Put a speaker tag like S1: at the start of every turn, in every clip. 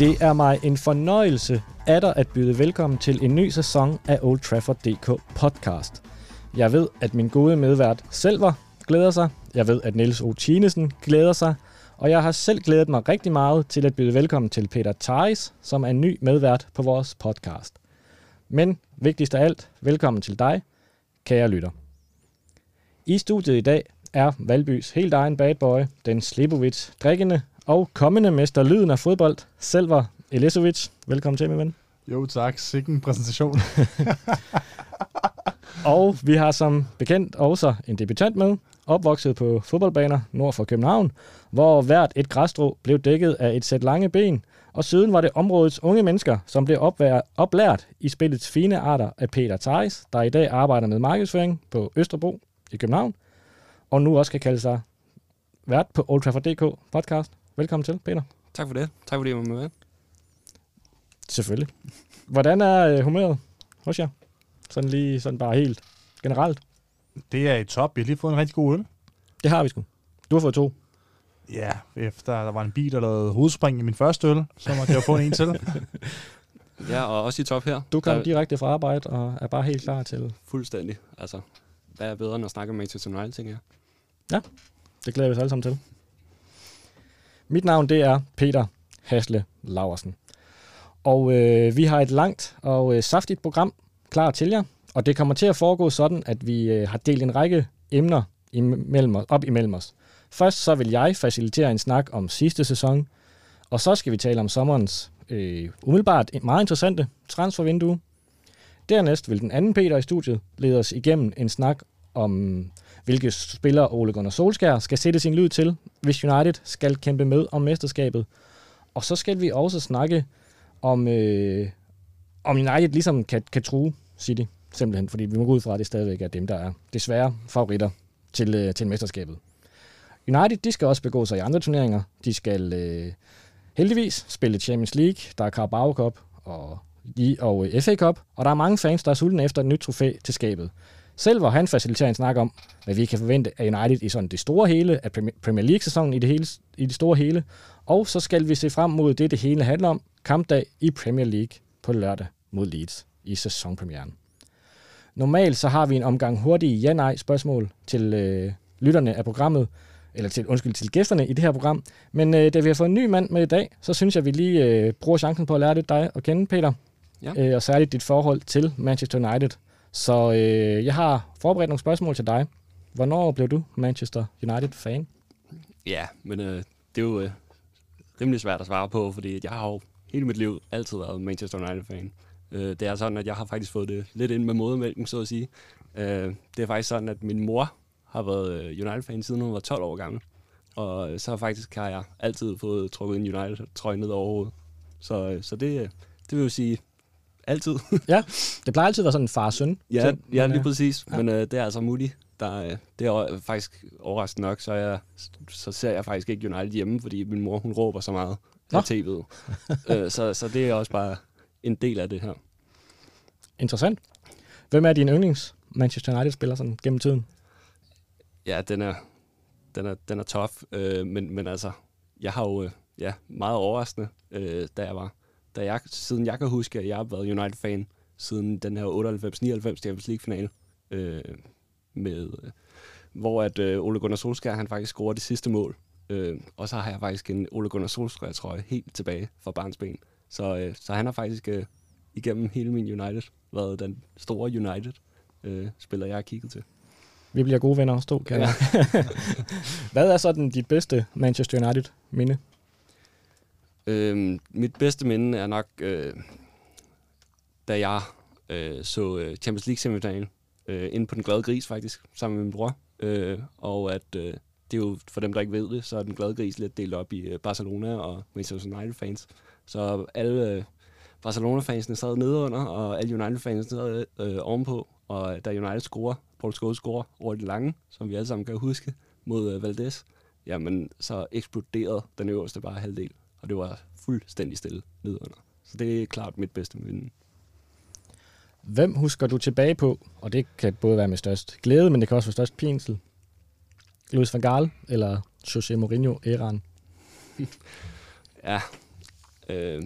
S1: Det er mig en fornøjelse at at byde velkommen til en ny sæson af Old Trafford.dk podcast. Jeg ved, at min gode medvært Selver glæder sig. Jeg ved, at Niels O. Tinesen glæder sig. Og jeg har selv glædet mig rigtig meget til at byde velkommen til Peter Theis, som er en ny medvært på vores podcast. Men vigtigst af alt, velkommen til dig, kære lytter. I studiet i dag er Valbys helt egen bad boy, den Slipovic drikkende og kommende mester lyden af fodbold, Selver Elisovic. Velkommen til, min ven.
S2: Jo tak, sikken præsentation.
S1: og vi har som bekendt også en debutant med, opvokset på fodboldbaner nord for København, hvor hvert et græsstrå blev dækket af et sæt lange ben, og siden var det områdets unge mennesker, som blev oplært i spillets fine arter af Peter Theis, der i dag arbejder med markedsføring på Østerbro i København, og nu også kan kalde sig vært på Old Trafford.dk podcast. Velkommen til, Peter.
S3: Tak for det. Tak fordi jeg var med.
S1: Selvfølgelig. Hvordan er øh, humøret hos jer? Sådan lige sådan bare helt generelt.
S2: Det er i top. Vi har lige fået en rigtig god øl.
S1: Det har vi sgu. Du har fået to.
S2: Ja, efter der var en bil, der lavede hovedspring i min første øl, så måtte jeg få en, en til.
S3: ja, og også i top her.
S1: Du kom der... direkte fra arbejde og er bare helt klar til...
S3: Fuldstændig. Altså, hvad er bedre end at snakke med Manchester United, tænker jeg.
S1: Ja, det glæder vi os alle sammen til. Mit navn det er Peter Hasle Laversen. Og øh, vi har et langt og øh, saftigt program klar til jer. Og det kommer til at foregå sådan, at vi øh, har delt en række emner imellem os, op imellem os. Først så vil jeg facilitere en snak om sidste sæson, og så skal vi tale om sommerens øh, umiddelbart meget interessante transfervindue. Dernæst vil den anden Peter i studiet lede os igennem en snak om, hvilke spillere Ole Gunnar Solskjaer skal sætte sin lyd til, hvis United skal kæmpe med om mesterskabet. Og så skal vi også snakke om, øh, om United ligesom kan, kan true City, simpelthen, fordi vi må gå ud fra, at det stadigvæk er dem, der er desværre favoritter til, øh, til mesterskabet. United, de skal også begå sig i andre turneringer. De skal øh, heldigvis spille Champions League, der er Carabao Cup og, og øh, FA Cup, og der er mange fans, der er sultne efter et nyt trofæ til skabet. Selv hvor han faciliterer en snak om, hvad vi kan forvente af United i sådan det store hele, af Premier League-sæsonen i det, hele, i det store hele. Og så skal vi se frem mod det, det hele handler om, kampdag i Premier League på lørdag mod Leeds i sæsonpremieren. Normalt så har vi en omgang hurtige ja-nej spørgsmål til øh, lytterne af programmet, eller til, undskyld, til gæsterne i det her program. Men øh, da vi har fået en ny mand med i dag, så synes jeg, at vi lige øh, bruger chancen på at lære det dig at kende, Peter. Ja. Øh, og særligt dit forhold til Manchester United. Så øh, jeg har forberedt nogle spørgsmål til dig. Hvornår blev du Manchester United-fan?
S3: Ja, men øh, det er jo øh, rimelig svært at svare på, fordi jeg har jo hele mit liv altid været Manchester United-fan. Øh, det er sådan, at jeg har faktisk fået det lidt ind med modermælken, så at sige. Øh, det er faktisk sådan, at min mor har været øh, United-fan siden hun var 12 år gammel. Og øh, så faktisk har jeg altid fået trukket en United-trøje ned over hovedet. Så, øh, så det, det vil jo sige altid.
S1: ja, det plejer altid at være sådan en far-søn.
S3: Ja, ja, lige præcis. Ja. Men øh, det er altså muligt. Der, det er faktisk overraskende nok, så, jeg, så ser jeg faktisk ikke United hjemme, fordi min mor hun råber så meget af tv'et. øh, så, så det er også bare en del af det her.
S1: Interessant. Hvem er din yndlings Manchester United-spiller sådan gennem tiden?
S3: Ja, den er, den er, den er tough, øh, men, men altså, jeg har jo øh, ja, meget overraskende, øh, da jeg var, da jeg, siden jeg kan huske, at jeg har været United-fan siden den her 98-99 Champions League-finale, øh, med, øh, hvor at øh, Ole Gunnar Solskjaer, han faktisk scorede det sidste mål. Øh, og så har jeg faktisk en Ole Gunnar Solskjaer, tror jeg, helt tilbage fra barnsben. Så, øh, så han har faktisk øh, igennem hele min United været den store United-spiller, øh, jeg har kigget til.
S1: Vi bliver gode venner også to, kan ja. Hvad er så den, dit bedste Manchester United-minde?
S3: Øh, mit bedste minde er nok, øh, da jeg øh, så øh, Champions League-semifinalen øh, inde på Den Glade Gris faktisk, sammen med min bror. Øh, og at øh, det er jo, for dem der ikke ved det, så er Den Glade Gris lidt delt op i øh, Barcelona og Manchester United-fans. Så alle øh, Barcelona-fansene sad nedenunder, og alle United-fansene sad øh, ovenpå. Og da United scorer, Paul Scholes scorer over det lange, som vi alle sammen kan huske, mod øh, Valdez, jamen så eksploderede den øverste bare halvdel, og det var fuldstændig stille nedenunder. Så det er klart mit bedste minde.
S1: Hvem husker du tilbage på, og det kan både være med størst glæde, men det kan også være størst pinsel? Luis van Gaal eller José Mourinho æraen?
S3: ja, Øh,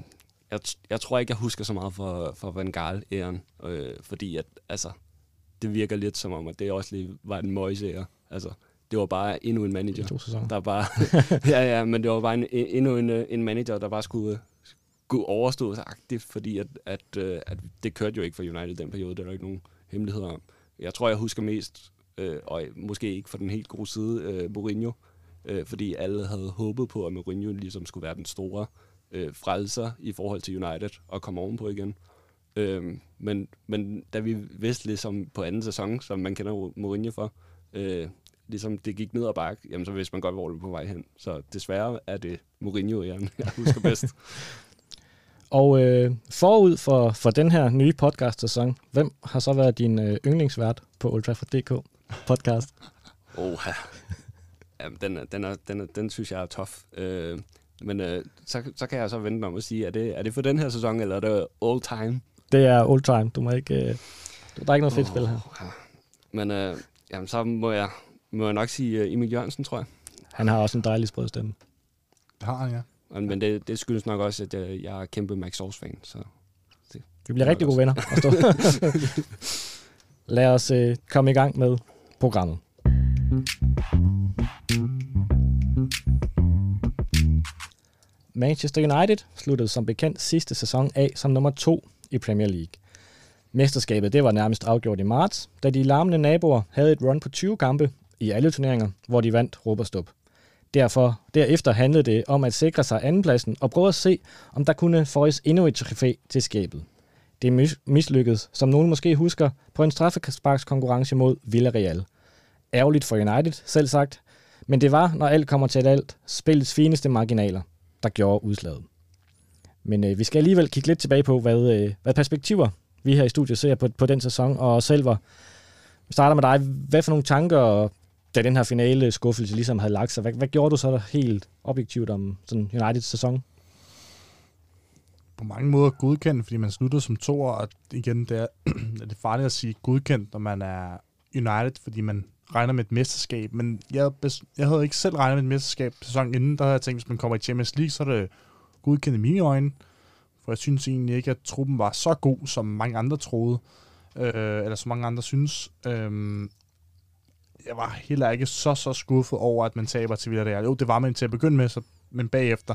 S3: jeg, jeg tror ikke, jeg husker så meget for, for Van Gaal-æren, øh, fordi at, altså, det virker lidt som om, at det også lige var en møjseære. Altså, det var bare endnu en manager.
S1: I to sæsoner.
S3: Der bare, ja, ja, men det var bare en, endnu en, en manager, der bare skulle, skulle overstå sig aktivt, fordi at, at, øh, at det kørte jo ikke for United den periode, det er der ikke nogen hemmeligheder om. Jeg tror, jeg husker mest, øh, og måske ikke for den helt gode side, øh, Mourinho, øh, fordi alle havde håbet på, at Mourinho ligesom skulle være den store øh, frelser i forhold til United og komme ovenpå igen. Øh, men, men da vi vidste ligesom på anden sæson, som man kender Mourinho for, øh, ligesom det gik ned ad bakke, jamen så vidste man godt, hvor det var på vej hen. Så desværre er det Mourinho, jeg, jeg husker bedst.
S1: Og øh, forud for, for den her nye podcast-sæson, hvem har så været din øh, yndlingsvært på Old Trafford.dk podcast?
S3: Oha. Jamen, den, er, den, er, den, er, den synes jeg er tof. Øh, men øh, så, så kan jeg så vente mig om at sige, er det, er det for den her sæson, eller er det all time?
S1: Det er old time. Du må ikke... Øh, der er ikke noget fedt spil her.
S3: Men øh, jamen, så må jeg, må jeg nok sige uh, Emil Jørgensen, tror jeg.
S1: Han har også en dejlig sprød stemme.
S2: Det har han, ja.
S3: Men, det, det skyldes nok også, at jeg, jeg er kæmpe Max Source-fan. Så
S1: Vi bliver rigtig gode venner. at stå. Lad os øh, komme i gang med programmet. Manchester United sluttede som bekendt sidste sæson af som nummer to i Premier League. Mesterskabet det var nærmest afgjort i marts, da de larmende naboer havde et run på 20 kampe i alle turneringer, hvor de vandt råb og. Derfor, derefter handlede det om at sikre sig andenpladsen og prøve at se, om der kunne føjes endnu et trofæ til skabet. Det mislykkedes, som nogen måske husker, på en straffesparkskonkurrence mod Villarreal. Ærgerligt for United, selv sagt, men det var, når alt kommer til alt, spillets fineste marginaler, der gjorde udslaget. Men øh, vi skal alligevel kigge lidt tilbage på, hvad, øh, hvad perspektiver vi her i studiet ser på, på den sæson, og selv vi starter med dig. Hvad for nogle tanker, da den her finale skuffelse ligesom havde lagt sig, hvad, hvad gjorde du så der helt objektivt om sådan Uniteds sæson?
S2: På mange måder godkendt, fordi man slutter som toer, og igen, det er, det er farligt at sige godkendt, når man er United, fordi man regner med et mesterskab, men jeg, jeg havde ikke selv regnet med et mesterskab sæsonen inden, der havde jeg tænkt, hvis man kommer i Champions League, så er det godkendt i mine øjne, for jeg synes egentlig ikke, at truppen var så god, som mange andre troede, øh, eller som mange andre synes. Øh, jeg var heller ikke så, så skuffet over, at man taber til Villarreal. Jo, det var man til at begynde med, så, men bagefter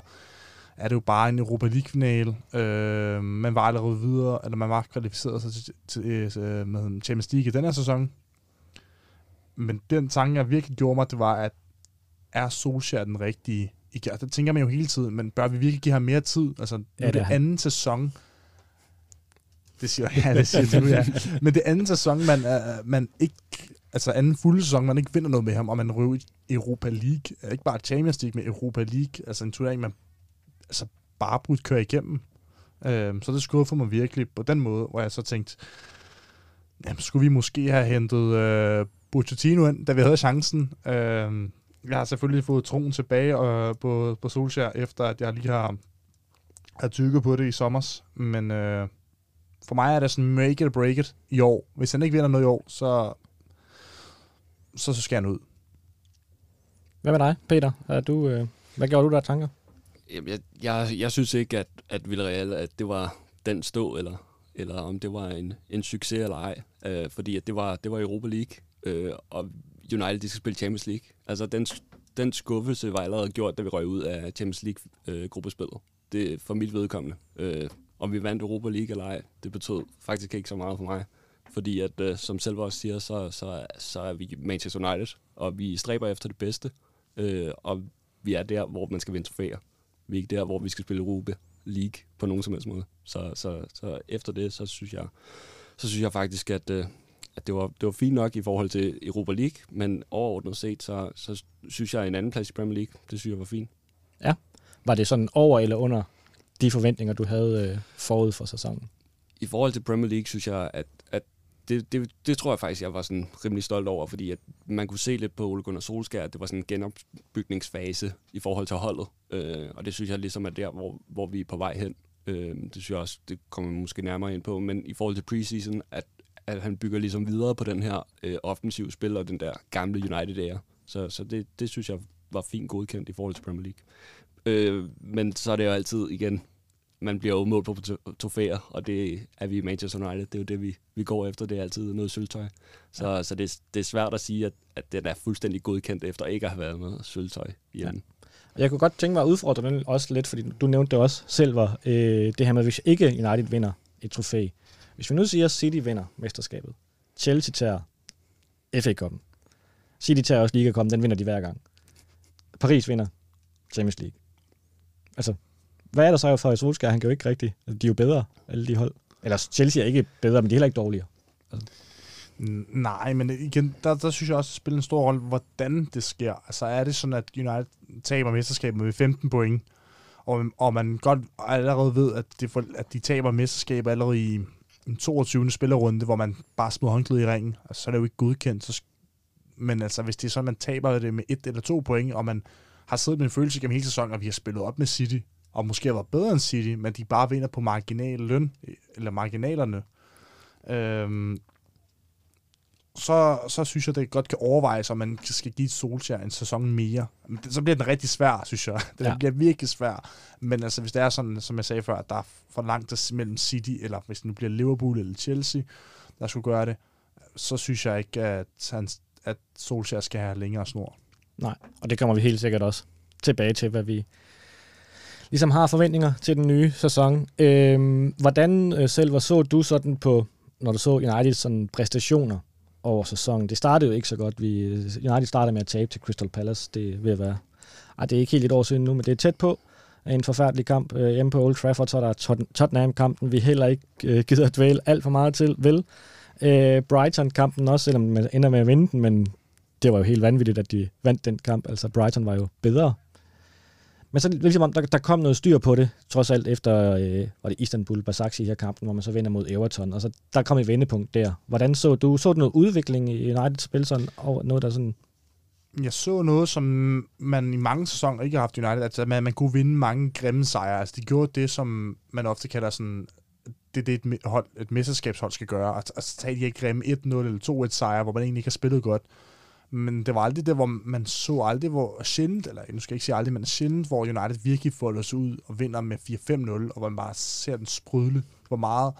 S2: er det jo bare en Europa League-final. Øh, man var allerede videre, eller man var kvalificeret sig til, til, til øh, med Champions League i den her sæson. Men den tanke, jeg virkelig gjorde mig, det var, at er Solskjaer den rigtige? Ikke, altså, det tænker man jo hele tiden, men bør vi virkelig give ham mere tid? Altså, nu
S1: Ja, det
S2: det
S1: er han.
S2: anden sæson. Det siger ja, det siger du, ja. Men det anden sæson, man, uh, man ikke, altså anden fulde sæson, man ikke vinder noget med ham, og man røver i Europa League. Ikke bare Champions League, men Europa League. Altså en turnering, man altså, bare brudt kører igennem. Øh, så det skuffede mig virkelig på den måde, hvor jeg så tænkte, jamen, skulle vi måske have hentet øh, Pochettino ind, da vi havde chancen. Øh, jeg har selvfølgelig fået troen tilbage øh, på, på Solskjaer, efter at jeg lige har, har tykket på det i sommers. Men øh, for mig er det sådan make it or break it i år. Hvis han ikke vinder noget i år, så, så, så skal han ud.
S1: Hvad med dig, Peter? Er du, øh, hvad gjorde du der tanker?
S3: Jamen, jeg, jeg, jeg synes ikke, at, at Villarreal, at det var den stå, eller, eller om det var en, en succes eller ej. Øh, fordi at det var, det var Europa League, øh, og United de skal spille Champions League. Altså, den, den skuffelse var allerede gjort, da vi røg ud af Champions League-gruppespillet. det er for mit vedkommende. Øh, om vi vandt Europa League eller ej, det betød faktisk ikke så meget for mig. Fordi at, øh, som selv også siger, så, så, så er vi Manchester United, og vi stræber efter det bedste. Øh, og vi er der, hvor man skal vinde trofæer. Vi er ikke der, hvor vi skal spille Europa League på nogen som helst måde. Så, så, så efter det, så synes jeg, så synes jeg faktisk, at, øh, at det, var, det var fint nok i forhold til Europa League, men overordnet set, så, så synes jeg en anden plads i Premier League, det synes jeg var fint.
S1: Var det sådan over eller under de forventninger, du havde øh, forud for sæsonen?
S3: I forhold til Premier League, synes jeg, at det, det, det tror jeg faktisk, jeg var sådan rimelig stolt over, fordi at man kunne se lidt på Ole Gunnar Solskjaer, at det var sådan en genopbygningsfase i forhold til holdet. Øh, og det synes jeg ligesom er der, hvor, hvor vi er på vej hen. Øh, det synes jeg også, det kommer man måske nærmere ind på. Men i forhold til preseason, at, at han bygger ligesom videre på den her øh, offensive spil og den der gamle United-ære. Så, så det, det synes jeg var fint godkendt i forhold til Premier League. Øh, men så er det jo altid igen man bliver jo målt på trofæer, og det er vi i Manchester United. Det er jo det, vi, vi går efter. Det er altid noget sølvtøj. Så, ja. så det, det er svært at sige, at, at den er fuldstændig godkendt efter ikke at have været med sølvtøj i ja.
S1: Jeg kunne godt tænke mig at udfordre den også lidt, fordi du nævnte det også selv, var, øh, det her med, hvis ikke United vinder et trofæ. Hvis vi nu siger, at City vinder mesterskabet, Chelsea tager FA Cup'en, City tager også Liga Cup'en, den vinder de hver gang. Paris vinder Champions League. Altså, hvad er der så for Solskjaer? Han kan jo ikke rigtigt. Altså, de er jo bedre, alle de hold. Eller Chelsea er ikke bedre, men de er heller ikke dårligere. Altså.
S2: Nej, men igen, der, der synes jeg også, at det spiller en stor rolle, hvordan det sker. Altså er det sådan, at United taber mesterskabet med 15 point, og, og man godt allerede ved, at, det for, at de taber mesterskabet allerede i en 22. spillerunde, hvor man bare smider håndklædet i ringen, altså, så er det jo ikke godkendt. Så, men altså, hvis det er sådan, man taber det med et eller to point, og man har siddet med en følelse gennem hele sæsonen, at vi har spillet op med City, og måske været bedre end City, men de bare vinder på marginal løn, eller marginalerne, øhm, så, så synes jeg, det godt kan overvejes, om man skal give Solskjaer en sæson mere. Så bliver den rigtig svær, synes jeg. Den ja. bliver virkelig svær. Men altså, hvis det er sådan, som jeg sagde før, at der er for langt mellem City, eller hvis det nu bliver Liverpool eller Chelsea, der skulle gøre det, så synes jeg ikke, at, han, at Solskjaer skal have længere snor.
S1: Nej, og det kommer vi helt sikkert også tilbage til, hvad vi ligesom har forventninger til den nye sæson. Øhm, hvordan øh, selv var så du sådan på, når du så Uniteds sådan præstationer over sæsonen? Det startede jo ikke så godt. Vi, øh, United startede med at tabe til Crystal Palace. Det vil være... Ej, det er ikke helt et år siden nu, men det er tæt på. En forfærdelig kamp øh, hjemme på Old Trafford, så er der Tottenham-kampen, vi heller ikke øh, gider at dvæle alt for meget til, vel? Øh, Brighton-kampen også, selvom man ender med at vinde den, men det var jo helt vanvittigt, at de vandt den kamp. Altså, Brighton var jo bedre men så ligesom om, der, der kom noget styr på det, trods alt efter, øh, var det Istanbul Basaksehir her kampen, hvor man så vinder mod Everton, og så der kom et vendepunkt der. Hvordan så du, så du noget udvikling i United spil sådan, og noget der sådan...
S2: Jeg så noget, som man i mange sæsoner ikke har haft United, altså man, man kunne vinde mange grimme sejre. Altså de gjorde det, som man ofte kalder sådan, det det et, hold, et mesterskabshold skal gøre. Altså, altså tage de her grimme 1-0 eller 2-1 sejre, hvor man egentlig ikke har spillet godt men det var aldrig det, hvor man så aldrig, hvor sjældent, eller nu skal jeg ikke sige aldrig, men sjældent, hvor United virkelig folder sig ud og vinder med 4-5-0, og hvor man bare ser den sprudle, hvor meget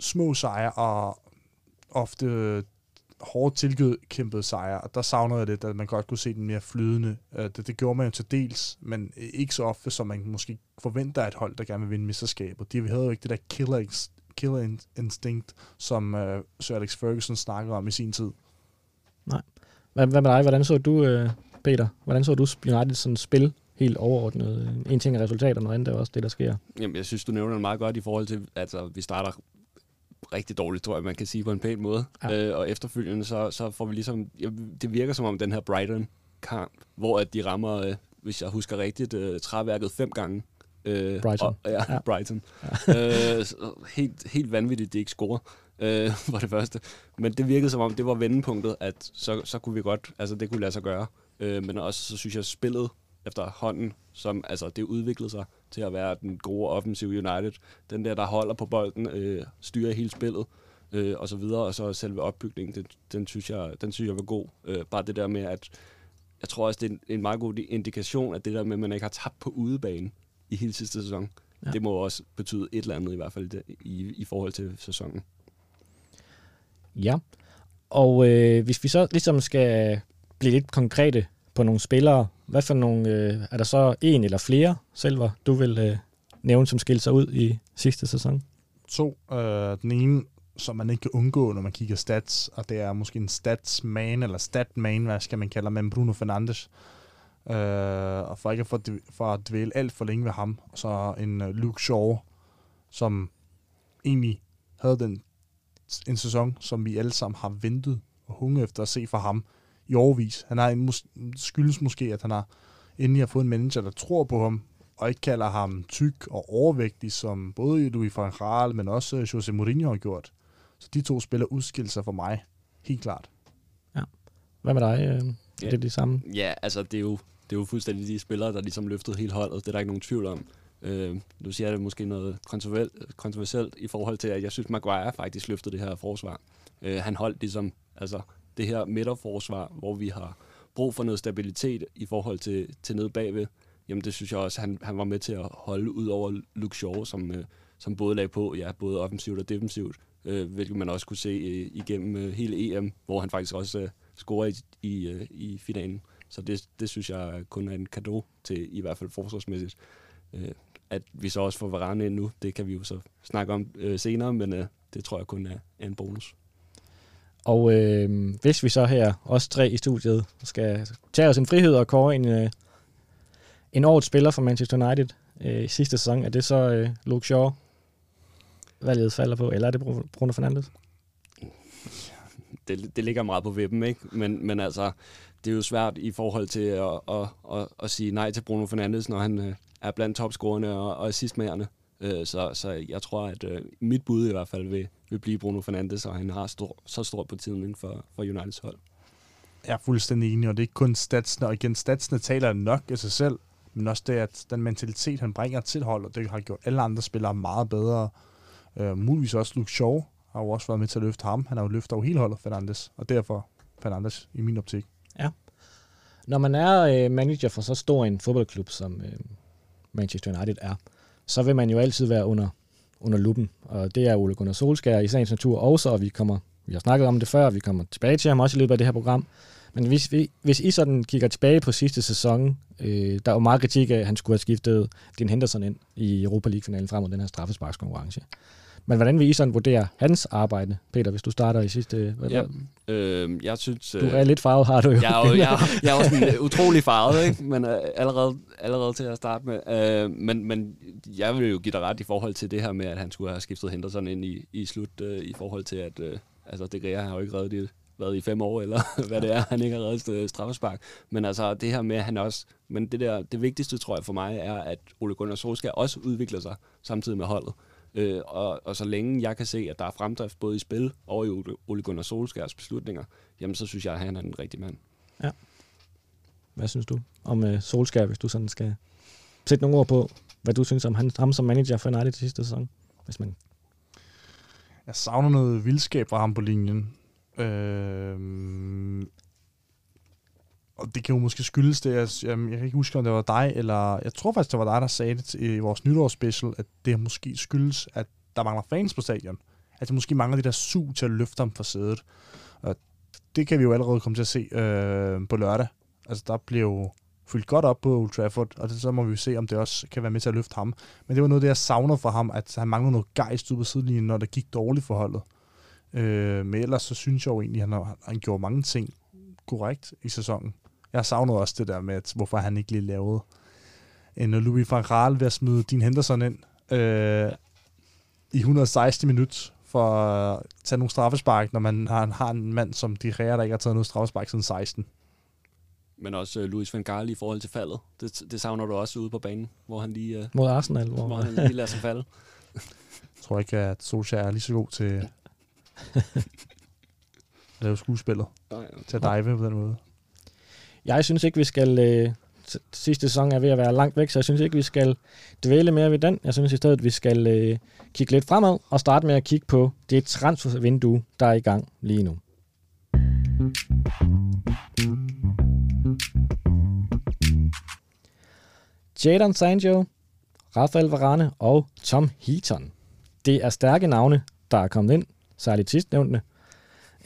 S2: små sejre og ofte hårdt tilkæmpede sejre, og der savnede jeg lidt, at man godt kunne se den mere flydende. Øh, det, det gjorde man jo til dels, men ikke så ofte, som man måske forventer et hold, der gerne vil vinde mesterskabet. De havde jo ikke det der killer, killer instinct, som uh, Sir Alex Ferguson snakkede om i sin tid.
S1: Nej. Hvad, hvad med dig? Hvordan så du, øh, Peter? Hvordan så du United sådan spil helt overordnet? En ting er resultater, noget andet er også det, der sker.
S3: Jamen, jeg synes, du nævner det meget godt i forhold til, at altså, vi starter rigtig dårligt, tror jeg, man kan sige på en pæn måde. Ja. Øh, og efterfølgende, så, så får vi ligesom... Ja, det virker som om den her Brighton-kamp, hvor at de rammer, øh, hvis jeg husker rigtigt, øh, træværket fem gange.
S1: Øh, Brighton.
S3: Og, ja, ja, Brighton. Ja. øh, helt, helt vanvittigt, det ikke scorer øh, var det første. Men det virkede som om, det var vendepunktet, at så, så kunne vi godt, altså det kunne lade sig gøre. Øh, men også så synes jeg, spillet efter hånden, som altså det udviklede sig til at være den gode offensive United. Den der, der holder på bolden, øh, styrer hele spillet, øh, og så videre, og så selve opbygningen, den, den, synes jeg, den synes jeg var god. Øh, bare det der med, at jeg tror også, det er en, en meget god indikation, at det der med, at man ikke har tabt på udebane i hele sidste sæson, ja. det må også betyde et eller andet i hvert fald i, i forhold til sæsonen.
S1: Ja, og øh, hvis vi så ligesom skal blive lidt konkrete på nogle spillere, hvad for nogle, øh, er der så en eller flere, selv du vil øh, nævne, som skilte sig ud i sidste sæson?
S2: To. Øh, den ene, som man ikke kan undgå, når man kigger stats, og det er måske en statsman, eller statman, hvad skal man kalde men Bruno Fernandes. Øh, og for ikke at, for, for at dvæle alt for længe ved ham, så en øh, Luke Shaw, som egentlig havde den en sæson, som vi alle sammen har ventet og hunget efter at se fra ham i overvis. Han har en mus- skyldes måske, at han har endelig har fået en manager, der tror på ham, og ikke kalder ham tyk og overvægtig, som både Louis van Gaal, men også Jose Mourinho har gjort. Så de to spiller udskilt sig for mig, helt klart.
S1: Ja. Hvad med dig? Øh, ja. Det er det samme?
S3: Ja, altså det er jo, det er jo fuldstændig de spillere, der ligesom løftede hele holdet. Det er der ikke nogen tvivl om. Øh, nu siger jeg det måske noget kontroversielt i forhold til, at jeg synes, Maguire faktisk løftede det her forsvar. Øh, han holdt ligesom altså, det her midterforsvar, hvor vi har brug for noget stabilitet i forhold til, til nede bagved. jamen det synes jeg også, han, han var med til at holde ud over Luke Shaw, som, øh, som både lagde på, ja, både offensivt og defensivt, øh, hvilket man også kunne se øh, igennem øh, hele EM, hvor han faktisk også øh, scorer i, i, øh, i finalen. Så det, det synes jeg kun er en gave til, i hvert fald forsvarsmæssigt. Øh, at vi så også får Varane ind nu, det kan vi jo så snakke om øh, senere, men øh, det tror jeg kun er, er en bonus.
S1: Og øh, hvis vi så her, os tre i studiet, skal tage os en frihed og kåre en, øh, en årets spiller for Manchester United øh, i sidste sæson, er det så øh, Luke Shaw, valget falder på, eller er det Bruno Fernandes?
S3: Det, det ligger meget på vippen, ikke? Men, men altså, det er jo svært i forhold til at, at, at, at sige nej til Bruno Fernandes, når han øh, er blandt topscorerne og, og assistmagerne. Øh, så, så jeg tror, at øh, mit bud i hvert fald vil, vil blive Bruno Fernandes, og han har stor, så stor betydning for, for Uniteds hold.
S2: Jeg er fuldstændig enig, og det er ikke kun statsene, og igen, statsene taler nok af sig selv, men også det, at den mentalitet, han bringer til holdet, det har gjort alle andre spillere meget bedre. Uh, muligvis også Luke Shaw har jo også været med til at løfte ham. Han har jo løftet over hele holdet, Fernandes, og derfor Fernandes i min optik.
S1: Ja. Når man er øh, manager for så stor en fodboldklub, som øh, Manchester United er, så vil man jo altid være under, under luppen. Og det er Ole Gunnar Solskjaer i sagens natur også, og vi kommer vi har snakket om det før, vi kommer tilbage til ham også i løbet af det her program. Men hvis, vi, hvis I sådan kigger tilbage på sidste sæson, øh, der var meget kritik af, at han skulle have skiftet Dean Henderson ind i Europa League-finalen frem mod den her straffesparkskonkurrence. Men hvordan vil I sådan vurdere hans arbejde, Peter, hvis du starter i sidste... Hvad,
S3: ja, øh, jeg synes...
S1: Du er lidt farvet, har du jo.
S3: Jeg er jo, jeg, jeg er sådan uh, utrolig farvet, ikke? Men allerede, allerede til at starte med. Uh, men, men jeg vil jo give dig ret i forhold til det her med, at han skulle have skiftet Henderson ind i, i slut, uh, i forhold til, at uh, altså, det Gea har jo ikke reddet det været i fem år, eller hvad det er, han ikke har reddet straffespark. Men altså, det her med, at han også... Men det, der, det vigtigste, tror jeg, for mig, er, at Ole Gunnar Solskjaer også udvikler sig samtidig med holdet. Øh, og, og så længe jeg kan se, at der er fremdrift både i spil og i Ole Gunnar Solskjærs beslutninger, jamen så synes jeg, at han er en rigtig mand.
S1: Ja. Hvad synes du om uh, Solskjær, hvis du sådan skal sætte nogle ord på, hvad du synes om han, ham som manager for United sidste sæson? Hvis man...
S2: Jeg savner noget vildskab fra ham på linjen. Øh, og det kan jo måske skyldes det, jeg, jamen, jeg kan ikke huske, om det var dig, eller jeg tror faktisk, det var dig, der sagde det i vores nytårsspecial, at det måske skyldes, at der mangler fans på stadion. At det måske mangler de der sug til at løfte ham fra sædet. Og det kan vi jo allerede komme til at se øh, på lørdag. Altså, der bliver jo fyldt godt op på Old Trafford, og det, så må vi se, om det også kan være med til at løfte ham. Men det var noget, det jeg savner fra ham, at han mangler noget gejst ud på sidelinjen, når det gik dårligt for holdet. Øh, men ellers så synes jeg jo egentlig, at han, har, han gjorde mange ting korrekt i sæsonen. Jeg savnede også det der med, at, hvorfor han ikke lige lavede en Louis van Gaal ved at smide din Henderson ind øh, i 116 minutter for at tage nogle straffespark, når man har, har en mand som de ræger, der ikke har taget noget straffespark siden 16.
S3: Men også uh, Louis van Gaal i forhold til faldet. Det, det savner du også ude på banen, hvor han lige... Uh,
S1: Mod Arsenal. Hvor,
S3: hvor han lige lader sig falde.
S2: Jeg tror ikke, at Solskjaer er lige så god til at lave skuespillet. Til at dive på den måde.
S1: Jeg synes ikke, vi skal... Øh, sidste sæson er ved at være langt væk, så jeg synes ikke, vi skal dvæle mere ved den. Jeg synes i stedet, vi skal øh, kigge lidt fremad og starte med at kigge på det transfervindue, der er i gang lige nu. Jadon Sancho, Rafael Varane og Tom Heaton. Det er stærke navne, der er kommet ind, særligt sidstnævnte.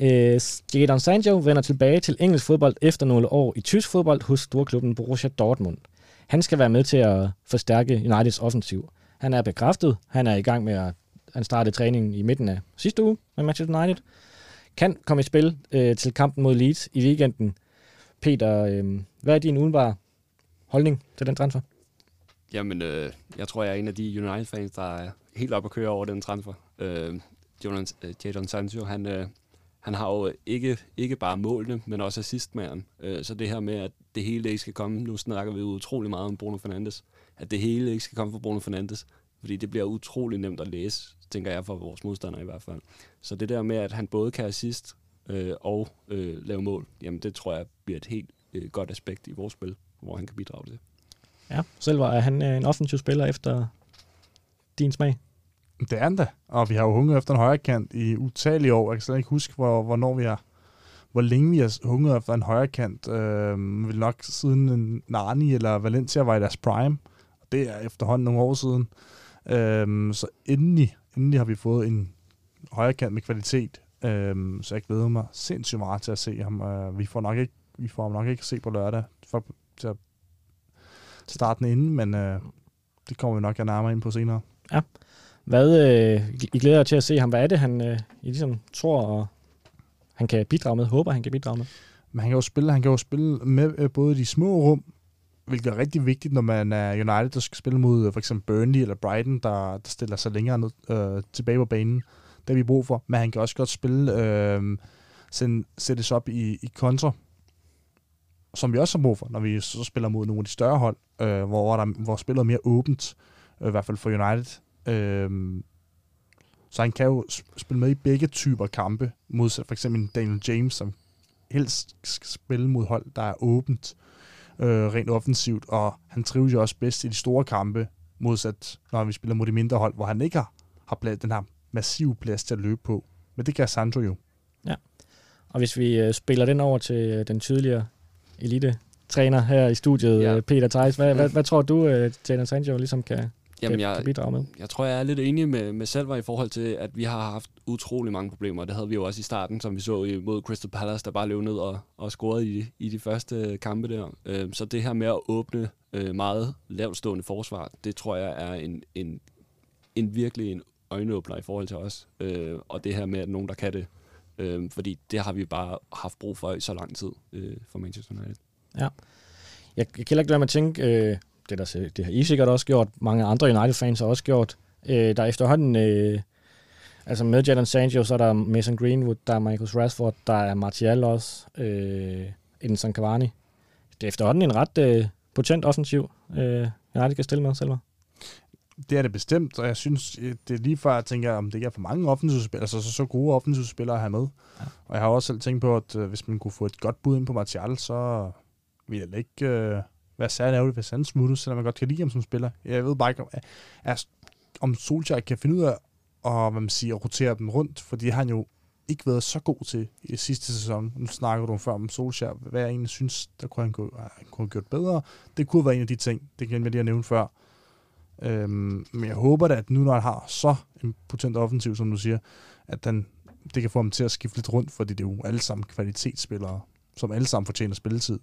S1: Øh, Jadon Sancho vender tilbage til engelsk fodbold efter nogle år i tysk fodbold hos storklubben Borussia Dortmund. Han skal være med til at forstærke Uniteds offensiv. Han er bekræftet. Han er i gang med at han startede træningen i midten af sidste uge med Manchester United. Kan komme i spil øh, til kampen mod Leeds i weekenden. Peter, øh, hvad er din udenbare holdning til den transfer?
S3: Jamen, øh, jeg tror, jeg er en af de United-fans, der er helt op at køre over den transfer. Øh, Jadon, øh, Jadon Sancho, han, øh, han har jo ikke, ikke bare målene, men også assistmæren. Øh, så det her med, at det hele ikke skal komme, nu snakker vi utrolig meget om Bruno Fernandes, at det hele ikke skal komme fra Bruno Fernandes, fordi det bliver utrolig nemt at læse, tænker jeg for vores modstandere i hvert fald. Så det der med, at han både kan assist øh, og øh, lave mål, jamen det tror jeg bliver et helt øh, godt aspekt i vores spil, hvor han kan bidrage til.
S1: Ja, selv var han øh, en offensiv spiller efter din smag.
S2: Det er han da. Og vi har jo hungret efter en højre kant i utallige år. Jeg kan slet ikke huske, hvor, hvornår vi har hvor længe vi har hungret efter en højre kant. Øh, vil nok siden Nani eller Valencia var i deres prime. Det er efterhånden nogle år siden. Øh, så endelig, endelig har vi fået en højre kant med kvalitet. Øh, så jeg glæder mig sindssygt meget til at se ham. Øh, vi får nok ikke vi får ham nok ikke se på lørdag for, til at starte den inden, men øh, det kommer vi nok nærmere ind på senere.
S1: Ja. Hvad, øh, I glæder jer til at se ham. Hvad er det, han øh, I ligesom tror, og han kan bidrage med, håber han kan bidrage med?
S2: Men han kan jo spille, han kan jo spille med øh, både de små rum, hvilket er rigtig vigtigt, når man er United, der skal spille mod øh, for eksempel Burnley eller Brighton, der, der stiller sig længere ned, øh, tilbage på banen. Det har vi brug for. Men han kan også godt spille, øh, send, sættes op i, i kontra, som vi også har brug for, når vi så spiller mod nogle af de større hold, øh, hvor, der, hvor spillet er mere åbent, øh, i hvert fald for United. Øh, så han kan jo spille med i begge typer kampe, modsat for eksempel Daniel James, som helst skal spille mod hold, der er åbent, øh, rent offensivt, og han trives jo også bedst i de store kampe, modsat når vi spiller mod de mindre hold, hvor han ikke har, har plads, den her massive plads til at løbe på. Men det kan Sandro jo.
S1: Ja, og hvis vi øh, spiller den over til øh, den tydeligere elite træner her i studiet, ja. Øh, Peter Theis, hvad, hvad, hvad tror du, øh, Jadon Sancho ligesom kan, Jamen, jeg, kan bidrage med?
S3: Jeg tror, jeg er lidt enig med, med Salva i forhold til, at vi har haft utrolig mange problemer. Det havde vi jo også i starten, som vi så mod Crystal Palace, der bare løb ned og, og scorede i, i de første kampe der. Øh, så det her med at åbne øh, meget lavtstående forsvar, det tror jeg er en, en, en virkelig en øjenåbner i forhold til os. Øh, og det her med, at nogen, der kan det. Øh, fordi det har vi bare haft brug for i så lang tid øh, for Manchester United.
S1: Ja. Jeg, jeg kan ikke lade mig at tænke, øh, det, der, det har I sikkert også gjort, mange andre United-fans har også gjort. Øh, der er efterhånden, øh, altså med Jadon Sancho, så er der Mason Greenwood, der er Michael Rashford, der er Martial også, øh, Edinson Cavani. Det er efterhånden en ret øh, potent offensiv, øh, United kan stille med, selv.
S2: Det er det bestemt, og jeg synes, det er lige før, jeg tænker, om det ikke er for mange offensivspillere, altså så, så gode offensivspillere at have med. Ja. Og jeg har også selv tænkt på, at øh, hvis man kunne få et godt bud ind på Martial, så ville det ikke øh, være særlig ærgerligt, hvis han smutter, selvom man godt kan lide ham som spiller. Jeg ved bare ikke, om, er, om Solskjaer kan finde ud af at, hvad man siger, at rotere dem rundt, fordi han jo ikke været så god til i sidste sæson. Nu snakker du før om Solskjaer. Hvad jeg egentlig synes, der kunne han, kunne, han kunne have gjort bedre. Det kunne være en af de ting, det kan jeg lige at nævne før. Øhm, men jeg håber da, at nu når han har så en potent offensiv, som du siger, at den, det kan få ham til at skifte lidt rundt, fordi det er jo alle sammen kvalitetsspillere, som alle sammen fortjener spilletid.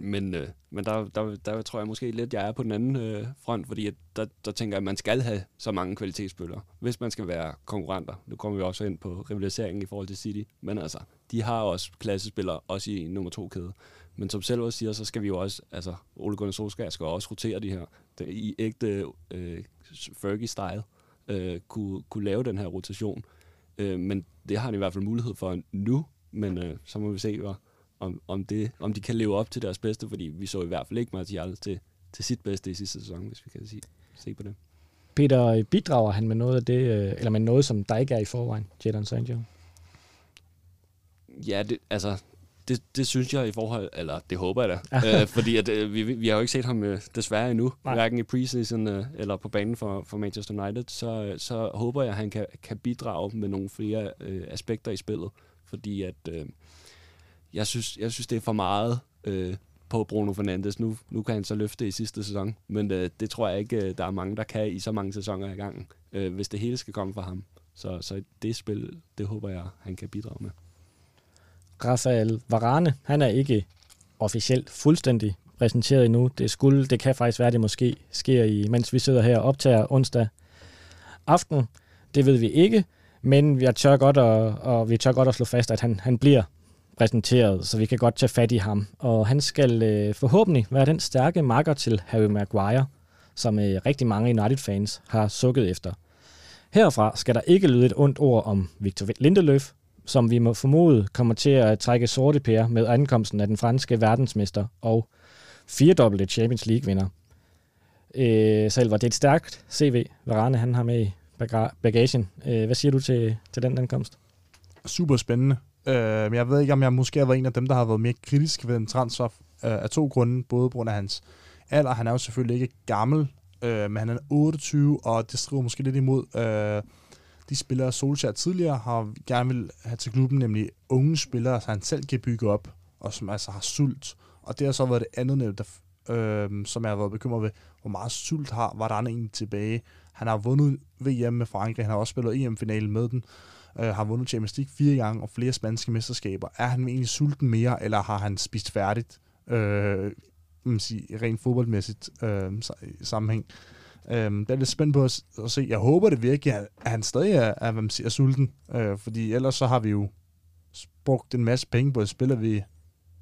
S3: Men, øh, men der, der, der tror jeg måske lidt, at jeg er på den anden øh, front, fordi at der, der tænker jeg, at man skal have så mange kvalitetsspillere, hvis man skal være konkurrenter. Nu kommer vi også ind på rivaliseringen i forhold til City, men altså, de har også klassespillere, også i nummer to kæde. Men som selv også siger, så skal vi jo også, altså Ole Gunnar Solskjaer skal også rotere de her, det, i ægte øh, Fergie-style, øh, kunne, kunne lave den her rotation. Øh, men det har han i hvert fald mulighed for nu, men øh, så må vi se, hvad, om, om, det, om de kan leve op til deres bedste, fordi vi så i hvert fald ikke Martial til, til sit bedste i sidste sæson, hvis vi kan sige, se på det.
S1: Peter, bidrager han med noget af det, øh, eller med noget, som der ikke er i forvejen, Jadon Sancho?
S3: Ja, det, altså, det, det synes jeg i forhold, eller det håber jeg da, øh, fordi at, øh, vi, vi har jo ikke set ham øh, desværre endnu, Nej. hverken i preseason øh, eller på banen for, for Manchester United, så, så håber jeg, at han kan, kan bidrage med nogle flere øh, aspekter i spillet, fordi at øh, jeg, synes, jeg synes, det er for meget øh, på Bruno Fernandes. Nu, nu kan han så løfte i sidste sæson, men øh, det tror jeg ikke, øh, der er mange, der kan i så mange sæsoner i gangen, øh, hvis det hele skal komme fra ham. Så, så det spil, det håber jeg, han kan bidrage med.
S1: Rafael Varane, han er ikke officielt fuldstændig præsenteret endnu. Det skulle, det kan faktisk være, det måske sker i, mens vi sidder her og optager onsdag aften. Det ved vi ikke, men vi tør godt at, og vi tør godt at slå fast, at han, han bliver præsenteret, så vi kan godt tage fat i ham. Og han skal øh, forhåbentlig være den stærke marker til Harry Maguire, som øh, rigtig mange United-fans har sukket efter. Herfra skal der ikke lyde et ondt ord om Victor Lindeløf, som vi må formode kommer til at trække sorte pære med ankomsten af den franske verdensmester og firedobbelte Champions League-vinder. Øh, selv var det et stærkt CV, Varane han har med i bagagen. Øh, hvad siger du til, til den ankomst?
S2: Super spændende. Øh, men jeg ved ikke, om jeg måske har været en af dem, der har været mere kritisk ved den transfer øh, af to grunde. Både på grund af hans alder. Han er jo selvfølgelig ikke gammel, øh, men han er 28, og det strider måske lidt imod øh, de spillere, Solskjaer tidligere har gerne vil have til klubben, nemlig unge spillere, så han selv kan bygge op, og som altså har sult. Og det har så været det andet, der, øh, som jeg har været bekymret ved, hvor meget sult har, var der egentlig tilbage. Han har vundet VM med Frankrig, han har også spillet EM-finalen med den, øh, Øh, har vundet Champions League fire gange og flere spanske mesterskaber. Er han egentlig sulten mere, eller har han spist færdigt? Øh, man sige, rent fodboldmæssigt øh, sammenhæng. Øh, det er lidt spændt på at, at se. Jeg håber det virkelig, at han stadig er, er, hvad man siger, er sulten. Øh, fordi ellers så har vi jo brugt en masse penge på et spiller, vi,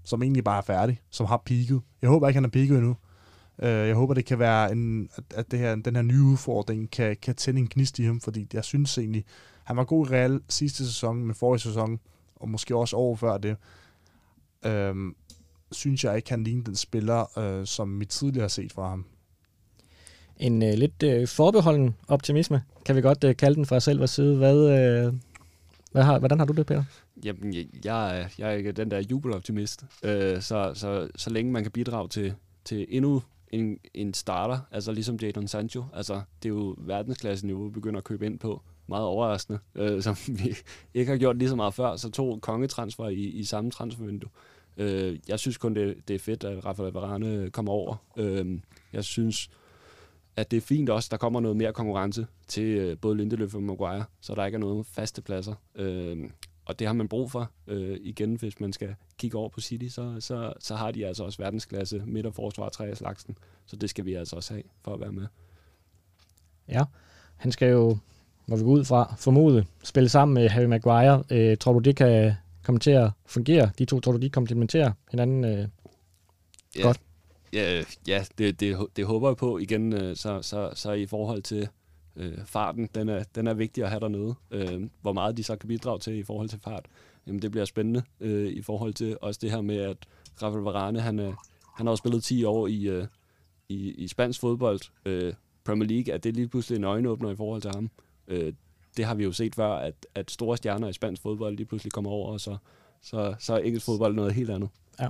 S2: som egentlig bare er færdig, som har peaked. Jeg håber ikke, han har peaked endnu. Øh, jeg håber, det kan være, en, at, at det her, den her nye udfordring kan, kan tænde en gnist i ham, fordi jeg synes egentlig, han var god i Real sidste sæson, men forrige sæson, og måske også over før det. Øh, synes jeg ikke, han ligner den spiller, øh, som vi tidligere har set fra ham.
S1: En øh, lidt øh, forbeholden optimisme, kan vi godt øh, kalde den fra selv side. Hvad, øh, hvad har, hvordan har du det, Peter?
S3: Jamen, jeg, jeg, er, jeg er ikke den der jubeloptimist. Øh, så, så, så længe man kan bidrage til, til endnu en, en starter, altså ligesom Jadon Sancho, altså det er jo verdensklasse niveau, vi begynder at købe ind på. Meget overraskende, øh, som vi ikke har gjort lige så meget før. Så to kongetransfer i, i samme transfervindue. Øh, jeg synes kun, det, det er fedt, at Rafael Varane kommer over. Øh, jeg synes, at det er fint også, der kommer noget mere konkurrence til øh, både Lindeløf og Maguire, så der ikke er noget faste pladser. Øh, og det har man brug for. Øh, igen, hvis man skal kigge over på City, så, så, så har de altså også verdensklasse midt- og forsvar tre af slagsen. Så det skal vi altså også have for at være med.
S1: Ja, han skal jo, når vi går ud fra, formode, spille sammen med Harry Maguire. Øh, tror du, det kan komme til at fungere? De to, tror du, de komplementerer hinanden øh,
S3: ja,
S1: godt?
S3: Ja, ja det, det, det håber jeg på. Igen, øh, så, så, så i forhold til øh, farten, den er, den er vigtig at have dernede. Øh, hvor meget de så kan bidrage til i forhold til fart, jamen det bliver spændende øh, i forhold til også det her med, at Rafael Varane, han, øh, han har jo spillet 10 år i, øh, i, i spansk fodbold. Øh, Premier League, at det lige pludselig en øjenåbner i forhold til ham. Øh, det har vi jo set før, at, at store stjerner i spansk fodbold lige pludselig kommer over, og så, så, så er engelsk fodbold noget helt andet.
S1: Ja.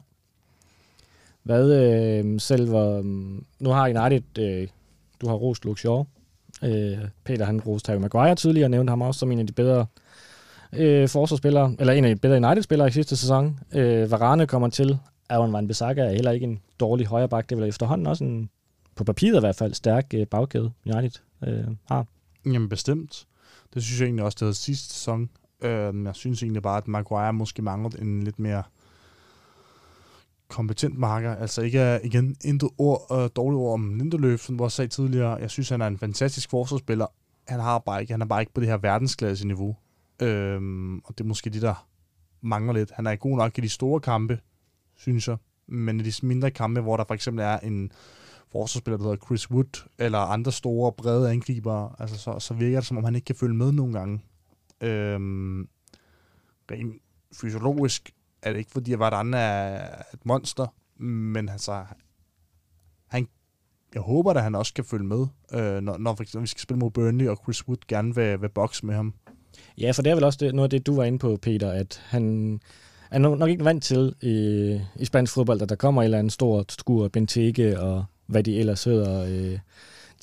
S1: Hvad øh, selv var, mm, nu har United, øh, du har rost Luke Shaw, øh, Peter han roste Harry Maguire tidligere, nævnte ham også som en af de bedre øh, forsvarsspillere, eller en af de bedre United-spillere i sidste sæson. Øh, Varane kommer til, Aaron Van Bissaka er heller ikke en dårlig højreback, det er vel efterhånden også en, på papiret i hvert fald, stærk øh, bagkæde United øh, har.
S2: Jamen bestemt. Det synes jeg egentlig også, det havde sidste sæson. Øh, jeg synes egentlig bare, at Maguire måske manglede en lidt mere kompetent marker. Altså ikke igen intet ord, øh, dårligt ord om Lindeløf, som jeg sagde tidligere. Jeg synes, han er en fantastisk forsvarsspiller. Han har bare ikke, han er bare ikke på det her verdensklasse niveau. Øhm, og det er måske det, der mangler lidt. Han er god nok i de store kampe, synes jeg. Men i de mindre kampe, hvor der for eksempel er en forsvarsspiller, der hedder Chris Wood, eller andre store, brede angriber, altså så, så virker det, som om han ikke kan følge med nogle gange. Øhm, rent fysiologisk er det ikke, fordi Vardan er et monster, men altså, han, jeg håber at han også kan følge med, øh, når, når for eksempel, vi skal spille mod Burnley, og Chris Wood gerne vil, vil bokse med ham.
S1: Ja, for det er vel også det, noget af det, du var inde på, Peter, at han er nok ikke vant til i, i spansk fodbold, at der kommer en eller anden stor skur, Benteke og hvad de ellers hedder. Øh,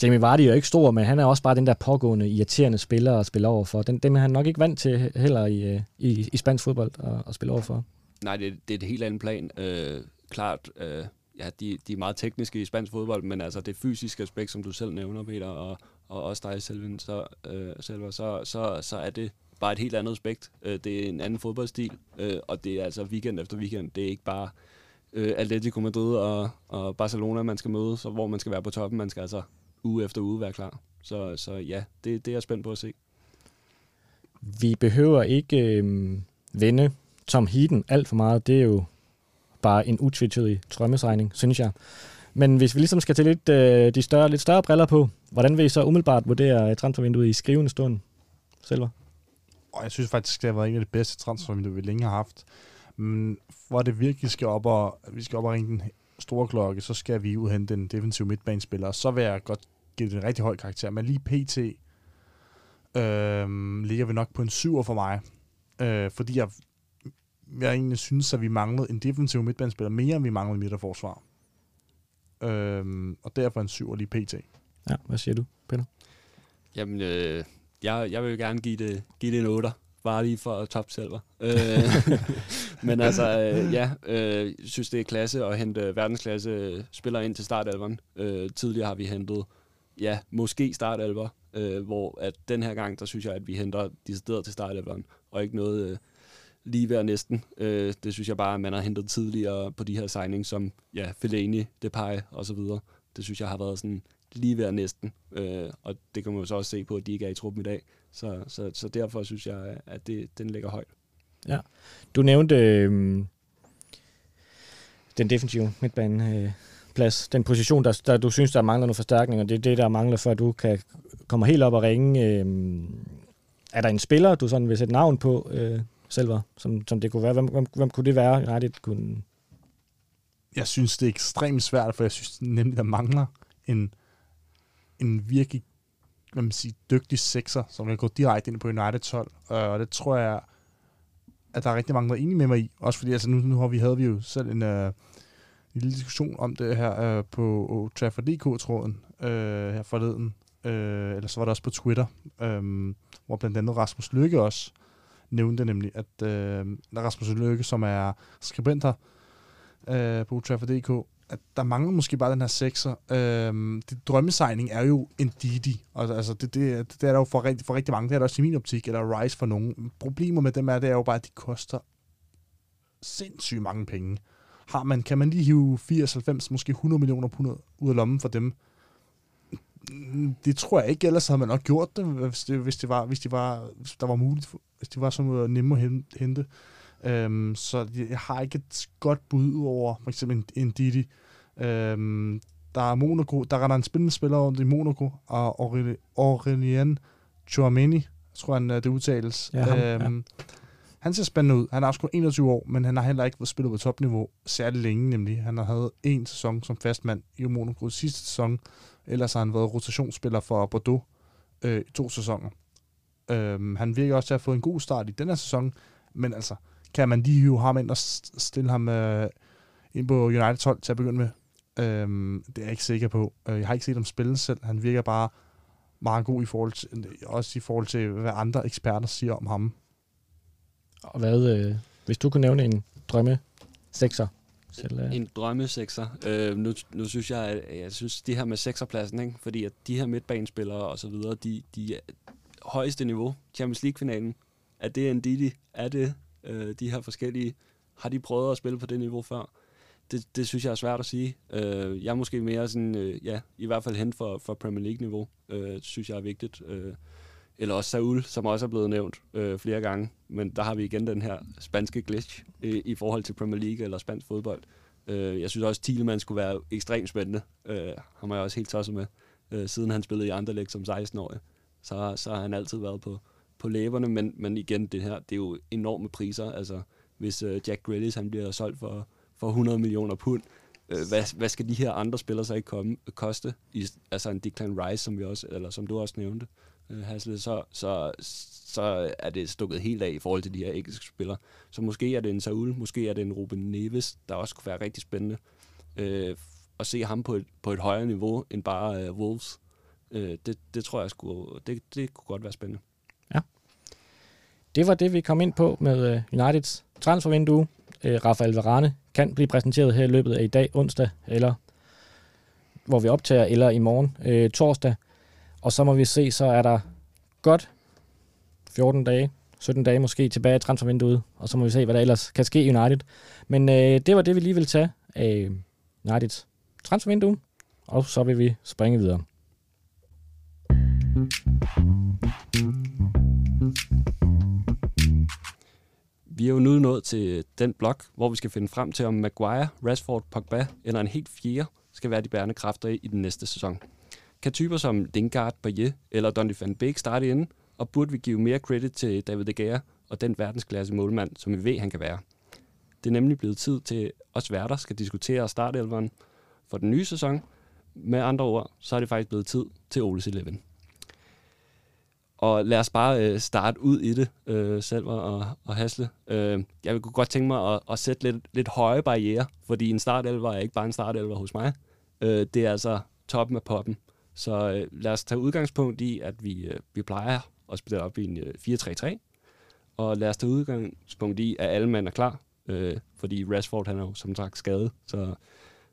S1: Jamie Vardy er jo ikke stor, men han er også bare den der pågående, irriterende spiller at spille over for. Den, dem er han nok ikke vant til heller i, øh, i, i spansk fodbold at, at spille over for.
S3: Nej, det, det er et helt andet plan. Øh, klart, øh, ja, de, de er meget tekniske i spansk fodbold, men altså det fysiske aspekt, som du selv nævner, Peter, og, og også dig, Selvin, så, øh, Selva, så, så, så er det bare et helt andet aspekt. Øh, det er en anden fodboldstil, øh, og det er altså weekend efter weekend. Det er ikke bare øh, Atletico Madrid og, og Barcelona, man skal møde, så hvor man skal være på toppen. Man skal altså uge efter uge være klar. Så, så ja, det, det er jeg spændt på at se.
S1: Vi behøver ikke øh, vende Tom Heaton alt for meget. Det er jo bare en utvetydig drømmesregning, synes jeg. Men hvis vi ligesom skal til lidt, øh, de større, lidt større briller på, hvordan vil I så umiddelbart vurdere transfervinduet i skrivende stund, Selver?
S2: Og jeg synes faktisk, det har været en af de bedste transfervinduer, vi længe har haft. Men for at det virkelig skal op og, vi skal op og ringe den store klokke, så skal vi udhente den defensive midtbanespiller. Så vil jeg godt give det en rigtig høj karakter. Men lige pt. Øh, ligger vi nok på en syver for mig. Øh, fordi jeg jeg egentlig synes, at vi manglede en defensiv midtbanespiller mere, end vi manglede midterforsvar. Øhm, og derfor en syv lige pt.
S1: Ja, hvad siger du, Peter?
S3: Jamen, øh, jeg, jeg vil gerne give det, give det en 8, bare lige for top. Øh, men altså, øh, ja, øh, jeg synes, det er klasse at hente verdensklasse spillere ind til startalveren. Øh, tidligere har vi hentet, ja, måske startalver, øh, hvor at den her gang, der synes jeg, at vi henter decideret til startalveren, og ikke noget øh, lige ved næsten. Øh, det synes jeg bare, at man har hentet tidligere på de her signings, som ja, Fellaini, Depay og så videre. Det synes jeg har været sådan lige ved næsten. Øh, og det kan man jo så også se på, at de ikke er i truppen i dag. Så, så, så derfor synes jeg, at det, den ligger højt.
S1: Ja. Du nævnte øh, den defensive midtbane. Øh, plads, den position, der, der du synes, der mangler nogle forstærkninger, det er det, der mangler, før du kan komme helt op og ringe. Øh, er der en spiller, du sådan vil sætte navn på, øh, selv, som, som det kunne være? Hvem, hvem, hvem kunne det være, Nej, det kunne...
S2: Jeg synes, det er ekstremt svært, for jeg synes nemlig, der mangler en, en virkelig man siger, dygtig sekser, som kan gå direkte ind på United 12. Øh, og det tror jeg, at der er rigtig mange, der er enige med mig i. Også fordi altså, nu, nu har vi, havde vi jo selv en, uh, en lille diskussion om det her uh, på Trafford.dk-tråden uh, her forleden. Uh, eller så var det også på Twitter, um, hvor blandt andet Rasmus Lykke også nævnte nemlig, at uh, Rasmus Lykke, som er skribenter uh, på Trafford.dk, at der mangler måske bare den her sekser. Øhm, det, drømmesigning er jo en Didi. Altså, altså det, det, det, er der jo for rigtig, for rigtig mange. Det er der også i min optik, eller Rise for nogen. Problemet med dem er, det er jo bare, at de koster sindssygt mange penge. Har man, kan man lige hive 80, 90, måske 100 millioner pund ud af lommen for dem? Det tror jeg ikke, ellers havde man nok gjort det, hvis det, hvis det var, hvis det var, hvis der var muligt, hvis det var så nemme at hente. Øhm, så jeg har ikke et godt bud over for eksempel en, en Didi. Øhm, der er Monaco, der er der en spændende spiller rundt i Monaco, og Aurelien Chouameni, tror han det udtales. Ja, ham, øhm, ja. Han ser spændende ud. Han er også kun 21 år, men han har heller ikke spillet på topniveau særlig længe, nemlig. Han har havde en sæson som fastmand i Monaco sidste sæson, ellers har han været rotationsspiller for Bordeaux øh, i to sæsoner. Øhm, han virker også til at have fået en god start i den her sæson, men altså, kan man lige hive ham ind og stille ham øh, ind på United 12 til at begynde med? Øhm, det er jeg ikke sikker på. Øh, jeg har ikke set ham spille selv. Han virker bare meget god i forhold til, også i forhold til, hvad andre eksperter siger om ham.
S1: Og hvad, øh, hvis du kunne nævne en drømme sekser?
S3: Selv, øh. En drømme sekser. Øh, nu, nu synes jeg, at jeg synes, det her med sekserpladsen, ikke? fordi at de her midtbanespillere og så videre, de, de er højeste niveau, Champions League-finalen, er det en Didi? Er det øh, de her forskellige? Har de prøvet at spille på det niveau før? Det, det synes jeg er svært at sige. Øh, jeg er måske mere sådan, øh, ja, i hvert fald hen for, for Premier League-niveau, øh, synes jeg er vigtigt. Øh, eller også Saul, som også er blevet nævnt øh, flere gange. Men der har vi igen den her spanske glitch øh, i forhold til Premier League eller spansk fodbold. Øh, jeg synes også, at Thielemann skulle være ekstremt spændende. Øh, ham har jeg også helt tosset med. Øh, siden han spillede i Anderlecht som 16-årig, så, så har han altid været på, på læberne, men, men igen, det her, det er jo enorme priser. Altså, hvis øh, Jack Grealish, han bliver solgt for, for 100 millioner pund, øh, hvad, hvad skal de her andre spillere så ikke komme, koste? I, altså en Declan Rice, som, vi også, eller som du også nævnte, øh, Hasle, så, så, så er det stukket helt af i forhold til de her engelske spillere. Så måske er det en Saul, måske er det en Ruben Neves, der også kunne være rigtig spændende. øh, at se ham på et, på et højere niveau end bare øh, Wolves, Øh, det, det tror jeg skulle, det, det kunne godt være spændende. Ja.
S1: Det var det, vi kom ind på med øh, Uniteds transfervindue. Øh, Rafael Varane kan blive præsenteret her i løbet af i dag, onsdag, eller hvor vi optager, eller i morgen, øh, torsdag. Og så må vi se, så er der godt 14 dage, 17 dage måske tilbage i transfervinduet, og så må vi se, hvad der ellers kan ske i United. Men øh, det var det, vi lige vil tage af Uniteds transfervindue, og så vil vi springe videre.
S3: Vi er jo nu nået til den blok, hvor vi skal finde frem til, om Maguire, Rashford, Pogba eller en helt fjerde skal være de bærende kræfter i den næste sæson. Kan typer som Lingard, Bayer eller Donny van Beek starte inden, og burde vi give mere credit til David De Gea og den verdensklasse målmand, som vi ved, han kan være. Det er nemlig blevet tid til os værter skal diskutere startelveren for den nye sæson. Med andre ord, så er det faktisk blevet tid til Oles Eleven. Og lad os bare øh, starte ud i det, øh, selv og, og Hasle. Øh, jeg kunne godt tænke mig at, at sætte lidt, lidt høje barriere, fordi en startelver er ikke bare en startelver hos mig. Øh, det er altså toppen af poppen. Så øh, lad os tage udgangspunkt i, at vi, øh, vi plejer at spille op i en øh, 4-3-3. Og lad os tage udgangspunkt i, at alle mænd er klar, øh, fordi Rashford han er jo som sagt skadet. Så,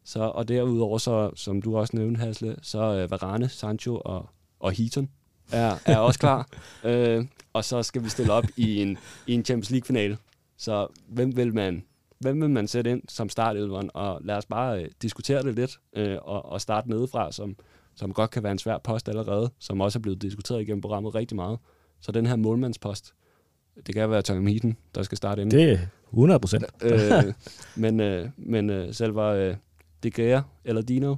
S3: så, og derudover, så, som du også nævnte, Hasle, så øh, Varane, Sancho og, og Heaton er, er også klar. øh, og så skal vi stille op i en, i en Champions League-finale. Så hvem vil man hvem vil man sætte ind som startelveren, og lad os bare øh, diskutere det lidt, øh, og, og starte nedefra, som, som godt kan være en svær post allerede, som også er blevet diskuteret igennem programmet rigtig meget. Så den her målmandspost, det kan være Tom Heaton, der skal starte ind.
S1: Det er 100 procent.
S3: øh, men øh, men øh, selv var øh, De Gea eller Dino.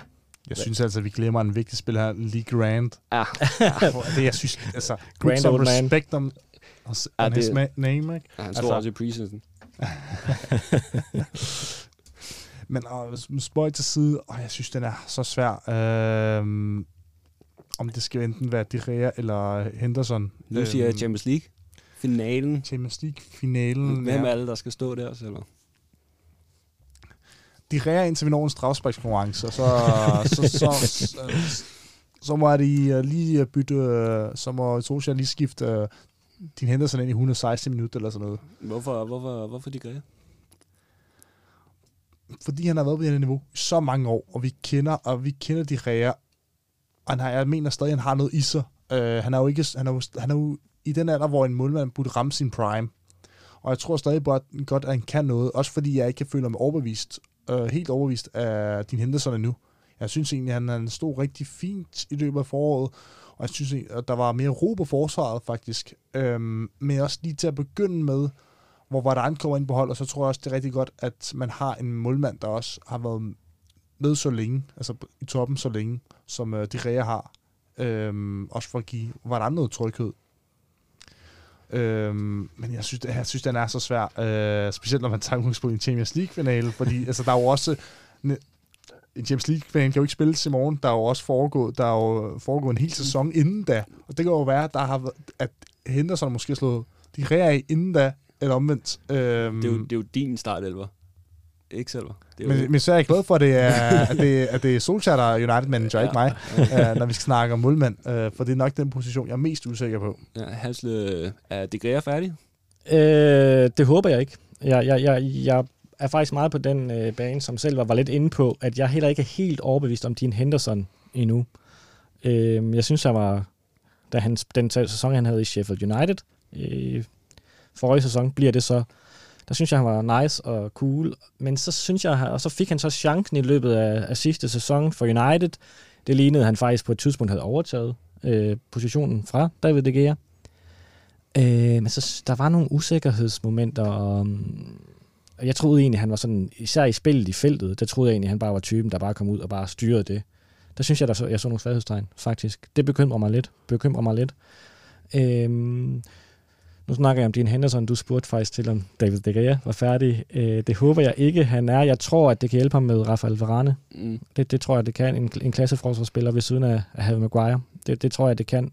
S2: Jeg synes altså, at vi glemmer en vigtig spiller her, Lee Grant.
S3: Ja,
S2: det, jeg synes, altså,
S1: Grand
S2: Grand some
S1: old man.
S2: respect on,
S3: Ja,
S2: his
S3: det-
S2: ma- name, ikke?
S3: han stod
S2: Altså-
S3: også i preseason.
S2: Men øh, spøj til side, og jeg synes, den er så svær. Øhm, om det skal enten være De Gea eller Henderson.
S3: Nu siger jeg
S2: Øhm,
S3: Champions League. Finalen.
S2: Champions League-finalen.
S3: Hvem er alle, der skal stå der, selv?
S2: De Gea indtil vi når en strafsparkskonkurrence, og så, så, så, så, så må de øh, lige bytte, øh, så må Solskjaer lige skifte øh, din Henderson ind i 116 minutter eller sådan noget.
S3: Hvorfor, hvorfor, hvorfor De Gea?
S2: fordi han har været på det her niveau i så mange år, og vi kender, og vi kender de ræger, og han har, jeg mener stadig, han har noget i sig. Uh, han er jo ikke, han er jo, han er jo i den alder, hvor en målmand burde ramme sin prime. Og jeg tror stadig at- godt, at han kan noget, også fordi jeg ikke kan føle mig overbevist, øh, helt overvist af din Henderson endnu. Jeg synes egentlig, at han, han stod rigtig fint i løbet af foråret, og jeg synes, egentlig, at der var mere ro på forsvaret faktisk. Øhm, men også lige til at begynde med, hvor Varane kommer ind på hold, og så tror jeg også, det er rigtig godt, at man har en målmand, der også har været med så længe, altså i toppen så længe, som øh, De Rea har. Øhm, også for at give Varane noget tryghed. Øhm, men jeg synes, det, jeg synes, den er så svær, øh, specielt når man tager udgangspunkt i en Champions League-finale, fordi altså, der er jo også... En Champions League-finale kan jo ikke spilles i morgen. Der er jo også foregået, der er jo foregået en hel sæson inden da. Og det kan jo være, at, der har, været- at Henderson måske har slået de Gea af inden da, eller omvendt. Øhm,
S3: Det er, jo, det er jo din startelver. Ikke selv. Det er
S2: men, men så er jeg glad for, at det er, at det, at det er Solskjaer, der er United-manager, ja. ikke mig, øh, når vi skal snakke om målmand. Øh, for det er nok den position, jeg er mest usikker på.
S3: ja, Hasle, er De Gea færdig?
S1: Øh, det håber jeg ikke. Jeg, jeg, jeg, jeg er faktisk meget på den øh, bane, som selv var, var lidt inde på, at jeg heller ikke er helt overbevist om din Henderson endnu. Øh, jeg synes, jeg var, da han, den sæson, han havde i Sheffield United, øh, forrige sæson bliver det så, der synes jeg, han var nice og cool. Men så synes jeg, og så fik han så chancen i løbet af, af sidste sæson for United. Det lignede, at han faktisk på et tidspunkt havde overtaget øh, positionen fra David De Gea. Øh, men så, der var nogle usikkerhedsmomenter, og, mm, og jeg troede egentlig, han var sådan, især i spillet i feltet, der troede jeg egentlig, han bare var typen, der bare kom ud og bare styrede det. Der synes jeg, der så, jeg så nogle svaghedstegn, faktisk. Det bekymrer mig lidt. Bekymrer mig lidt. Øhm, nu snakker jeg om din Henderson. Du spurgte faktisk til, om David De Gea var færdig. Øh, det håber jeg ikke, han er. Jeg tror, at det kan hjælpe ham med Rafael Varane.
S3: Mm.
S1: Det, det tror jeg, det kan. En, en klasseforsvarsspiller ved siden af, af Harry Maguire. Det, det tror jeg, det kan.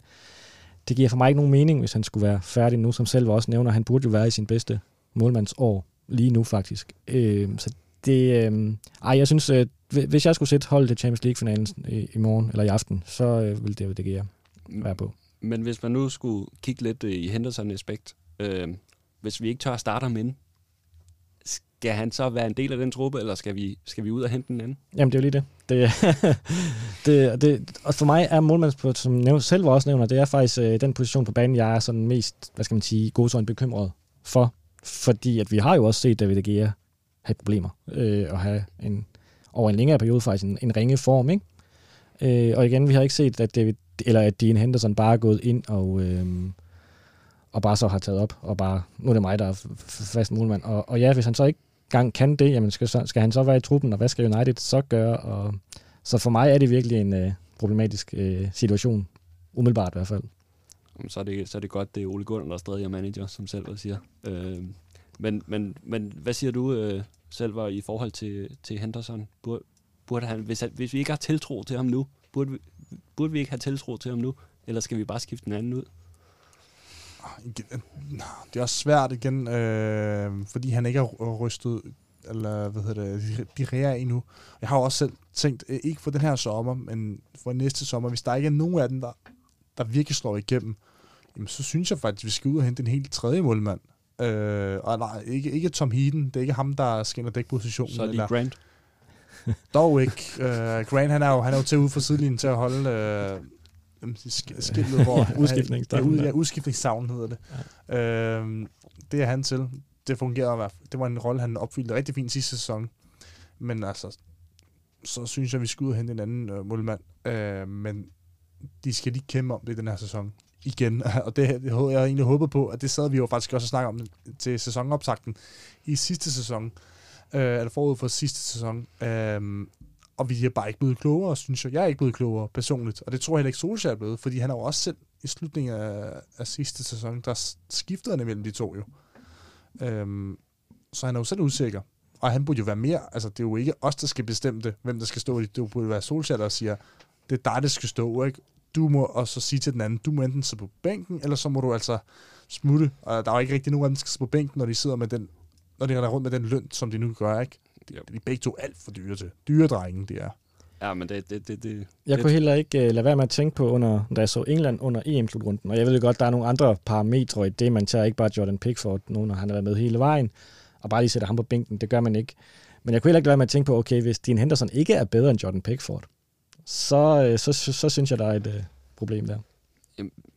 S1: Det giver for mig ikke nogen mening, hvis han skulle være færdig nu, som selv også nævner. Han burde jo være i sin bedste målmandsår lige nu, faktisk. Øh, så det... Øh, ej, jeg synes, øh, hvis jeg skulle sætte holdet til Champions League-finalen i, i morgen, eller i aften, så øh, ville David De Gea være på.
S3: Men hvis man nu skulle kigge lidt øh, i Henderson aspekt, øh, hvis vi ikke tør at starte ham ind, skal han så være en del af den truppe, eller skal vi, skal vi ud og hente den anden?
S1: Jamen, det er jo lige det. det, det, det og for mig er målmandspost, som nævnt, selv også nævner, det er faktisk øh, den position på banen, jeg er sådan mest, hvad skal man sige, godsøjne bekymret for. Fordi at vi har jo også set David De Gea have problemer, øh, og have en, over en længere periode faktisk en, en ringe form, ikke? Øh, og igen, vi har ikke set, at David, eller at Dean Henderson bare er gået ind og, øh, og bare så har taget op, og bare, nu er det mig, der er fast målmand. Og, og ja, hvis han så ikke gang kan det, jamen skal, så, skal han så være i truppen, og hvad skal United så gøre? Og, så for mig er det virkelig en øh, problematisk øh, situation, umiddelbart i hvert fald.
S3: Jamen, Så er det, så er det godt, det er Ole Gunnar, der stadig er manager, som selv siger. Øh, men, men, men hvad siger du øh, selv var i forhold til, til Henderson? Burde han, hvis, hvis vi ikke har tiltro til ham nu, burde vi, burde vi ikke have tiltro til ham nu? Eller skal vi bare skifte den anden ud?
S2: Det er også svært igen, øh, fordi han ikke er rystet, eller hvad hedder det, de- reagerer endnu. Jeg har jo også selv tænkt, øh, ikke for den her sommer, men for næste sommer, hvis der ikke er nogen af dem, der, der virkelig slår igennem, jamen, så synes jeg faktisk, at vi skal ud og hente en helt tredje målmand. Øh, og nej, ikke, ikke Tom Heaton. Det er ikke ham, der skinner dækpositionen.
S3: Så er lige
S2: eller,
S3: Grant.
S2: dog ikke. Øh, Grant, han er jo, han er jo til ude for sidelinjen til at holde sk- skiltet, hvor... Ja, ud,
S1: ja.
S2: ja, udskiftningsstavn hedder det. Ja. Øh, det er han til. Det fungerer i hvert fald. Det var en rolle, han opfyldte rigtig fint sidste sæson. Men altså, så synes jeg, vi skal ud og hente en anden øh, målmand. Øh, men de skal lige kæmpe om det i den her sæson. Igen. Og det, det havde jeg egentlig håbet på, at det sad vi jo faktisk også og snakke om til sæsonoptakten i sidste sæson. Øh, eller forud for sidste sæson. Øh, og vi er bare ikke blevet klogere, synes jeg. Jeg er ikke blevet klogere personligt. Og det tror jeg heller ikke Solskjaer er blevet, fordi han er jo også selv i slutningen af, af sidste sæson, der skiftede han imellem de to jo. Øhm, så han er jo selv usikker. Og han burde jo være mere, altså det er jo ikke os, der skal bestemme det, hvem der skal stå i det. Det burde være Solskjaer, der siger, det er dig, der skal stå, ikke? Du må og så sige til den anden, du må enten sidde på bænken, eller så må du altså smutte. Og der er jo ikke rigtig nogen der skal sidde på bænken, når de sidder med den, når de render rundt med den løn, som de nu gør, ikke? De,
S3: Jo.
S2: de er begge to alt for dyre til. Dyre drenge, det er.
S3: Ja, men det, det, det, det,
S1: Jeg
S3: det,
S1: kunne heller ikke uh, lade være med at tænke på, under, da jeg så England under EM-slutrunden, og jeg ved jo godt, der er nogle andre parametre i det, man tager ikke bare Jordan Pickford, nu når han har været med hele vejen, og bare lige sætter ham på bænken, det gør man ikke. Men jeg kunne heller ikke lade være med at tænke på, okay, hvis Dean Henderson ikke er bedre end Jordan Pickford, så, uh, så, så, så synes jeg, der er et uh, problem der.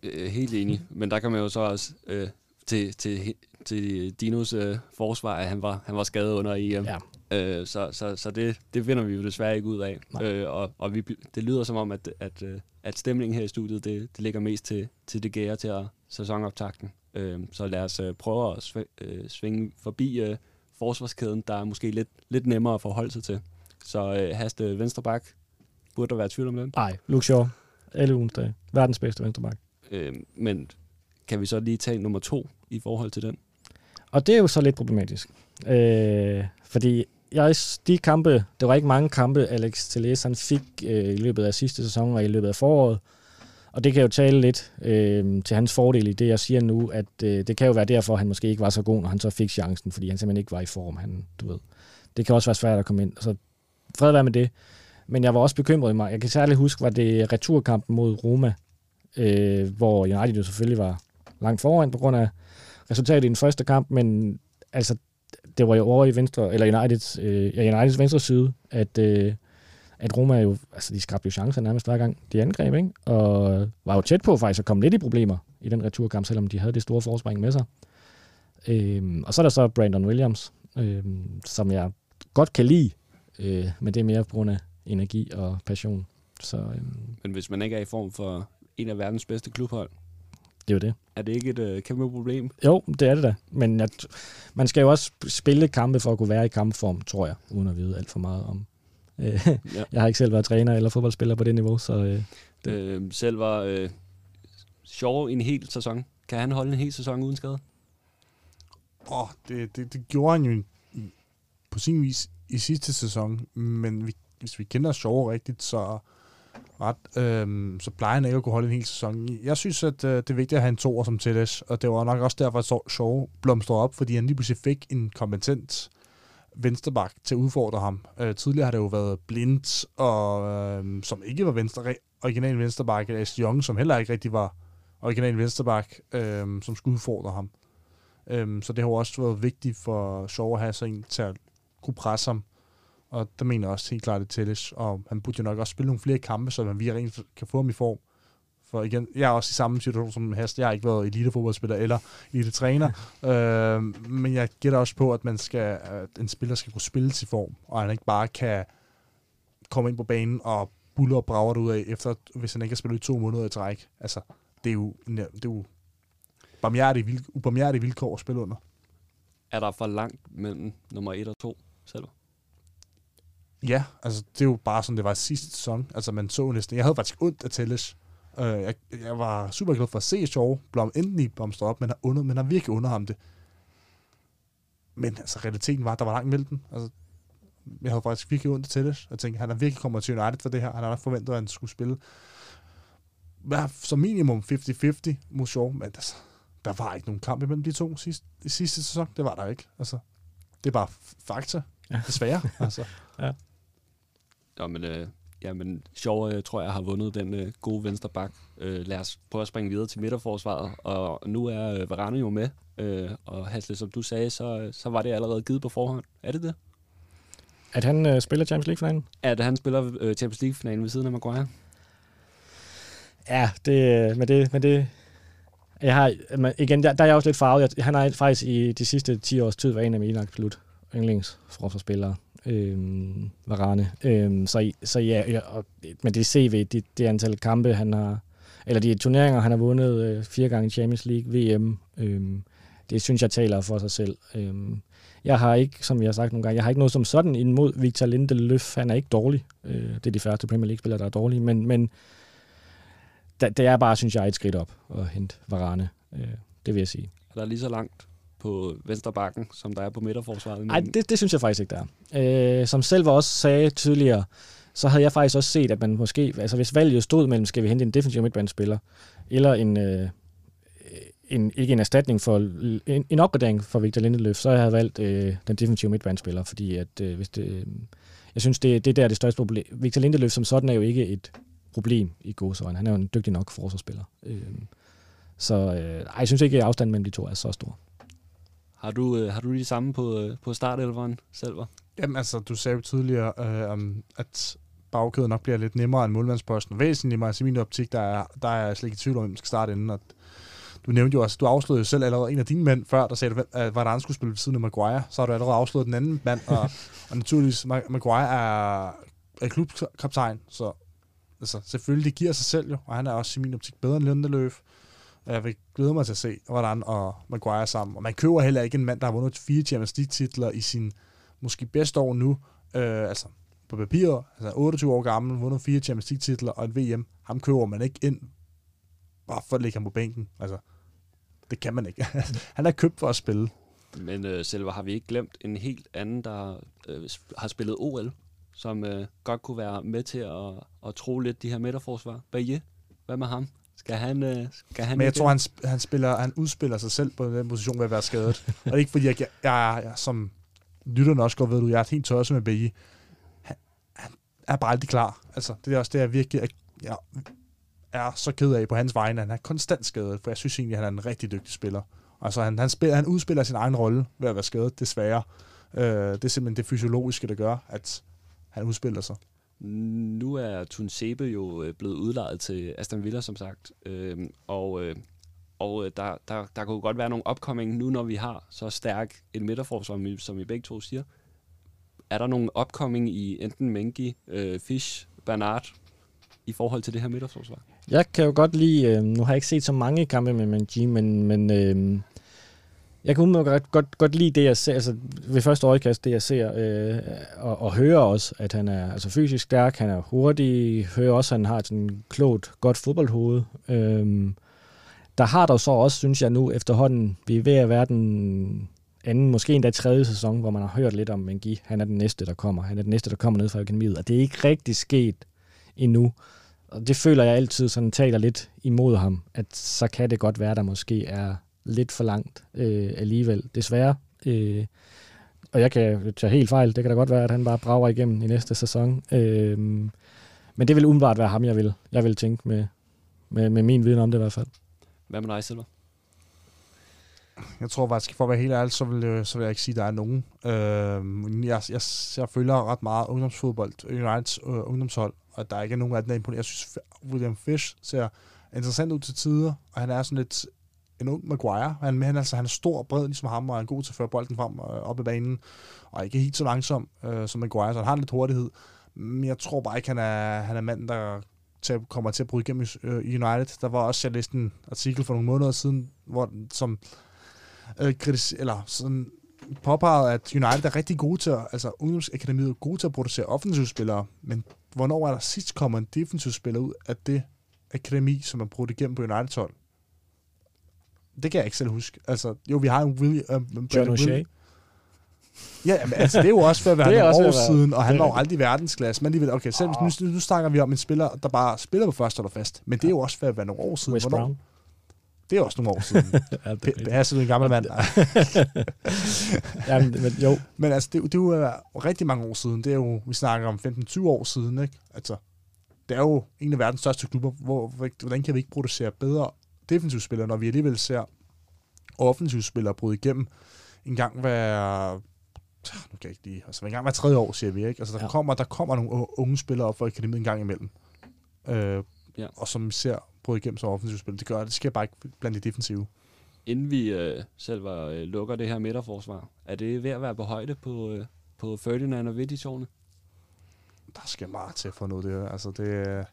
S3: øh, helt enig. Men der kan man jo så også øh, til, til, til Dinos øh, forsvar, at han var, han var skadet under EM.
S1: Ja.
S3: Øh, så så, så det, det finder vi jo desværre ikke ud af.
S1: Nej.
S3: Øh, og og vi, det lyder som om, at, at, øh, at stemningen her i studiet, det, det ligger mest til, til det gære til at sæsonoptakten. Øh, så lad os øh, prøve at sv- øh, svinge forbi øh, forsvarskæden, der er måske lidt, lidt nemmere at forholde sig til. Så øh, Haste Venstrebak, burde der være tvivl om den?
S1: Nej, Luke Shaw, alle ugens. Verdens bedste venstreback.
S3: Øh, men kan vi så lige tage nummer to i forhold til den?
S1: Og det er jo så lidt problematisk. Øh, fordi jeg, de kampe, det var ikke mange kampe, Alex Telles han fik øh, i løbet af sidste sæson og i løbet af foråret. Og det kan jo tale lidt øh, til hans fordel i det, jeg siger nu, at øh, det kan jo være derfor, at han måske ikke var så god, når han så fik chancen, fordi han simpelthen ikke var i form. Han, du ved. Det kan også være svært at komme ind. Så fred være med det. Men jeg var også bekymret i mig. Jeg kan særligt huske, var det returkampen mod Roma, øh, hvor United jo selvfølgelig var langt foran på grund af resultat i den første kamp, men altså, det var jo over i venstre, eller Uniteds, øh, Uniteds venstre side, at, øh, at Roma jo, altså de skabte jo chancer nærmest hver gang de angreb, ikke? og var jo tæt på faktisk at komme lidt i problemer i den returkamp, selvom de havde det store forspring med sig. Øh, og så er der så Brandon Williams, øh, som jeg godt kan lide, øh, men det er mere på grund af energi og passion. Så øh,
S3: Men hvis man ikke er i form for en af verdens bedste klubhold,
S1: det er jo det.
S3: er det ikke et øh, kæmpe problem?
S1: Jo, det er det da. Men jeg, man skal jo også spille kampe for at kunne være i kampform, tror jeg, uden at vide alt for meget om. Øh,
S3: Ja.
S1: jeg har ikke selv været træner eller fodboldspiller på det niveau, så øh, Det-
S3: Øh, selv var øh, Shaw en hel sæson. Kan han holde en hel sæson uden skade?
S2: Åh, det, det, det gjorde han jo på sin vis i sidste sæson, men vi, hvis vi kender Shaw rigtigt, så, ret, øh, så plejer han ikke at kunne holde en hel sæson. Jeg synes, at øh, det er vigtigt at have en toer som Telles, og det var nok også derfor, at Shaw blomstrede op, fordi han lige pludselig fik en kompetent vensterbak til at udfordre ham. Øh, tidligere har det jo været Blindt, og, øh, som ikke var venstre, original vensterbak, eller S. Young, som heller ikke rigtig var original vensterbak, øh, som skulle udfordre ham. Øh, så det har jo også været vigtigt for Shaw at have sådan en til at kunne presse ham. Og der mener jeg også helt klart, det tælles. Og han burde jo nok også spille nogle flere kampe, så man virkelig kan få ham i form. For igen, jeg er også i samme situation som Hast. Jeg har ikke været elitefodboldspiller eller elitetræner. øh, men jeg gætter også på, at man skal, at en spiller skal kunne spille til form, og han ikke bare kan komme ind på banen og buller og brager ud af, efter, hvis han ikke har spillet i to måneder i træk. Altså, det er jo, det er jo barmhjertige, vilk- ubarmhjertige vilkår at spille under.
S3: Er der for langt mellem nummer 1 og 2 selv?
S2: Ja, altså det er jo bare sådan, det var sidste sæson. Altså man så næsten, jeg havde faktisk ondt af Telles. Uh, jeg, jeg, var super glad for at se Shaw blom endelig blomstre op, men har, under, men har virkelig under ham det. Men altså realiteten var, at der var langt mellem dem. Altså, jeg havde faktisk virkelig ondt af Telles. Jeg tænkte, han er virkelig kommet til United for det her. Han har nok forventet, at han skulle spille hvad, som minimum 50-50 mod Shaw, men altså, der var ikke nogen kamp imellem de to sidste, sidste sæson. Det var der ikke. Altså, det er bare fakta. Desværre. altså.
S3: Ja, men øh, Jamen, Shaw øh, tror jeg har vundet den øh, gode venstre bak. Øh, lad os prøve at springe videre til midterforsvaret. Og nu er øh, Varane jo med. Øh, og Hasle, som du sagde, så, så var det allerede givet på forhånd. Er det det?
S1: At han øh, spiller Champions League-finalen?
S3: At han spiller øh, Champions League-finalen ved siden af Maguire?
S1: Ja, det, men det, men det, jeg har, men igen, der, der er jeg også lidt farvet. Jeg, han har faktisk i de sidste 10 års tid været en af mine absolut yndlingsforsvarsspillere, øh, Varane. Øh, så, så ja, ja og, men det CV, det, det antal kampe, han har, eller de turneringer, han har vundet øh, fire gange Champions League, VM, øh, det synes jeg taler for sig selv. Øh, jeg har ikke, som jeg har sagt nogle gange, jeg har ikke noget som sådan imod Victor Lindeløf. Han er ikke dårlig. Øh, det er de færreste Premier League-spillere, der er dårlige, men, men det er bare, synes jeg, et skridt op at hente Varane. Øh, det vil jeg sige.
S3: Er der lige så langt på venstre bakken, som der er på midterforsvaret?
S1: Nej, det, det synes jeg faktisk ikke, der er. Øh, som selv også sagde tidligere, så havde jeg faktisk også set, at man måske, altså hvis valget stod mellem, skal vi hente en defensiv midtbanespiller, eller en, øh, en, ikke en erstatning for, en, en opgradering for Victor Lindeløf, så jeg havde valgt øh, den defensive midtbanespiller, fordi at, øh, hvis det, øh, jeg synes, det, det der er det største problem. Victor Lindeløf som sådan er jo ikke et problem i godsøjne. Han er jo en dygtig nok forsvarsspiller. Øh, så øh, jeg synes ikke, at afstanden mellem de to er så stor.
S3: Har du, øh, har du de samme på, øh, på startelveren selv?
S2: Jamen altså, du sagde jo tidligere, øh, at bagkæden nok bliver lidt nemmere end målmandsposten. Væsentligt nemmere. Altså i min optik, der er, der er jeg slet ikke i tvivl om, at man skal starte inden. Og du nævnte jo også, du afslørede jo selv allerede en af dine mænd før, der sagde, at Varane skulle spille ved siden af Maguire. Så har du allerede afsløret den anden mand, og, og naturligvis, Maguire er, er klubkaptajn, så altså, selvfølgelig, det giver sig selv jo, og han er også i min optik bedre end Lindeløf. Jeg vil glæde mig til at se, hvordan og Maguire sammen. Og man køber heller ikke en mand, der har vundet fire Champions League-titler i sin måske bedste år nu. Øh, altså på papiret, altså 28 år gammel, vundet fire Champions League-titler og et VM. Ham køber man ikke ind, bare for at lægge ham på bænken. Altså, det kan man ikke. han er købt for at spille.
S3: Men øh, selv har vi ikke glemt en helt anden, der øh, har spillet OL som øh, godt kunne være med til at, at tro lidt de her midterforsvar. Baye, hvad med ham? Skal han, øh, skal han
S2: Men jeg tror, han, han, spiller, han udspiller sig selv på den position ved at være skadet. og det er ikke fordi, jeg, jeg, jeg, jeg som lytterne også godt ved, du, jeg er helt tørre med Baye. Han, han er bare aldrig klar. Altså, det er også det, jeg virkelig jeg, jeg er så ked af på hans vegne. Han er konstant skadet, for jeg synes egentlig, at han er en rigtig dygtig spiller. Altså, han, han, spiller, han udspiller sin egen rolle ved at være skadet, desværre. Øh, det er simpelthen det fysiologiske, der gør, at han udspiller sig.
S3: Nu er Tunsebe jo øh, blevet udlejet til Aston Villa, som sagt. Øhm, og øh, og øh, der, der, der kunne godt være nogle opkomming nu, når vi har så stærk en midterforsvar, som i begge to siger. Er der nogle opkomming i enten Mengi, øh, Fish, Bernard i forhold til det her midterforsvar?
S1: Jeg kan jo godt lide, øh, nu har jeg ikke set så mange kampe med Mengi, men, men øh, jeg kan umiddelbart godt, godt, godt lide det, jeg ser, altså ved første øjekast, det jeg ser, øh, og, og hører også, at han er altså fysisk stærk, han er hurtig, hører også, at han har et sådan klogt, godt fodboldhoved. Øh, der har der så også, synes jeg nu efterhånden, vi er ved at være den anden, måske endda tredje sæson, hvor man har hørt lidt om Mengi. Han er den næste, der kommer. Han er den næste, der kommer ned fra akademiet. Og det er ikke rigtig sket endnu. Og det føler jeg altid sådan taler lidt imod ham, at så kan det godt være, der måske er lidt for langt øh, alligevel, desværre. Øh, og jeg kan tage helt fejl. Det kan da godt være, at han bare brager igennem i næste sæson. Øh, men det vil umiddelbart være ham, jeg vil, jeg vil tænke med, med, med min viden om det i hvert fald.
S3: Hvad med dig, Silver?
S2: Jeg tror faktisk, for at være helt ærlig, så vil, så vil jeg ikke sige, at der er nogen. Øh, jeg, jeg, jeg følger ret meget ungdomsfodbold, Uniteds øh, ungdomshold, og der er ikke nogen af dem, der er imponerende. Jeg synes, William Fish ser interessant ud til tider, og han er sådan lidt en ung Maguire. Han, han, altså, han er stor og bred, ligesom ham, og er god til at føre bolden frem og øh, op i banen, og ikke helt så langsom øh, som Maguire, så han har lidt hurtighed. Men jeg tror bare ikke, han er, han er manden, der til, kommer til at bryde igennem øh, United. Der var også, jeg læste en artikel for nogle måneder siden, hvor, som øh, kritis, eller sådan påpegede, at United er rigtig gode til at, altså ungdomsakademiet er gode til at producere offensivspillere, men hvornår er der sidst kommer en defensiv spiller ud af det akademi, som er brugt igennem på United 12? Det kan jeg ikke selv huske. Altså, jo, vi har en William... Uh,
S1: John O'Shea.
S2: Ja, men altså, det er jo også for at være nogle år siden, og han var jo aldrig verdensklasse. Men alligevel, okay, selv oh. nu, nu snakker vi om en spiller, der bare spiller på første eller fast. Men det er jo også for at være nogle år siden.
S1: West Hvornår? Brown.
S2: Det er også nogle år siden. ja, det er sådan en gammel mand.
S1: ja, men, jo.
S2: Men altså, det, det er jo rigtig mange år siden. Det er jo, vi snakker om 15-20 år siden, ikke? Altså, det er jo en af verdens største klubber, hvor, hvordan kan vi ikke producere bedre defensivspillere, når vi alligevel ser offensivspillere bryde igennem en gang hver nu kan jeg ikke lige, altså en gang hver tredje år, siger vi, ikke? Altså, der, ja. kommer, der kommer nogle unge spillere op for akademiet en gang imellem. Øh, ja. Og som vi ser bryde igennem som offensivspil. Det gør det. sker bare ikke blandt de defensive.
S3: Inden vi øh, selv var, øh, lukker det her midterforsvar, er det ved at være på højde på, øh, på Ferdinand og Vitti
S2: Der skal meget til for noget det Altså, det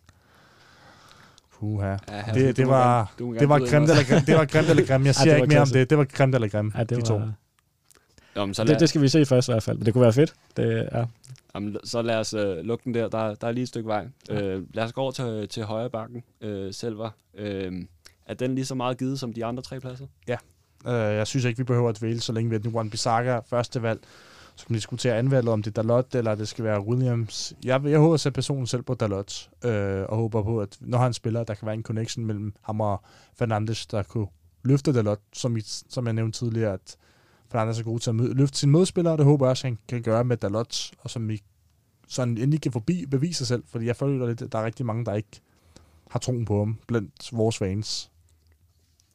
S2: Puha. Ja, det, det, var, det, var grimt eller grimt. Det var grimt eller grimt. Jeg siger ja, ikke mere om det. Det var grimt eller grimt, ja, det de var, to.
S1: Jamen, så lad... det, det, skal vi se først i hvert fald. Men det kunne være fedt. Det, ja.
S3: Jamen, så lad os øh, lukke den der. der. Der er lige et stykke vej. Ja. Øh, lad os gå over til, til højre bakken, øh, Selver. Øh, er den lige så meget givet som de andre tre pladser?
S2: Ja. Øh, jeg synes ikke, vi behøver at vælge, så længe vi har Juan Bissaka første valg. Så kan vi diskutere anvalget, om det er Dalot, eller det skal være Williams. Jeg, jeg håber at sætte personen selv på Dalot, øh, og håber på, at når han spiller, der kan være en connection mellem ham og Fernandes, der kunne løfte Dalot, som, I, som jeg nævnte tidligere, at Fernandes er god til at møde, løfte sine modspillere, og det håber jeg også, han kan gøre med Dalot, og som vi sådan endelig kan forbi bevise sig selv, fordi jeg føler lidt, at der er rigtig mange, der ikke har troen på ham blandt vores fans.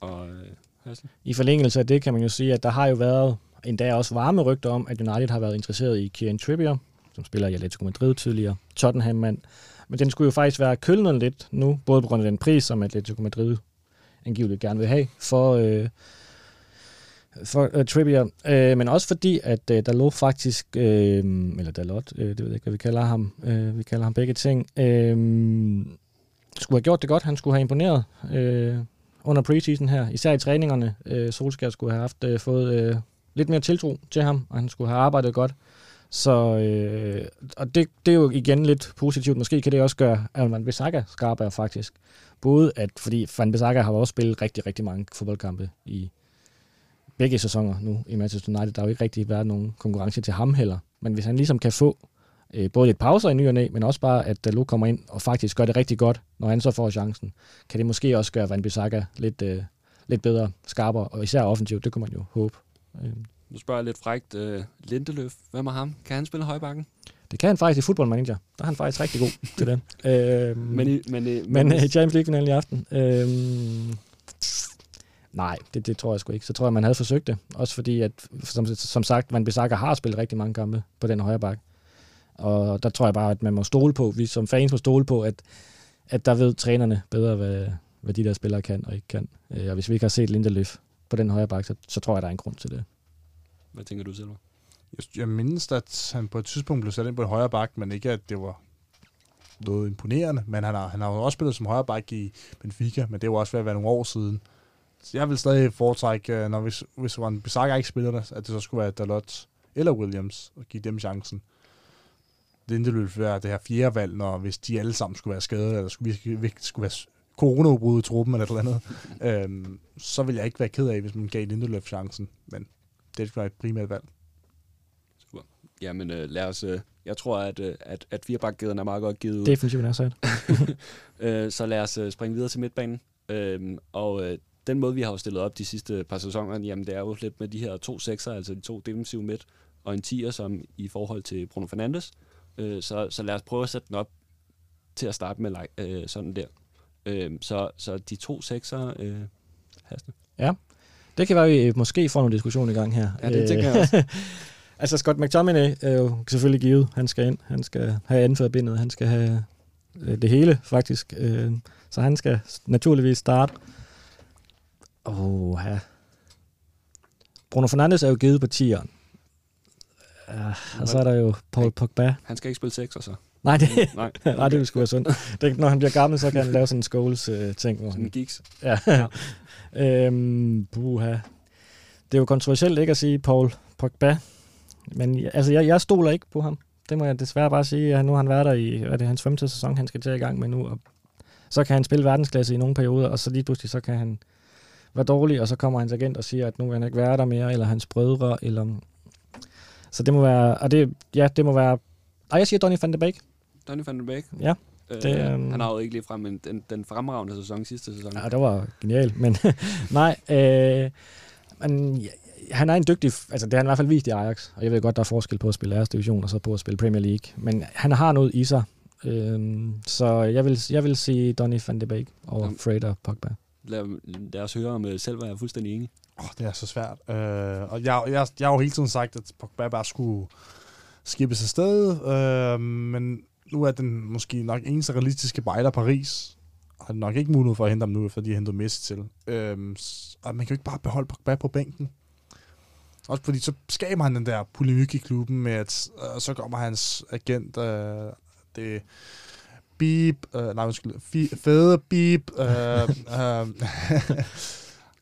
S3: Og, øh,
S1: I forlængelse af det kan man jo sige, at der har jo været endda også varme rygter om, at United har været interesseret i Kieran Trippier, som spiller i Atletico Madrid tidligere, Tottenham-mand. Men den skulle jo faktisk være kølnet lidt nu, både på grund af den pris, som Atletico Madrid angiveligt gerne vil have for, øh, for uh, Trippier, øh, men også fordi, at øh, der lå faktisk, øh, eller Dalot, øh, det ved jeg ikke, hvad vi kalder ham, øh, vi kalder ham begge ting, øh, skulle have gjort det godt, han skulle have imponeret øh, under preseason her, især i træningerne. Øh, Solskjaer skulle have haft øh, fået øh, lidt mere tiltro til ham, og han skulle have arbejdet godt. Så øh, og det, det er jo igen lidt positivt. Måske kan det også gøre, at Van Bissaka skarpere faktisk. Både at, fordi Van Bissaka har også spillet rigtig, rigtig mange fodboldkampe i begge sæsoner nu i Manchester United. Der har jo ikke rigtig været nogen konkurrence til ham heller. Men hvis han ligesom kan få øh, både lidt pauser i ny og næ, men også bare, at Dalot kommer ind og faktisk gør det rigtig godt, når han så får chancen, kan det måske også gøre Van Bissaka lidt, øh, lidt bedre, skarpere, og især offensivt, det kunne man jo håbe.
S3: Øh. Nu spørger jeg lidt frægt. Uh, Lindeløf, hvem er ham? Kan han spille højbakken?
S1: Det kan han faktisk i Football Manager. Der er han faktisk rigtig god til det. Øh, men i, men, i, men, men i Champions League-finalen i aften... Øh, Nej, det, det tror jeg sgu ikke. Så tror jeg, man havde forsøgt det. Også fordi, at som, som sagt, Van Bissaka har spillet rigtig mange kampe på den højre bak. Og der tror jeg bare, at man må stole på, vi som fans må stole på, at, at der ved trænerne bedre, hvad, hvad de der spillere kan og ikke kan. Øh, og hvis vi ikke har set Lindeløf på den højre bak, så, så tror jeg, der er en grund til det.
S3: Hvad tænker du, selv?
S2: Jeg, jeg mindes, at han på et tidspunkt blev sat ind på en højre bak, men ikke, at det var noget imponerende. Men han har, han har jo også spillet som højre bak i Benfica, men det var også ved at være nogle år siden. Så jeg vil stadig foretrække, øh, når hvis, hvis Van Bissaka ikke spiller det, at det så skulle være Dalot eller Williams, og give dem chancen. Det ville være det her fjerde valg, når hvis de alle sammen skulle være skadet, eller skulle, vi skulle være coronaudbrud i truppen eller et eller andet, øhm, så vil jeg ikke være ked af, hvis man gav Lindeløf chancen. Men det være et primært valg.
S3: Super. Jamen øh, lad os... Øh, jeg tror, at, øh, at, at firebakkæden er meget godt givet ud.
S1: Definitivt er sat.
S3: øh, så lad os øh, springe videre til midtbanen. Øh, og øh, den måde, vi har stillet op de sidste par sæsoner, jamen det er jo lidt med de her to sekser, altså de to defensive midt, og en tier, som i forhold til Bruno Fernandes. Øh, så, så lad os prøve at sætte den op til at starte med øh, sådan der. Øh, så, så de to sekser, øh, Hasne.
S1: Ja, det kan være, at vi måske får nogle diskussioner i gang her.
S3: Ja, det tænker jeg også.
S1: altså Scott McTominay er jo selvfølgelig givet. Han skal ind. Han skal have anført bindet. Han skal have øh, det hele, faktisk. Øh, så han skal naturligvis starte. Åh, ja. Bruno Fernandes er jo givet på 10'eren. Ja, og så er der jo Paul Pogba.
S3: Han skal ikke spille 6 så.
S1: Nej, det, nej. nej, det skulle være sundt. Det, når han bliver gammel, så kan han lave sådan en Scholes-ting.
S3: Uh, sådan en geeks.
S1: Ja. ja. øhm, buha. Det er jo kontroversielt ikke at sige Paul Pogba, men altså, jeg, jeg stoler ikke på ham. Det må jeg desværre bare sige. Nu har han været der i, hvad er det, hans femte sæson, han skal til i gang med nu. Og så kan han spille verdensklasse i nogle perioder, og så lige pludselig, så kan han være dårlig, og så kommer hans agent og siger, at nu vil han ikke være der mere, eller hans brødre, eller... Så det må være... Og det, ja, det må være... Ej, jeg siger Donny van de Beek.
S3: Donny van de Beek?
S1: Ja.
S3: Øh, det, um... Han har jo ikke lige frem en, den, den fremragende sæson sidste sæson.
S1: Ja, det var genialt, men nej. Øh, men, ja, han er en dygtig, altså det har han i hvert fald vist i Ajax, og jeg ved godt, der er forskel på at spille æres division og så på at spille Premier League, men han har noget i sig, Øhm, så jeg vil, jeg vil sige Donny van de Beek over
S3: Jamen.
S1: Fred og Pogba.
S3: Lad, lad os høre, om øh, selv var jeg fuldstændig enig.
S2: Oh, det er så svært. Øh, og jeg, jeg, jeg har jo hele tiden sagt, at Pogba bare skulle skibes afsted, øh, men nu er den måske nok eneste realistiske bejler Paris. Har nok ikke mulighed for at hente ham nu, fordi de har hentet Messi til. Øh, s- og man kan jo ikke bare beholde Pogba på bænken. Også fordi så skaber han den der polemik i klubben med, at øh, så kommer hans agent, øh, det Beep, øh, nej, undskyld, fi- fede Beep, øh, øh,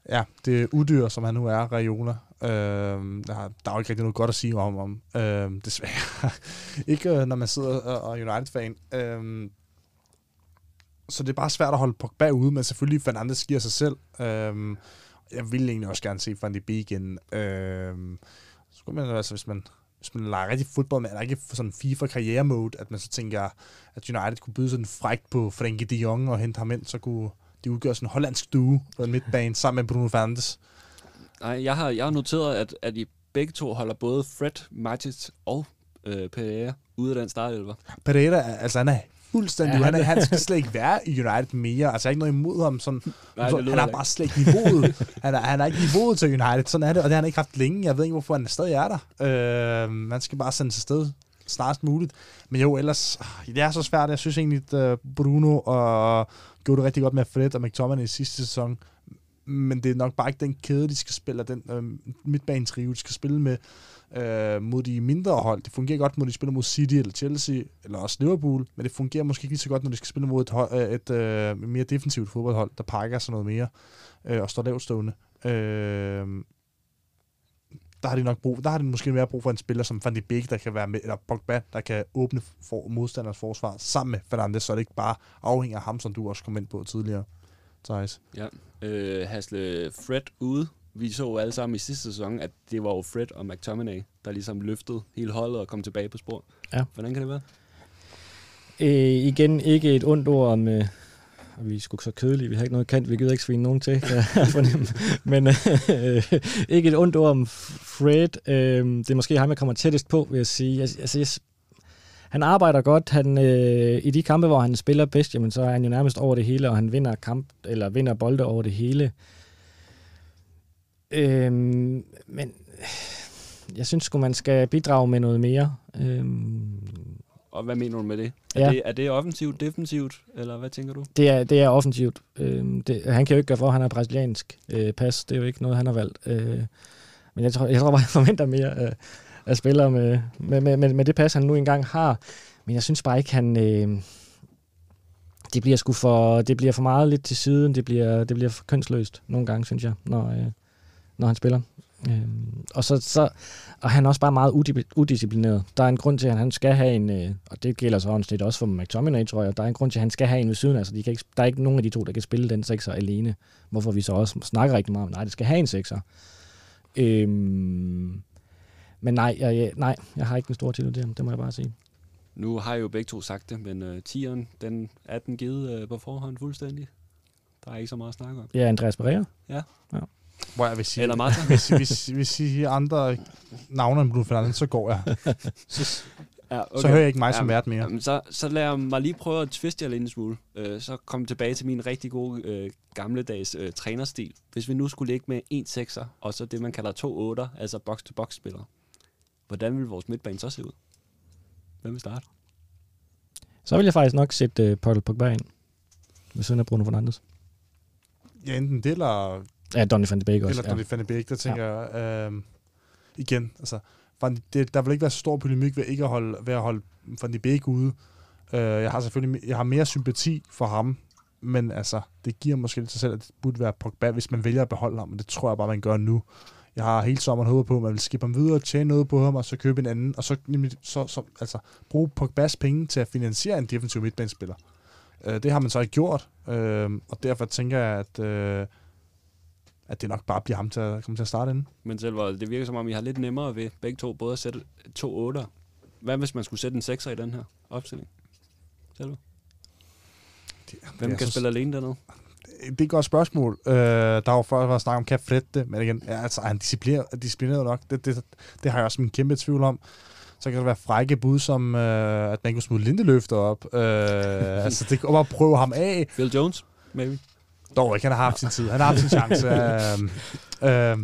S2: ja, det er udyr, som han nu er, Raiola. Øh, der, der er jo ikke rigtig noget godt at sige om ham, øhm, øh, desværre. ikke når man sidder øh, og er United-fan. Øh, så det er bare svært at holde Pogba ude, men selvfølgelig Fernandes giver sig selv. Øh, jeg ville egentlig også gerne se Van de Beek igen. Øh, så kunne man altså, hvis man hvis man leger rigtig fodbold, men er der ikke sådan FIFA karriere-mode, at man så tænker, at United kunne byde sådan frækt på Frenkie de Jong og hente ham ind, så kunne de udgøre sådan en hollandsk duo på en midtbane sammen med Bruno Fernandes.
S3: Nej, jeg har, jeg har noteret, at, at I begge to holder både Fred, Matic og øh, Pereira ude af den startelver.
S2: Pereira, er- altså han er fuldstændig,
S1: Ja,
S2: han, er, han skal slet ikke være i United mere. Altså jeg har ikke noget imod ham. Sådan,
S3: Nej,
S2: så, han har bare slet ikke niveauet. han, er, han er ikke niveauet til United. Sådan er det, og det har han ikke haft længe. Jeg ved ikke, hvorfor han stadig er der. Øh, man skal bare sendes afsted snarest muligt. Men jo, ellers, ah, det er så svært. Jeg synes egentlig, at øh, Bruno og gjorde det rigtig godt med Fred og McTominay i sidste sæson. Men det er nok bare ikke den kæde, de skal spille, og den øh, midtbanetrio, de skal spille med øh, mod de mindre hold. Det fungerer godt, når de spiller mod City eller Chelsea, eller også Liverpool, men det fungerer måske ikke lige så godt, når de skal spille mod et, hold, øh, et øh, mere defensivt fodboldhold, der pakker sig noget mere øh, og står lavt stående. Øh, der har de nok brug, der har de måske mere brug for en spiller som Van de Beek, der kan være med, eller Pogba, der kan åbne for modstanders forsvar sammen med Fernandes, så det ikke bare afhænger af ham, som du også kom ind på tidligere. Thijs.
S3: Ja. Øh, Hasle Fred ude. Vi så jo alle sammen i sidste sæson, at det var jo Fred og McTominay, der ligesom løftede hele holdet og kom tilbage på spor.
S1: Ja.
S3: Hvordan kan det være?
S1: Øh, igen, ikke et ondt ord om... Øh, og vi er sgu så kedelige, vi har ikke noget kant, vi gider ikke svine nogen til, kan jeg fornemme. Men øh, ikke et ondt ord om Fred. Øh, det er måske ham, jeg kommer tættest på, vil jeg sige. Jeg, altså, jeg, han arbejder godt. Han, øh, I de kampe, hvor han spiller bedst, jamen, så er han jo nærmest over det hele, og han vinder kamp eller vinder bolde over det hele. Øh, men jeg synes sgu, man skal bidrage med noget mere. Øh,
S3: Og hvad mener du med det? Er,
S1: Ja.
S3: det, er det offensivt, defensivt, eller hvad tænker du?
S1: Det er, det er offensivt. Øhm, det, han kan jo ikke gøre for, at han er brasiliansk øh, pas. Det er jo ikke noget, han har valgt. Øh, men jeg tror, jeg tror bare, jeg forventer mere øh, af spillere med, med, med, med, med det pas, han nu engang har. Men jeg synes bare ikke, han... Øh, det bliver sgu for, det bliver for meget lidt til siden. Det bliver, det bliver for kønsløst nogle gange, synes jeg, når, øh, når han spiller. Øh, og så, så og han er også bare meget udisciplineret. Der er en grund til, at han skal have en, øh, og det gælder så sådan også for McTominay, tror jeg, der er en grund til, at han skal have en ved siden af, så de kan ikke, der er ikke nogen af de to, der kan spille den sekser alene, hvorfor vi så også snakker rigtig meget om, nej, det skal have en sekser. Øhm, men nej jeg, jeg, nej, jeg har ikke den store tillid til ham, det må jeg bare sige.
S3: Nu har I jo begge to sagt det, men øh, tieren, den er den givet øh, på forhånd fuldstændig. Der er ikke så meget at snakke om.
S1: Ja, Andreas Pereira.
S2: Hvor jeg vil sige,
S3: Eller Marta.
S2: hvis, hvis, hvis I siger andre navne end Bruno Fernandes, så går jeg. Så,
S3: Ja,
S2: okay. så hører jeg ikke mig som vært mere.
S3: Jamen, så, så lad mig lige prøve at twiste jer lidt en smule. Øh, så kom tilbage til min rigtig gode øh, gamledags øh, trænerstil. Hvis vi nu skulle ligge med en sekser, og så det, man kalder to otter, altså box-to-box-spillere. Hvordan vil vores midtbane så se ud? Hvem vil starte?
S1: Så vil jeg faktisk nok sætte øh, Paul Pogba ind, ved siden af Bruno Fernandes.
S2: Ja, enten det, eller,
S1: Ja, Donny van de Beek også.
S2: eller
S1: ja.
S2: Donny van de Beek, der tænker jeg, øh, igen, altså, Van, det, der vil ikke være så stor polemik ved ikke at holde, ved at holde Van de Beek ude. Øh, jeg har selvfølgelig jeg har mere sympati for ham, men altså, det giver måske lidt sig selv, at det burde være Pogba, hvis man vælger at beholde ham, og det tror jeg bare, man gør nu. Jeg har hele sommeren håbet på, at man vil skifte ham videre, tjene noget på ham, og så købe en anden, og så, nemlig, så, så altså, bruge Pogbas penge til at finansiere en defensiv midtbanespiller. Øh, det har man så ikke gjort, øh, og derfor tænker jeg, at, øh, at det nok bare bliver ham til at komme til at starte inden.
S3: Men selv det virker som om, I har lidt nemmere ved begge to, både at sætte to otter. Hvad hvis man skulle sætte en sekser i den her opstilling? Selve.
S2: Det,
S3: Hvem
S2: det
S3: kan
S2: så-
S3: spille alene dernede?
S2: Det er et godt spørgsmål. Øh, der var før været snak om, det? Men igen, ja, altså, han disciplineret, disciplineret nok? Det, det, det har jeg også en kæmpe tvivl om. Så kan der være frække bud, som øh, at man kunne smide Lindeløfter op. Øh, altså, det kan bare prøve ham af.
S3: Phil Jones, maybe.
S2: Dog ikke, han har haft sin tid. Han har haft sin chance. øh, øh,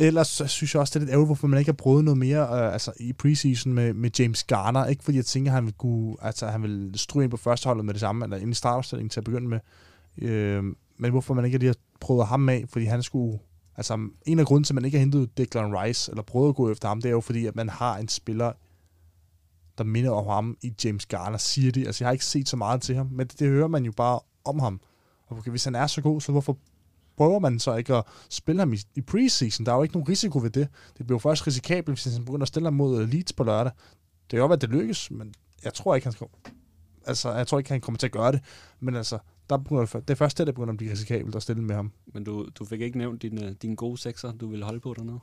S2: ellers så synes jeg også, det er lidt ærgerligt, hvorfor man ikke har prøvet noget mere øh, altså, i preseason med, med James Garner. Ikke fordi jeg tænker, at han vil, kunne, altså, han vil stryge ind på førsteholdet med det samme, eller ind i startopstillingen til at begynde med. Øh, men hvorfor man ikke lige har prøvet ham af, fordi han skulle... Altså, en af grunden til, at man ikke har hentet Declan Rice, eller prøvet at gå efter ham, det er jo fordi, at man har en spiller, der minder om ham i James Garner, siger de. Altså, jeg har ikke set så meget til ham, men det, det hører man jo bare om ham. Og okay, hvis han er så god, så hvorfor prøver man så ikke at spille ham i, i preseason? Der er jo ikke nogen risiko ved det. Det bliver jo først risikabelt, hvis han begynder at stille ham mod øh, Leeds på lørdag. Det er jo at det lykkes, men jeg tror ikke, han skal, altså, jeg tror ikke, han kommer til at gøre det. Men altså, der begynder, det er først det, der begynder at blive risikabelt at stille med ham.
S3: Men du, du fik ikke nævnt din, din gode sekser, du ville holde på dernede?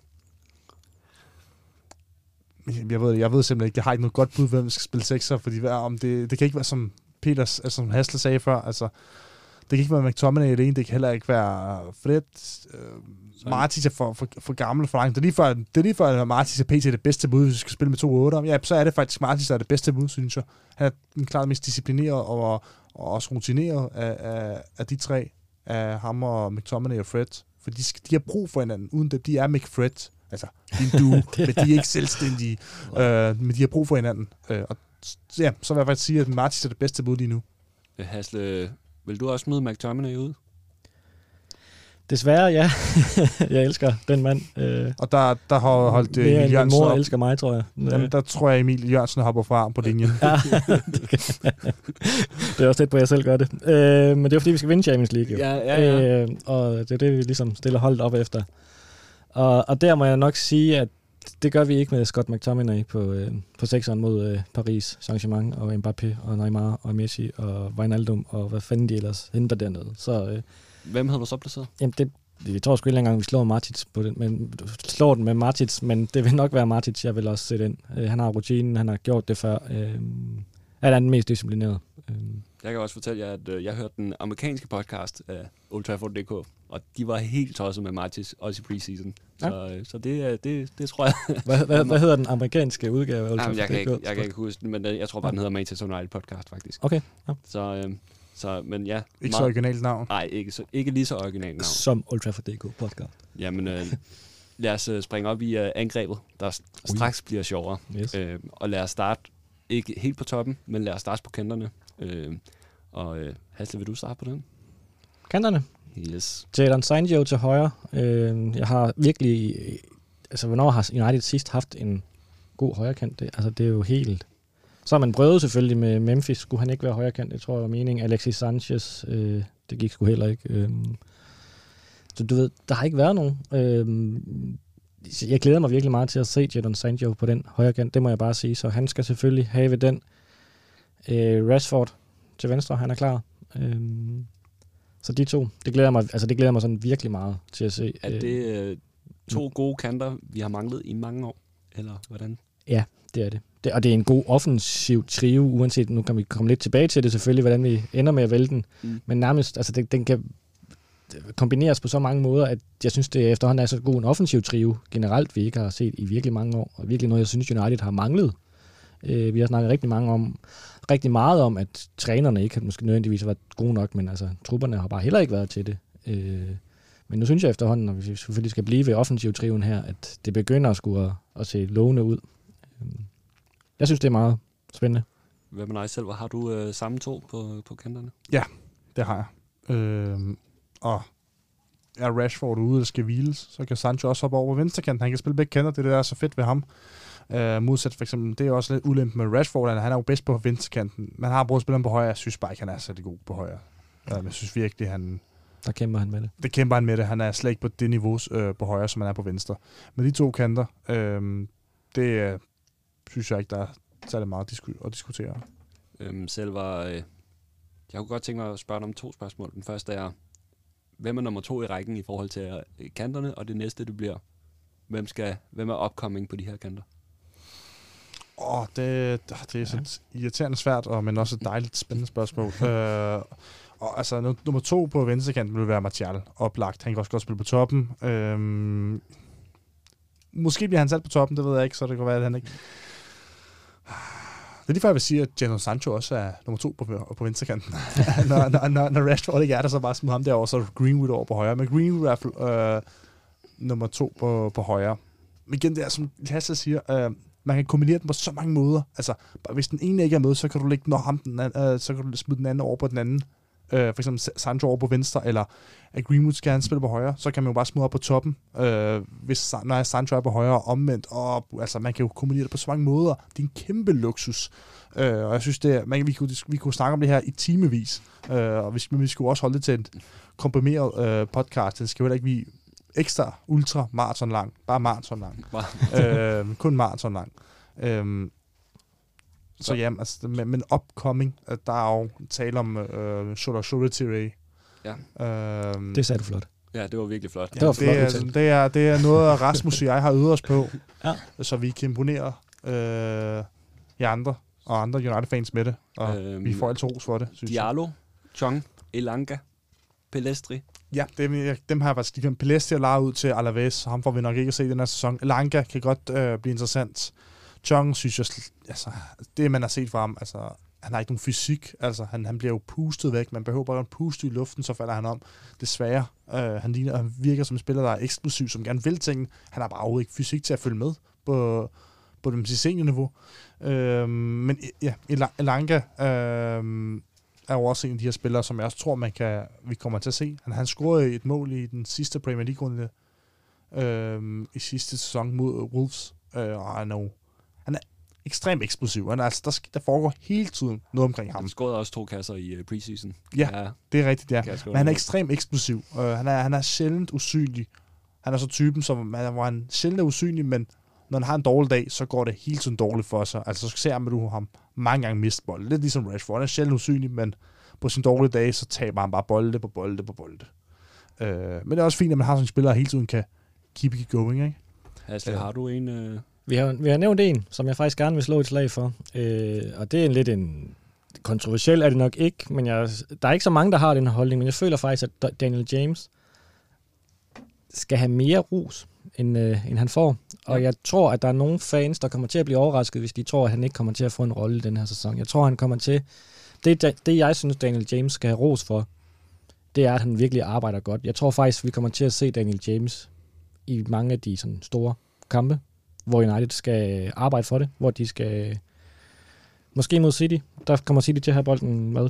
S2: Jeg ved, jeg ved simpelthen ikke, jeg har ikke noget godt bud, hvem skal spille sekser, fordi om det, det kan ikke være som Peters, altså som Hasle sagde før, altså det kan ikke være McTominay alene, det kan heller ikke være Fred. Øh, Martis er for, for, for gammel for langt. Det er lige før, det er lige før at Martis er pt. det bedste bud, hvis vi skal spille med 2-8. Ja, så er det faktisk Martis, der er det bedste bud, synes jeg. Han er den klart mest disciplineret og, og også rutineret af, af, af de tre, af ham og McTominay og Fred. For de, de har brug for hinanden, uden det. De er McFred. Altså, de du, men de er ikke selvstændige. øh, men de har brug for hinanden. Øh, og ja, så vil jeg faktisk sige, at Martis er det bedste bud lige nu.
S3: Hasle, vil du også smide McTominay ud?
S1: Desværre, ja. jeg elsker den mand.
S2: Øh, og der, der har holdt
S1: Mere Emil Jørgensen mor op. elsker mig, tror jeg.
S2: Jamen, der tror jeg, Emil Jørgensen hopper fra på linjen.
S1: ja, det er også tæt på, at jeg selv gør det. Øh, men det er fordi, vi skal vinde Champions League. Jo.
S3: Ja, ja, ja.
S1: Øh, og det er det, vi ligesom stiller holdet op efter. Og, og der må jeg nok sige, at det gør vi ikke med Scott McTominay på, øh, på sekseren mod øh, Paris Saint-Germain og Mbappé og Neymar og Messi og Wijnaldum og hvad fanden de ellers henter dernede. Så, øh,
S3: Hvem havde du så placeret?
S1: Jamen, det, jeg tror sgu ikke engang, vi slår Martins på den, men slår den med Martins, men det vil nok være Martins, jeg vil også sætte ind. Øh, han har rutinen, han har gjort det før. Øh, han er den mest disciplineret. Øh.
S3: Jeg kan også fortælle jer, at øh, jeg hørte den amerikanske podcast af Old Trafford.dk, og de var helt tosset med Martis, også i preseason. Ja. Så, øh, så det, det, det tror jeg...
S1: hvad, hvad, hvad hedder den amerikanske udgave af Old
S3: Jamen, jeg, kan ikke, jeg kan ikke huske den, men jeg tror bare, den hedder Manchester United Podcast, faktisk.
S1: Okay. Ja.
S3: Så, øh, så, men ja.
S2: Ikke meget, så originalt navn?
S3: Nej, ikke, så, ikke lige så originalt navn.
S1: Som Old Trafford.dk podcast.
S3: Jamen, øh, lad os uh, springe op i uh, angrebet, der straks bliver sjovere.
S1: Yes.
S3: Øh, og lad os starte, ikke helt på toppen, men lad os starte på kanterne. Øh, og øh, Hasle, vil du starte på den?
S1: Kanterne?
S3: Yes.
S1: Jadon Sancho til højre. Øh, jeg har virkelig... Altså, hvornår har United sidst haft en god højrekant? Det, altså, det er jo helt... Så har man prøvet selvfølgelig med Memphis. Skulle han ikke være højrekant? Det tror jeg var meningen. Alexis Sanchez, øh, det gik sgu heller ikke. Øh, så du ved, der har ikke været nogen. Øh, jeg glæder mig virkelig meget til at se Jadon Sancho på den højrekant. Det må jeg bare sige. Så han skal selvfølgelig have den. Øh, Rashford til venstre, han er klar. Øhm, så de to, det glæder mig, altså det glæder mig sådan virkelig meget til at se.
S3: Er det øh, to gode kanter, vi har manglet i mange år, eller hvordan?
S1: Ja, det er det. Det. Og det er en god offensiv trio, uanset, nu kan vi komme lidt tilbage til det selvfølgelig, hvordan vi ender med at vælge den. Mm. Men nærmest, altså det, den kan kombineres på så mange måder, at jeg synes, det efterhånden er så god en offensiv trio generelt, vi ikke har set i virkelig mange år. Og virkelig noget, jeg synes, United har manglet. Øh, vi har snakket rigtig mange om, rigtig meget om, at trænerne ikke måske nødvendigvis været gode nok, men altså, trupperne har bare heller ikke været til det. Øh, men nu synes jeg efterhånden, når vi selvfølgelig skal blive ved offensiv triven her, at det begynder at skulle at, at se lovende ud. Øh, jeg synes, det er meget spændende.
S3: Hvad med dig selv? Har du øh, samme to på, på kanterne?
S2: Ja, det har jeg. Øh, og er Rashford ude, der skal hviles, så kan Sancho også hoppe over venstrekanten. Han kan spille begge kanter, det er det, der er så fedt ved ham. Uh, modsat for eksempel, det er også lidt ulempe med Rashford, han er jo bedst på venstrekanten. Man har brugt spilleren på højre, jeg synes bare ikke, han er så god på højre. Uh, jeg synes virkelig, han...
S1: Der kæmper han med det.
S2: Det kæmper han med det. Han er slet ikke på det niveau uh, på højre, som han er på venstre. Men de to kanter, uh, det synes jeg ikke, der er særlig meget disku- at diskutere.
S3: Øhm, selv var... Øh, jeg kunne godt tænke mig at spørge dig om to spørgsmål. Den første er, hvem er nummer to i rækken i forhold til kanterne? Og det næste, det bliver, hvem, skal, hvem er opkoming på de her kanter?
S2: Åh, oh, det, det er så irriterende svært, og, men også et dejligt spændende spørgsmål. øh, og altså, nummer to på venstrekanten vil være Martial, oplagt. Han kan også godt spille på toppen. Øhm, måske bliver han sat på toppen, det ved jeg ikke, så det kan være, at han ikke... Det er lige før, jeg vil sige, at Jadon Sancho også er nummer to på, på venstrekanten. når, når, når, når Rashford ikke er der, så bare smid ham derover, så Greenwood over på højre. Men Greenwood er øh, nummer to på, på højre. Men igen, det er som Lasse siger, øh, man kan kombinere den på så mange måder. Altså, hvis den ene ikke er med, så kan du lægge den, ham, den anden, øh, så kan du smide den anden over på den anden. Øh, for eksempel Sancho over på venstre, eller at Greenwood skal han spille på højre, så kan man jo bare smide op på toppen, øh, hvis, når Sancho er på højre og omvendt. Og, altså, man kan jo kombinere det på så mange måder. Det er en kæmpe luksus. Øh, og jeg synes, det man, vi, kunne, vi kunne snakke om det her i timevis. Øh, og vi, men vi skulle også holde det til en komprimeret øh, podcast. Den skal jo heller ikke blive ekstra ultra maraton lang. Bare maraton lang. øh, kun maraton lang. Øh, så ja, altså, men, men upcoming, der er jo tale om uh, Shoulder Shoulder.
S3: Ja.
S1: Uh, det sagde du flot.
S3: Ja, det var virkelig flot.
S1: Ja, det, var
S2: flot det, er, det, er, det er noget, Rasmus og jeg har øvet os på, ja. så vi kan imponere uh, jer andre og andre United-fans med det. Og øhm, vi får altid ros for det,
S3: synes Diallo, jeg. Chong, Elanga, Pelestri.
S2: Ja, dem, dem har jeg faktisk Pelestri og ud til Alaves. Ham får vi nok ikke at se den her sæson. Elanga kan godt uh, blive interessant. Chong synes jeg, altså, det man har set fra ham, altså, han har ikke nogen fysik, altså han, han bliver jo pustet væk, man behøver bare en puste i luften, så falder han om. Desværre, øh, han, ligner, han virker som en spiller, der er eksplosiv, som gerne vil ting. Han har bare overhovedet ikke fysik til at følge med på, på det seniorniveau. Øh, men ja, Elanga øh, er jo også en af de her spillere, som jeg også tror, man kan, vi kommer til at se. Han, han scorede et mål i den sidste Premier League-runde øh, i sidste sæson mod Wolves, øh, og han er jo han er ekstremt eksplosiv. Han er, altså, der, der foregår hele tiden noget omkring ham. Han
S3: scorede også to kasser i uh, preseason.
S2: Ja, ja, det er rigtigt, ja. Men han er ekstremt eksplosiv. Uh, han, er, han er sjældent usynlig. Han er så typen, som, hvor han sjældent er usynlig, men når han har en dårlig dag, så går det hele tiden dårligt for sig. Altså, så ser man, at du ham mange gange miste bold. Lidt ligesom Rashford. Han er sjældent usynlig, men på sin dårlige dag, så taber han bare bolde på bolde på bolde. Uh, men det er også fint, at man har sådan en spiller, der hele tiden kan keep it going, ikke?
S3: Asle, uh, har du en, uh,
S1: vi har, vi har nævnt en, som jeg faktisk gerne vil slå et slag for, øh, og det er en lidt en kontroversiel er det nok ikke, men jeg, der er ikke så mange, der har den her holdning, men jeg føler faktisk, at Daniel James skal have mere rus, end, øh, end han får. Og ja. jeg tror, at der er nogle fans, der kommer til at blive overrasket, hvis de tror, at han ikke kommer til at få en rolle i den her sæson. Jeg tror, han kommer til... Det, det jeg synes, Daniel James skal have ros for, det er, at han virkelig arbejder godt. Jeg tror faktisk, vi kommer til at se Daniel James i mange af de sådan, store kampe hvor United skal arbejde for det, hvor de skal... Måske mod City, der kommer City til at have bolden med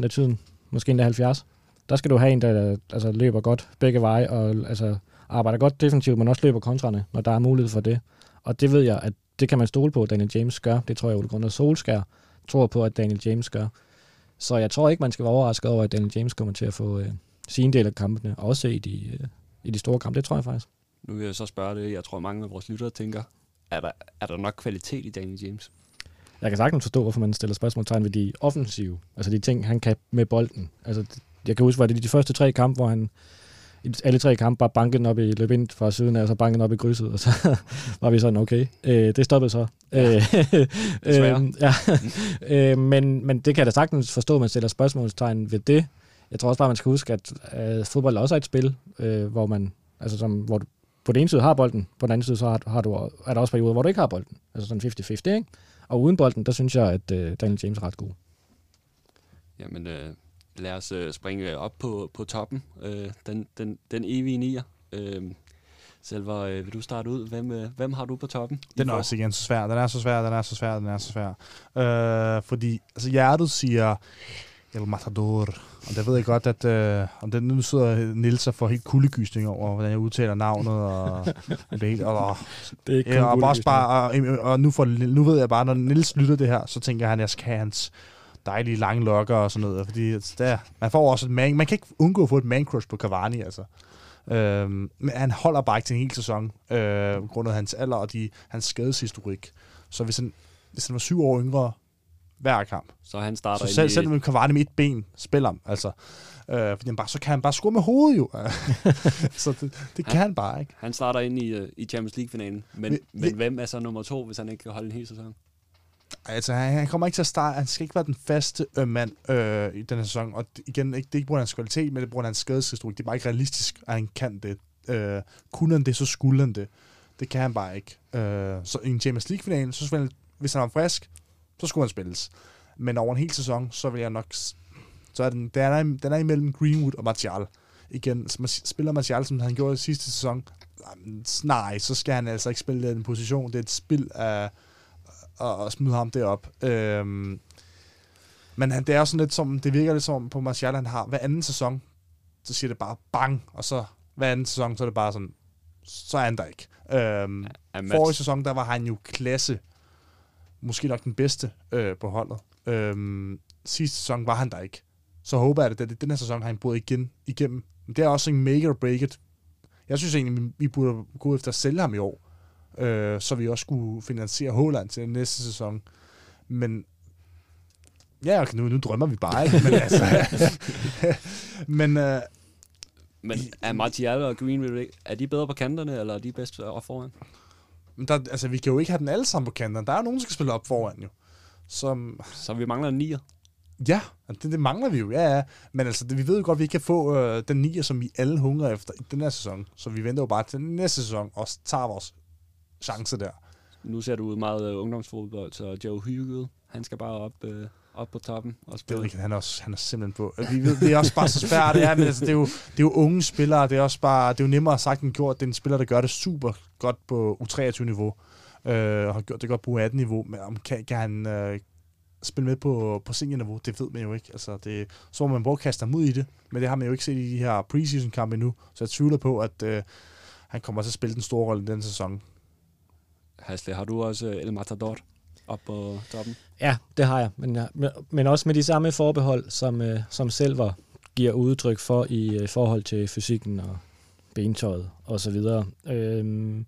S1: 60% af tiden, måske endda 70. Der skal du have en, der altså, løber godt begge veje, og altså, arbejder godt defensivt, men også løber kontrene, når der er mulighed for det. Og det ved jeg, at det kan man stole på, at Daniel James gør. Det tror jeg, Ole Gunnar Solskær tror på, at Daniel James gør. Så jeg tror ikke, man skal være overrasket over, at Daniel James kommer til at få øh, sin del af kampene, også i de, øh, i de store kampe. Det tror jeg faktisk.
S3: Nu vil jeg så spørge det, jeg tror mange af vores lyttere tænker, er der, er der nok kvalitet i Daniel James?
S1: Jeg kan sagtens forstå, hvorfor man stiller spørgsmålstegn ved de offensive, altså de ting, han kan med bolden. Altså, jeg kan huske, var det de første tre kampe, hvor han alle tre kampe bare bankede den op i løb ind fra siden af, og så bankede den op i krydset, og så var vi sådan, okay, øh, det stoppede så. Ja, øh, ja. øh, men, men det kan jeg da sagtens forstå, at man stiller spørgsmålstegn ved det. Jeg tror også bare, man skal huske, at øh, fodbold er også et spil, øh, hvor man, altså som, hvor du på den ene side har bolden, på den anden side så har, har du, er der også perioder, hvor du ikke har bolden. Altså sådan 50-50, ikke? Og uden bolden, der synes jeg, at øh, Daniel James er ret god.
S3: Jamen, øh, lad os øh, springe op på, på toppen. Øh, den, den, den evige nier. Øh, Selver, øh, vil du starte ud? Hvem, øh, hvem har du på toppen?
S2: Den er også igen så svær. Den er så svær, den er så svær, den er så svær. Øh, fordi altså, hjertet siger El Matador. Og det ved jeg godt, at øh, om den, nu sidder Nils og får helt kuldegysning over, hvordan jeg udtaler navnet. Og, og det, helt, og, det er ikke ja, og, også bare, og, og nu, får, nu ved jeg bare, når Nils lytter det her, så tænker han, at jeg skal have hans dejlige lange lokker og sådan noget. Fordi der, man får også et man, man kan ikke undgå at få et man crush på Cavani, altså. Øhm, men han holder bare ikke til en hel sæson, øh, grundet hans alder og de, hans skadeshistorik. Så hvis han, hvis han var syv år yngre, hver kamp.
S3: Så han starter
S2: så selv, i... selv med Cavani med et ben spiller altså. Øh, fordi han bare, så kan han bare score med hovedet jo. så det, det kan han, han bare ikke.
S3: Han starter ind i, uh, i Champions League-finalen. Men, men, men hvem er så nummer to, hvis han ikke kan holde en hel sæson?
S2: Altså, han, han kommer ikke til at starte. Han skal ikke være den faste øh, mand øh, i den sæson. Og igen, ikke, det er ikke på hans kvalitet, men det er på hans skadeshistorik. Det er bare ikke realistisk, at han kan det. Øh, kunne han det, så skulle han det. Det kan han bare ikke. Øh, så i en Champions League-finale, så selvfølgelig, hvis han var frisk, så skulle han spilles. Men over en hel sæson, så vil jeg nok... Så er den, den, er, den er imellem Greenwood og Martial. Igen, spiller Martial, som han gjorde i sidste sæson. Nej, så skal han altså ikke spille den position. Det er et spil af at, at smide ham derop. Øhm, men han, det er sådan lidt som, det virker lidt som på Martial, han har hver anden sæson, så siger det bare bang, og så hver anden sæson, så er det bare sådan, så er han der ikke. Øhm,
S3: Mats,
S2: Forrige sæson, der var han jo klasse. Måske nok den bedste øh, på holdet. Øhm, sidste sæson var han der ikke. Så håber jeg, at det, den her sæson har han brudt igen igennem. Men det er også en make or break it. Jeg synes egentlig, vi- vi burde gå efter at sælge ham i år. Øh, så vi også skulle finansiere Håland til næste sæson. Men ja, okay, nu, nu drømmer vi bare, ikke? Men altså... men øh,
S3: men er Martial og Greenwood, er de bedre på kanterne, eller er de bedst op foran?
S2: Men der, altså, vi kan jo ikke have den alle sammen på kanterne. Der er jo nogen, der skal spille op foran jo. Som,
S3: Så vi mangler en nier.
S2: Ja, det, det mangler vi jo, ja, ja. Men altså, det, vi ved jo godt, at vi ikke kan få øh, den nier, som vi alle hungrer efter i den her sæson. Så vi venter jo bare til næste sæson og tager vores chance der.
S3: Nu ser du ud meget uh, ungdomsfodbold, så Joe Hugel, han skal bare op, uh, op på toppen og
S2: Det er
S3: spille.
S2: ikke, han er, også, han er simpelthen på. Vi ved, det er også bare så svært, det er, men altså, det, er jo, det er jo unge spillere, det er også bare, det er jo nemmere sagt end gjort. Det er en spiller, der gør det super godt på U23-niveau, øh, og har gjort det godt på U18-niveau, men om kan, kan han øh, spille med på, på seniorniveau, det ved man jo ikke. Altså, det, så må man at kaste ham ud i det, men det har man jo ikke set i de her preseason-kampe endnu, så jeg tvivler på, at øh, han kommer til at spille den store rolle i den sæson.
S3: Hasle, har du også uh, El Matador op på toppen?
S1: Ja, det har jeg, øh, men, men- også med de samme forbehold, som, øh, som Selver giver udtryk for i øh, forhold til fysikken og bentøjet og så videre. Øhm,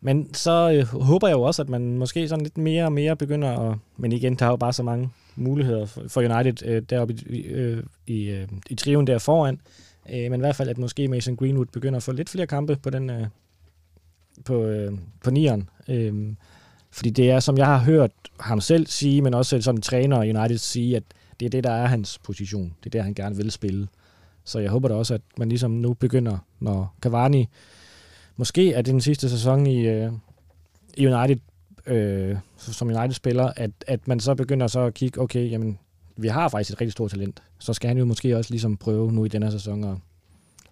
S1: men så øh, håber jeg jo også, at man måske sådan lidt mere og mere begynder at... Men igen, der er jo bare så mange muligheder for, for United øh, deroppe i, øh, i, øh, i triven der foran. Øh, men i hvert fald, at måske Mason Greenwood begynder at få lidt flere kampe på den øh, på, øh, på nieren. Øh, fordi det er, som jeg har hørt ham selv sige, men også som træner i United sige, at det er det, der er hans position. Det er der, han gerne vil spille. Så jeg håber da også, at man ligesom nu begynder, når Cavani måske er det den sidste sæson i, øh, i United, øh, som United-spiller, at, at man så begynder så at kigge, okay, jamen, vi har faktisk et rigtig stort talent. Så skal han jo måske også ligesom prøve nu i den her sæson at,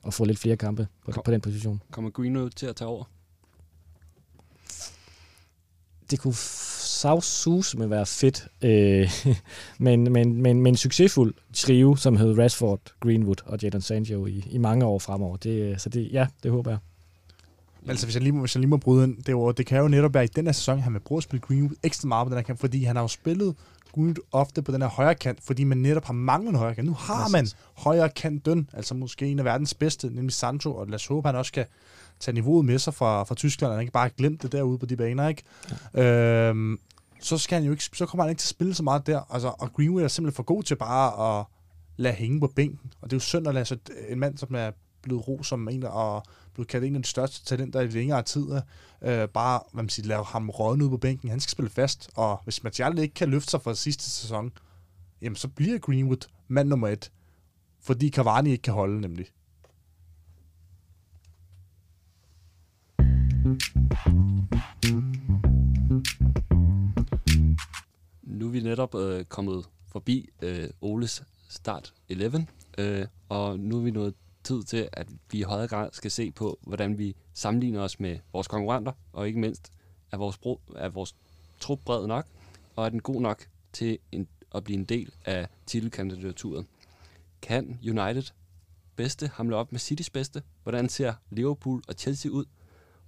S1: at få lidt flere kampe på,
S3: Kom.
S1: på den position.
S3: Kommer Greenwood til at tage over?
S1: Det kunne savsus med være fedt, øh, men, men, men, men en succesfuld trio, som hed Rashford, Greenwood og Jadon Sancho i, i mange år fremover. Det, så det, ja, det håber jeg.
S2: Altså, hvis jeg lige må, hvis jeg lige må bryde ind, det, det kan jo netop være i den her sæson, han vil bruge at spille Greenwood ekstra meget på den her kant, fordi han har jo spillet Greenwood ofte på den her højre kant, fordi man netop har manglet en højre kant. Nu har man højre kant døn, altså måske en af verdens bedste, nemlig Sancho, og lad os håbe, han også kan tage niveauet med sig fra, fra Tyskland, og han ikke bare glemt det derude på de baner, ikke? Ja. Øhm, så, skal han jo ikke, så kommer han ikke til at spille så meget der, altså, og Greenwood er simpelthen for god til bare at lade hænge på bænken, og det er jo synd at lade så en mand, som er blevet ro som en, og blevet kaldt en af de største talenter i længere tid, øh, bare hvad man siger, lave ham rådne ud på bænken. Han skal spille fast, og hvis Martial ikke kan løfte sig fra sidste sæson, jamen så bliver Greenwood mand nummer et, fordi Cavani ikke kan holde nemlig.
S3: Nu er vi netop øh, kommet forbi øh, Oles start 11, øh, og nu er vi nået tid til, at vi i højere grad skal se på, hvordan vi sammenligner os med vores konkurrenter, og ikke mindst, er vores, bro, er vores trup bred nok, og er den god nok til en, at blive en del af titelkandidaturet. Kan United bedste hamle op med Citys bedste? Hvordan ser Liverpool og Chelsea ud?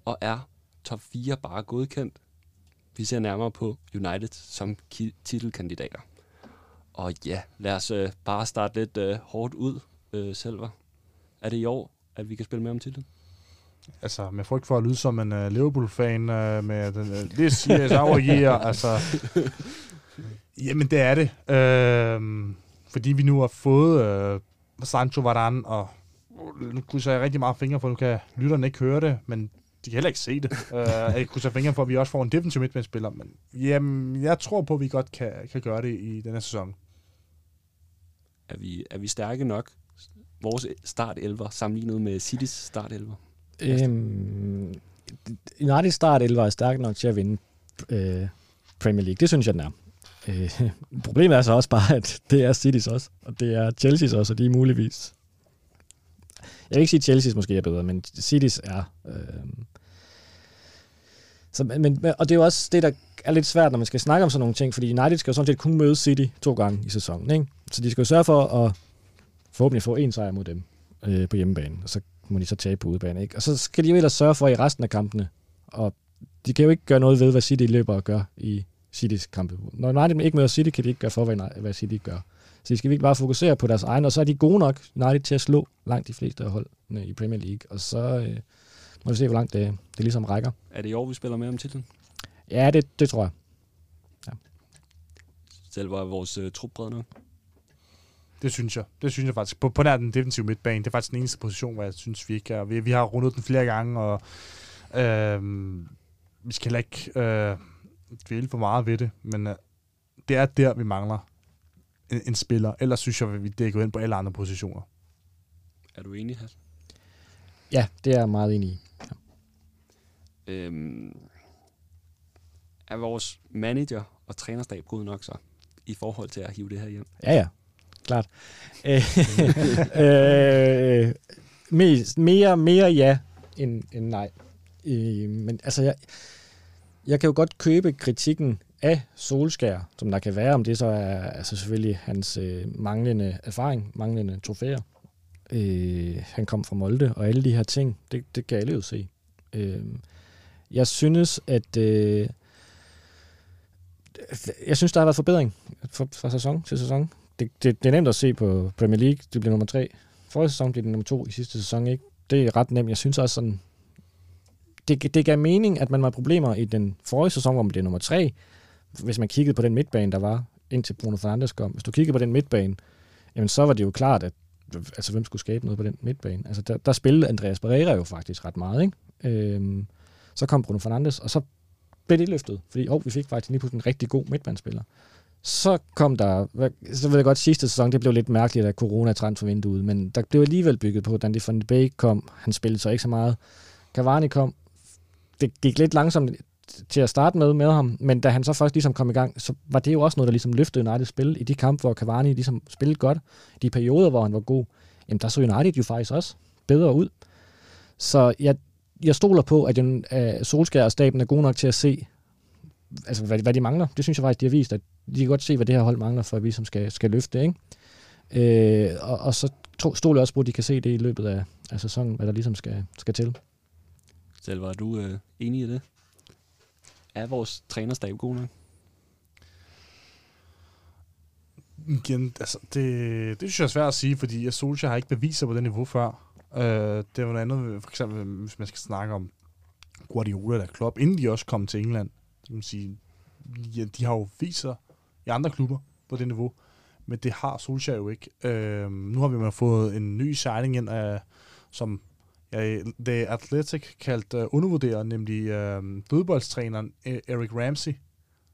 S3: Og er top 4 bare godkendt? Vi ser nærmere på United som titelkandidater. Og ja, lad os øh, bare starte lidt øh, hårdt ud, øh, Selver. Er det i år, at vi kan spille med om titlen?
S2: Altså, med frygt for at lyde som en uh, Liverpool-fan uh, med den, uh, this is our year, altså. Jamen, det er det. Uh, fordi vi nu har fået uh, Sancho Varane, og nu krydser jeg rigtig meget fingre for, nu kan lytterne ikke høre det, men de kan heller ikke se det. Uh, jeg krydser fingre for, at vi også får en defensiv midtbanespiller, men jamen, jeg tror på, at vi godt kan, kan gøre det i denne sæson.
S3: Er vi, er vi stærke nok? Vores start 11 sammenlignet med Citys start 11.
S1: Øhm, United start 11 er stærk nok til at vinde øh, Premier League. Det synes jeg, den er. Øh, problemet er så også bare, at det er City's også, og det er Chelsea's også, og de er muligvis... Jeg vil ikke sige, at Chelsea's måske er bedre, men City's er... Øh, så, men, og det er jo også det, der er lidt svært, når man skal snakke om sådan nogle ting, fordi United skal jo sådan set kun møde City to gange i sæsonen. Ikke? Så de skal jo sørge for at forhåbentlig få en sejr mod dem øh, på hjemmebane, og så må de så tabe på udebane. Ikke? Og så skal de jo ellers sørge for i resten af kampene, og de kan jo ikke gøre noget ved, hvad City løber og gør i Citys kampe. Når United ikke møder City, kan de ikke gøre for, hvad City gør. Så de skal virkelig bare fokusere på deres egen, og så er de gode nok, United, til at slå langt de fleste hold i Premier League. Og så øh, må vi se, hvor langt det, det ligesom rækker.
S3: Er det i år, vi spiller med om titlen?
S1: Ja, det, det tror jeg. Ja.
S3: Selv var vores øh, trup bred nok?
S2: Det synes jeg. Det synes jeg faktisk. På, på nær den defensive midtbane, det er faktisk den eneste position, hvor jeg synes, vi ikke er. Vi, vi har rundet den flere gange, og øh, vi skal heller ikke øh, dvæle for meget ved det, men øh, det er der, vi mangler en, en spiller. Ellers synes jeg, at vi dækker ind på alle andre positioner.
S3: Er du enig, Has?
S1: Ja, det er jeg meget enig i.
S3: Øhm, er vores manager og trænerstab god nok så, i forhold til at hive det her hjem?
S1: Ja, ja. Klart. Øh, øh, mest, mere, mere ja end, end nej. Øh, men altså, jeg, jeg kan jo godt købe kritikken af Solskær, som der kan være, om det så er altså selvfølgelig hans øh, manglende erfaring, manglende trofæer. Øh, han kom fra Molde, og alle de her ting, det, det kan alle jo se. Øh, jeg synes, at øh, jeg synes, der har været forbedring fra, fra sæson til sæson. Det, det, det er nemt at se på Premier League. Det bliver nummer tre. Forrige sæson blev det nummer to i sidste sæson. Ikke? Det er ret nemt. Jeg synes også sådan, det, det gav mening, at man var problemer i den forrige sæson, hvor man blev nummer tre. Hvis man kiggede på den midtbane, der var indtil Bruno Fernandes kom. Hvis du kiggede på den midtbane, jamen så var det jo klart, at altså, hvem skulle skabe noget på den midtbane? Altså, der, der spillede Andreas Pereira jo faktisk ret meget, ikke? Øhm, så kom Bruno Fernandes, og så blev det løftet, fordi oh, vi fik faktisk lige pludselig en rigtig god midtbanespiller. Så kom der, så vil jeg godt sidste sæson, det blev lidt mærkeligt, at corona transfervinduet, men der blev alligevel bygget på, Dandy van de Beek kom, han spillede så ikke så meget. Cavani kom, det gik lidt langsomt til at starte med med ham, men da han så først ligesom kom i gang, så var det jo også noget, der ligesom løftede United spil i de kampe, hvor Cavani ligesom spillede godt. De perioder, hvor han var god, jamen der så United jo faktisk også bedre ud. Så jeg, jeg stoler på, at den, uh, Solskjaer og staben er gode nok til at se, altså, hvad, hvad de mangler. Det synes jeg faktisk, de har vist, at de kan godt se, hvad det her hold mangler, for at vi som skal, skal løfte det. Ikke? Øh, og, og så stoler jeg også på, at de kan se det i løbet af, af sæsonen, hvad der ligesom skal, skal til.
S3: Selv var du øh, enig i det? Er vores trænerstab god nok?
S2: Igen, altså, det, det synes jeg er svært at sige, fordi Solskjaer har ikke beviser på det niveau før. Øh, det var noget andet, for eksempel, hvis man skal snakke om Guardiola eller Klopp, inden de også kom til England. man sige, ja, de har jo vist sig i andre klubber på det niveau, men det har Solskjaer jo ikke. Øh, nu har vi fået en ny signing ind, af, som ja, The Athletic kaldte uh, øh, undervurderet, nemlig øh, uh, dødboldstræneren e-, Eric Ramsey,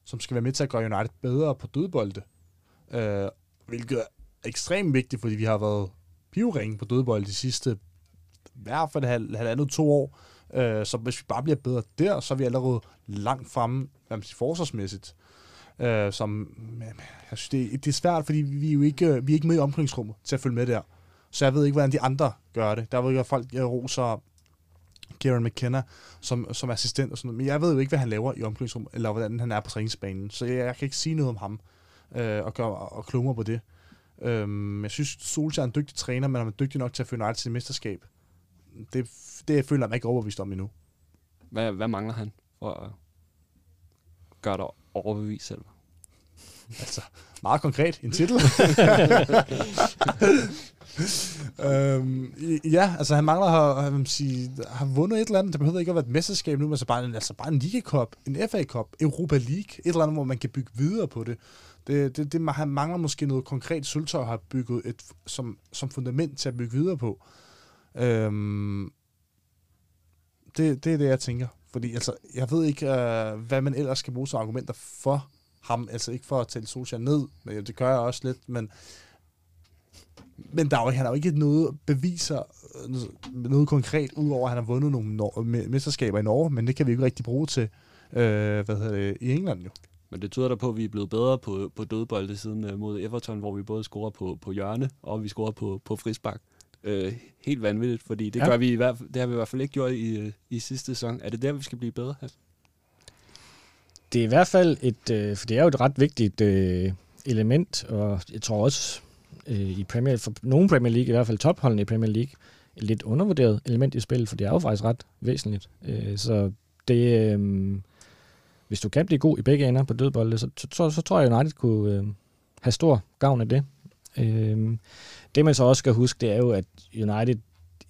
S2: som skal være med til at gøre United bedre på dødbolde. Uh, hvilket er ekstremt vigtigt, fordi vi har været pivringen på dødbold de sidste hvert fald halv, halvandet to år. Øh, så hvis vi bare bliver bedre der, så er vi allerede langt fremme sige, forsvarsmæssigt. Øh, som, jeg synes, det, det er svært, fordi vi er jo ikke, øh, vi er ikke med i omklædningsrummet til at følge med der. Så jeg ved ikke, hvordan de andre gør det. Der ved jeg, at folk jeg roser Kieran McKenna som, som assistent og sådan noget. Men jeg ved jo ikke, hvad han laver i omklædningsrummet, eller hvordan han er på træningsbanen. Så jeg, jeg kan ikke sige noget om ham øh, og, gøre, og klumre på det. Øhm, jeg synes, Solskjaer er en dygtig træner, men han er dygtig nok til at føre United til mesterskab. Det, det føler jeg mig ikke overbevist om endnu.
S3: Hvad, hvad mangler han for at gøre dig overbevist selv?
S2: altså, meget konkret, en titel. øhm, ja, altså han mangler at have, sige, har vundet et eller andet. Det behøver ikke at være et mesterskab nu, men altså bare en, altså bare en Liga Cup, en FA Cup, Europa League, et eller andet, hvor man kan bygge videre på det. Det, det, det han mangler måske noget konkret sølvtøj har bygget et, som, som fundament til at bygge videre på. Øhm, det, det er det, jeg tænker. Fordi altså, jeg ved ikke, øh, hvad man ellers skal bruge som argumenter for ham. Altså ikke for at tælle Solskjaer ned, men det gør jeg også lidt, men Men der er jo, han har jo ikke noget beviser, øh, noget konkret, udover at han har vundet nogle nor- mesterskaber i Norge, men det kan vi ikke rigtig bruge til øh, hvad hedder det, i England jo.
S3: Men det tyder da på, at vi er blevet bedre på, på dødbolde siden uh, mod Everton, hvor vi både scorer på, på hjørne, og vi scorer på, på frisbak. Uh, helt vanvittigt, fordi det,
S1: Ja.
S3: gør vi i hvert det har vi i hvert fald ikke gjort i, uh, i sidste sæson. Er det der, vi skal blive bedre?
S1: Det er i hvert fald et, øh, for det er jo et ret vigtigt øh, element, og jeg tror også øh, i Premier, for nogle Premier League, i hvert fald topholdene i Premier League, et lidt undervurderet element i spillet, for det er jo faktisk ret væsentligt. Øh, så det, øh, hvis du kan blive god i begge ender på dødbolde, så, så, så, så tror jeg, at United kunne øh, have stor gavn af det. Øh, det man så også skal huske, det er jo, at United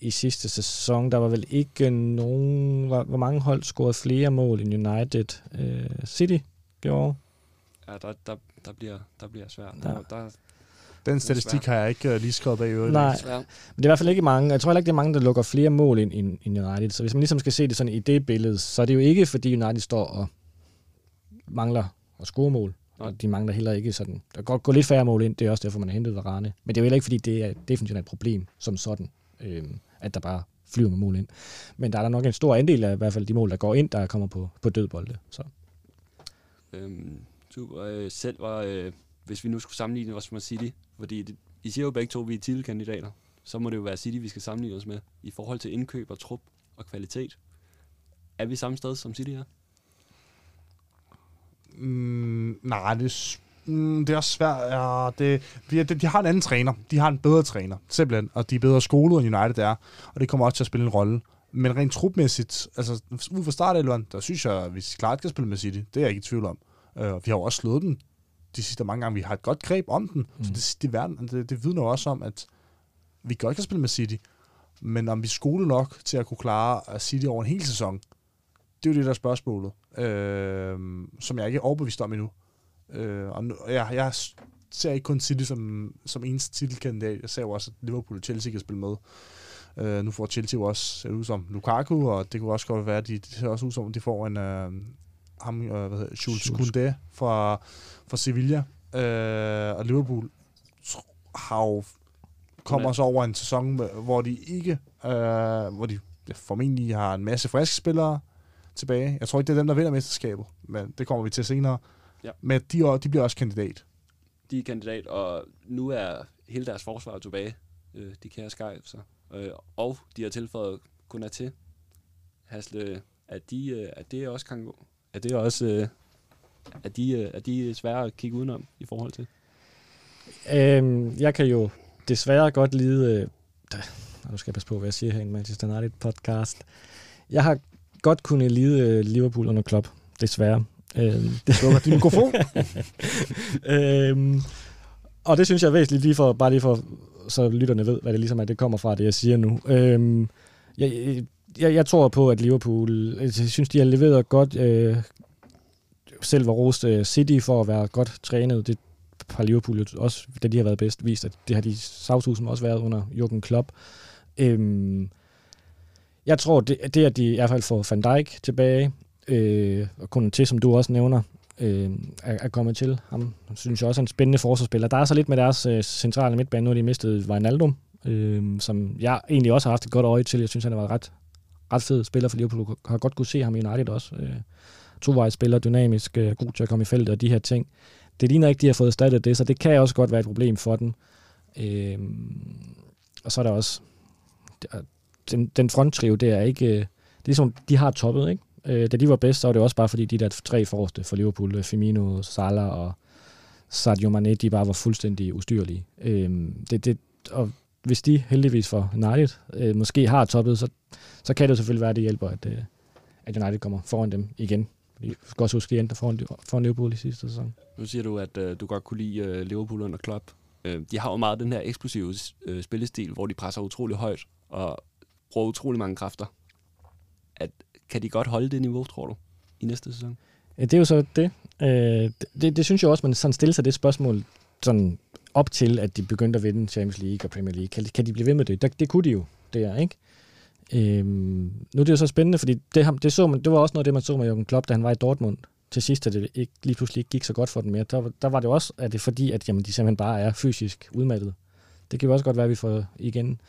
S1: i sidste sæson, der var vel ikke nogen... Hvor, mange hold scorede flere mål end United? Øh, City gjorde.
S3: Ja, der, der, der, bliver, der bliver svært.
S1: Ja.
S3: Der, der,
S2: Den statistik har jeg ikke uh, lige skrevet bag i øvrigt.
S1: Nej,
S3: svært.
S1: men det er i hvert fald ikke mange. Jeg tror heller ikke, det er mange, der lukker flere mål end, end, end United. Så hvis man ligesom skal se det sådan i det billede, så er det jo ikke, fordi United står og mangler at score mål. Og de mangler heller ikke sådan. Der kan godt gå lidt færre mål ind, det er også derfor, man har hentet Varane. Men det er jo heller ikke, fordi det er definitivt et problem som sådan, øh, at der bare flyver med mål ind. Men der er der nok en stor andel af i hvert fald de mål, der går ind, der kommer på, på dødbolde. Så.
S3: Øhm, super. Øh, selv var, øh, hvis vi nu skulle sammenligne os med City, fordi det, I siger jo begge to, at vi er titelkandidater, så må det jo være City, vi skal sammenligne os med, i forhold til indkøb og trup og kvalitet. Er vi samme sted, som City er?
S2: Mm, nej, det er, mm, det er også svært. Ja, det, de, de, har en anden træner. De har en bedre træner, simpelthen. Og de er bedre skolet, end United er. Og det kommer også til at spille en rolle. Men rent trupmæssigt, altså ud fra startelveren, der synes jeg, at vi klart skal spille med City. Det er jeg ikke i tvivl om. Uh, vi har jo også slået dem de sidste mange gange. Vi har et godt greb om den. Mm. Så det, det, verden, det, det vidner jo også om, at vi godt kan spille med City. Men om vi skole nok til at kunne klare uh, City over en hel sæson, det er jo det, der er spørgsmålet, øh, som jeg ikke er overbevist om endnu. Øh, og nu, jeg, jeg ser ikke kun City som, som eneste titelkandidat. Jeg ser jo også, at Liverpool og Chelsea kan spille med. Øh, nu får Chelsea jo også ser ud som Lukaku, og det kunne også godt være, at de, det ser også ud som, at de får en øh, ham, øh, hvad hedder, Jules. Koundé fra, fra Sevilla. Øh, og Liverpool har jo kommer så over en sæson, hvor de ikke, øh, hvor de formentlig har en masse friske spillere tilbage. Jeg tror ikke, det er dem, der vinder mesterskabet, men det kommer vi til senere.
S3: Ja.
S2: Men de, er- de bliver også kandidat.
S3: De er kandidat, og nu er hele deres forsvar tilbage. Øh, de kære Skype, så. Øh, og de har tilføjet kun til. Hasle, at de, øh, at det også kan gå. Er det også, øh, at de, øh, at de er svære at kigge udenom i forhold til?
S1: Øhm, jeg kan jo desværre godt lide... Øh, nu skal jeg passe på, hvad jeg siger her i en Manchester United podcast. Jeg har godt kunne lide øh, Liverpool under Klopp, desværre. Øhm, det,
S2: Lukker din mikrofon?
S1: øhm, og det synes jeg er væsentligt, lige for, bare lige for, så lytterne ved, hvad det ligesom er, det kommer fra, det jeg siger nu. Øhm, jeg, jeg, jeg tror på, at Liverpool, jeg synes, de har leveret godt, øh, selv var rost øh, City for at være godt trænet. Det har Liverpool også, da de har været bedst, vist, at det har de Savtusen også været under Jürgen Klopp. Øhm, jeg tror, det, det, at de i hvert fald får Van Dijk tilbage, øh, og kun til, som du også nævner, øh, er, er kommet til. Ham synes jeg også er en spændende forsvarsspiller. Der er så lidt med deres øh, centrale midtbane, nu har de mistet Wijnaldum, øh, som jeg egentlig også har haft et godt øje til. Jeg synes, han har været ret, ret fed spiller for Liverpool. Har godt kunne se ham i United også. Øh, tovejsspiller, dynamisk, øh, god til at komme i feltet og de her ting. Det ligner ikke, de har fået erstattet det, så det kan også godt være et problem for dem. Øh, og så er der også den, den fronttrio, der er ikke... Øh, det er som, de har toppet, ikke? Øh, da de var bedst, så var det også bare fordi de der tre forreste for Liverpool, øh, Firmino, Salah og Sadio Mane, de bare var fuldstændig ustyrlige. Øh, det, det, og hvis de heldigvis for United øh, måske har toppet, så, så kan det selvfølgelig være, at det hjælper, at, øh, at United kommer foran dem igen. Fordi vi skal også huske, at de endte foran, foran Liverpool i sidste sæson.
S3: Nu siger du, at øh, du godt kunne lide øh, Liverpool under Klopp. Øh, de har jo meget den her eksplosive øh, spillestil, hvor de presser utrolig højt og bruger utrolig mange kræfter. At, kan de godt holde det niveau, tror du, i næste sæson?
S1: Ja, det er jo så det. Øh, det, det synes jeg også, man sådan stiller sig det spørgsmål sådan op til, at de begyndte at vinde Champions League og Premier League. Kan, kan de blive ved med det? Det, det kunne de jo, det er, ikke? Øhm, nu er det jo så spændende, fordi det, ham- det, så man, det var også noget af det, man så med Jürgen Klopp, da han var i Dortmund til sidst, at det ikke, lige pludselig ikke gik så godt for dem mere. Der, der var det også, at det er fordi, at jamen, de simpelthen bare er fysisk udmattet. Det kan jo også godt være, at vi får igen.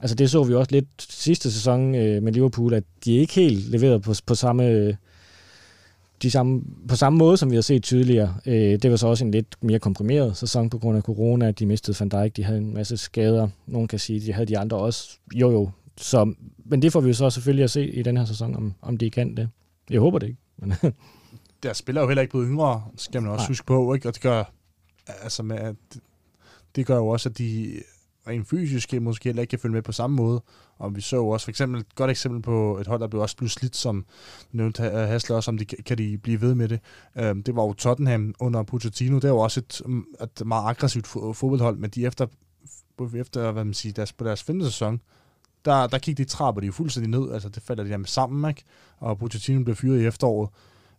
S1: Altså det så vi også lidt sidste sæson øh, med Liverpool, at de ikke helt leverede på, på samme de samme, på samme måde, som vi har set tydeligere. Øh, det var så også en lidt mere komprimeret sæson på grund af corona. De mistede Van Dijk, de havde en masse skader. Nogen kan sige, de havde de andre også. Jo, jo. Så, men det får vi jo så selvfølgelig at se i den her sæson, om, om de kan det. Jeg håber det ikke. Men
S2: der spiller jo heller ikke på yngre, skal man også Nej. huske på, ikke? og det gør, altså med, at, det gør jo også, at de rent fysisk måske heller ikke kan følge med på samme måde. Og vi så jo også for eksempel et godt eksempel på et hold, der blev også blevet slidt, som nævnte øh, Hasle også, om de, kan de blive ved med det. Øhm, det var jo Tottenham under Pochettino. Det var jo også et, mm, et meget aggressivt fodboldhold, men de efter, efter hvad man siger, deres, på deres femte sæson, der, der kiggede de trapper de jo fuldstændig ned. Altså, det falder de der med sammen, ikke? Og Pochettino blev fyret i efteråret.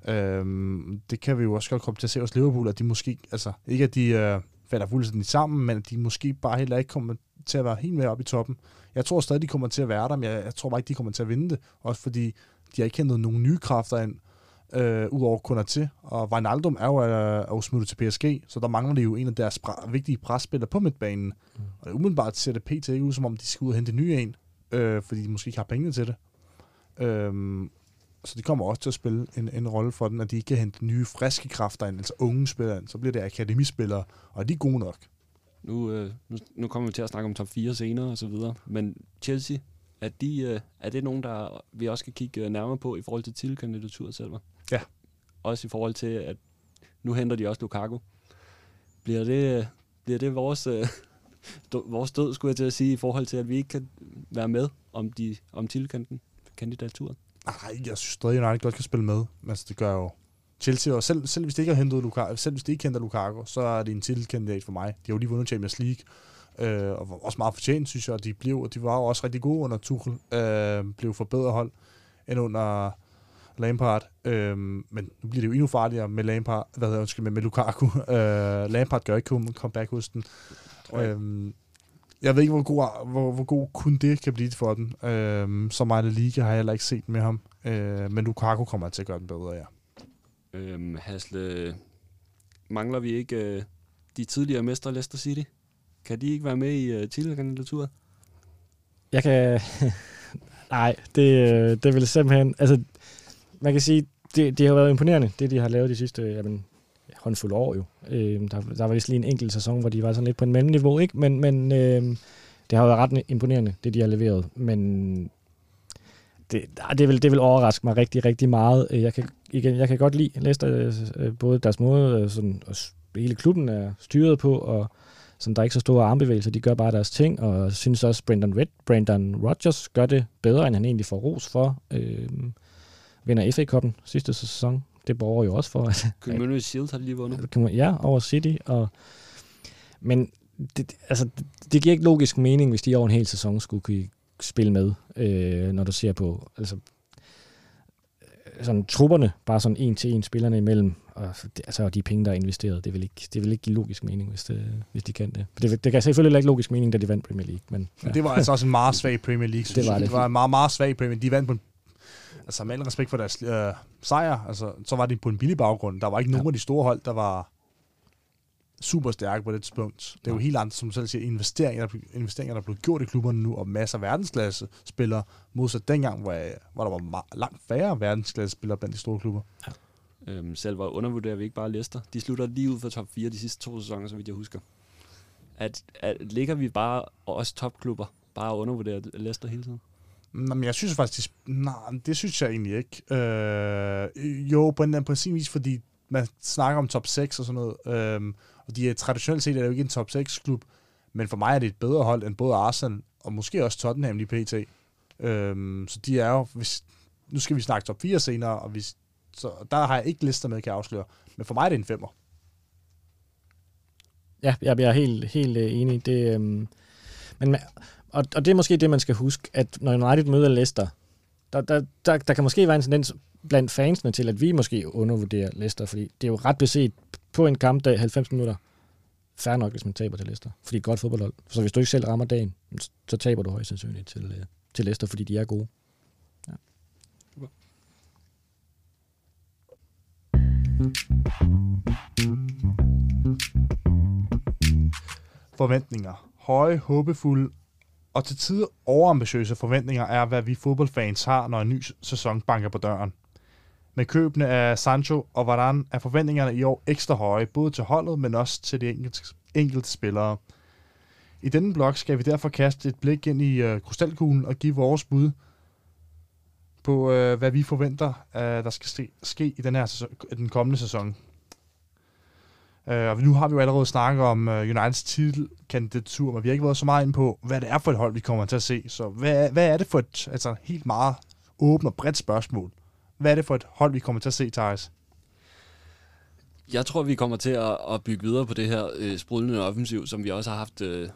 S2: Øhm, det kan vi jo også godt komme til at se hos Liverpool, at de måske, altså ikke at de øh, falder fuldstændig sammen, men at de måske bare heller ikke kommer til at være helt med op i toppen. Jeg tror stadig, de kommer til at være der, men jeg, jeg tror bare ikke, de kommer til at vinde det. Også fordi de har ikke hentet nogle nye kræfter ind, øh, udover kun til. Og Wijnaldum er jo, er, er jo smuttet til PSG, så der mangler de jo en af deres pra- vigtige presspillere på midtbanen. Mm. Og umiddelbart ser det pt. ud, som om de skal ud og hente nye en, øh, fordi de måske ikke har penge til det. Øhm, så de kommer også til at spille en, en rolle for den, at de ikke kan hente nye, friske kræfter ind, altså unge spillere ind. Så bliver det akademispillere, og de er gode nok.
S3: Nu, øh, nu, nu kommer vi til at snakke om top 4 senere og så videre, men Chelsea, er, de, øh, er det nogen, der vi også skal kigge øh, nærmere på i forhold til tilkandidaturet selv?
S2: Ja.
S3: Også i forhold til, at nu henter de også Lukaku. Bliver det, øh, bliver det vores, øh, vores død, skulle jeg til at sige, i forhold til, at vi ikke kan være med om, de, om tilkanten, kandidaturet?
S2: Nej, jeg synes stadig, at United godt kan spille med. Altså, det gør jo Chelsea, og selv, selv hvis de ikke har hentet Lukaku, selv hvis de ikke henter Lukaku, så er det en titelkandidat for mig. De har jo lige vundet Champions League, øh, og også meget fortjent, synes jeg, og de, blev, og de var jo også rigtig gode under Tuchel, øh, blev forbedret hold end under Lampard, øh, men nu bliver det jo endnu farligere med Lampard, hvad hedder undskyld, med, med Lukaku. Øh, Lampard gør ikke comeback hos den. Øh, jeg ved ikke, hvor god, hvor, hvor god kun det kan blive for den. Øh, så meget Liga har jeg heller ikke set med ham. Øh, men Lukaku kommer til at gøre den bedre, ja.
S3: Øhm, Hasle, mangler vi ikke øh, de tidligere mestre Leicester City? Kan de ikke være med i øh, titelkandidaturet?
S1: Jeg kan... Nej, det, øh, det vil simpelthen... Altså, man kan sige, det, det har været imponerende, det de har lavet de sidste jamen, håndfuld år jo. Øh, der, der var vist lige en enkelt sæson, hvor de var sådan lidt på en mellemniveau, ikke? Men, men øh, det har været ret imponerende, det de har leveret. Men det, ah, det, vil, det vil overraske mig rigtig, rigtig meget. Øh, jeg kan, igen, jeg kan godt lide Leicester, øh, øh, både deres måde, sådan, og hele klubben er styret på, og sådan, der er ikke så store armbevægelser, de gør bare deres ting, og jeg synes også, Brendan, Red, Brendan Rodgers gør det bedre, end han egentlig får ros for. Øh, vinder FA-koppen sidste sæson, det borger jo også for. At,
S3: Community Shield har de lige vundet.
S1: Ja, over City, og, men det, altså, det, giver ikke logisk mening, hvis de over en hel sæson skulle kunne spille med, øh, når du ser på altså, øh, sådan trupperne, bare sådan en til en spillerne imellem, og, altså, og de penge, der er investeret, det vil ikke, det vil ikke give logisk mening, hvis, det, hvis de kan det. Det, det kan selvfølgelig ikke logisk mening, da de vandt Premier League. Men,
S2: ja. det var altså også en meget svag Premier League. Det var, det. det var en meget, meget svag Premier League. De vandt på en altså med al respekt for deres øh, sejr, altså, så var det på en billig baggrund. Der var ikke ja. nogen af de store hold, der var super stærke på det tidspunkt. Det er jo helt andet, som selv siger, investeringer, investeringer, der er blevet gjort i klubberne nu, og masser af verdensklasse spillere, modsat dengang, hvor, hvor der var meget, langt færre verdensklasse spillere blandt de store klubber. Ja.
S3: Øhm, selv var undervurderer vi ikke bare Leicester. De slutter lige ud for top 4 de sidste to sæsoner, så vidt jeg husker. At, at ligger vi bare også topklubber, bare undervurderer Leicester hele tiden?
S2: Men jeg synes faktisk, de, nej, det synes jeg egentlig ikke. Øh, jo, på en, på sin vis, fordi man snakker om top 6 og sådan noget. Øh, og de er traditionelt set er det jo ikke en top 6-klub, men for mig er det et bedre hold end både Arsenal og måske også Tottenham lige pt. Øh, så de er jo, hvis, nu skal vi snakke top 4 senere, og hvis, så der har jeg ikke lister med, kan jeg afsløre. Men for mig er det en femmer.
S1: Ja, jeg er helt, helt øh, enig. Det, øhm, men, og, og det er måske det, man skal huske, at når United møder Leicester, der, der, der, der kan måske være en tendens blandt fansene til, at vi måske undervurderer Leicester, fordi det er jo ret beset på en kampdag 90 minutter. Færre nok, hvis man taber til Leicester, fordi godt fodboldhold. Så hvis du ikke selv rammer dagen, så taber du højst sandsynligt til, øh, til Leicester, fordi de er gode. Ja.
S2: Forventninger høje, håbefulde og til tider overambitiøse forventninger er, hvad vi fodboldfans har, når en ny sæson banker på døren. Med købene af Sancho og Varane er forventningerne i år ekstra høje, både til holdet, men også til de enkelte, enkelte spillere. I denne blok skal vi derfor kaste et blik ind i øh, krystalkuglen og give vores bud på, øh, hvad vi forventer, øh, der skal ske, ske i den her sæson, den kommende sæson. Øh, og nu har vi jo allerede snakket om øh, Uniteds titelkandidatur, men vi har ikke været så meget ind på, hvad det er for et hold, vi kommer til at se. Så hvad, hvad er det for et altså, helt meget åbent og bredt spørgsmål? Hvad er det for et hold, vi kommer til at se, Thijs?
S3: Jeg tror, vi kommer til at, at bygge videre på det her øh, sprudlende offensiv, som vi også har haft øh,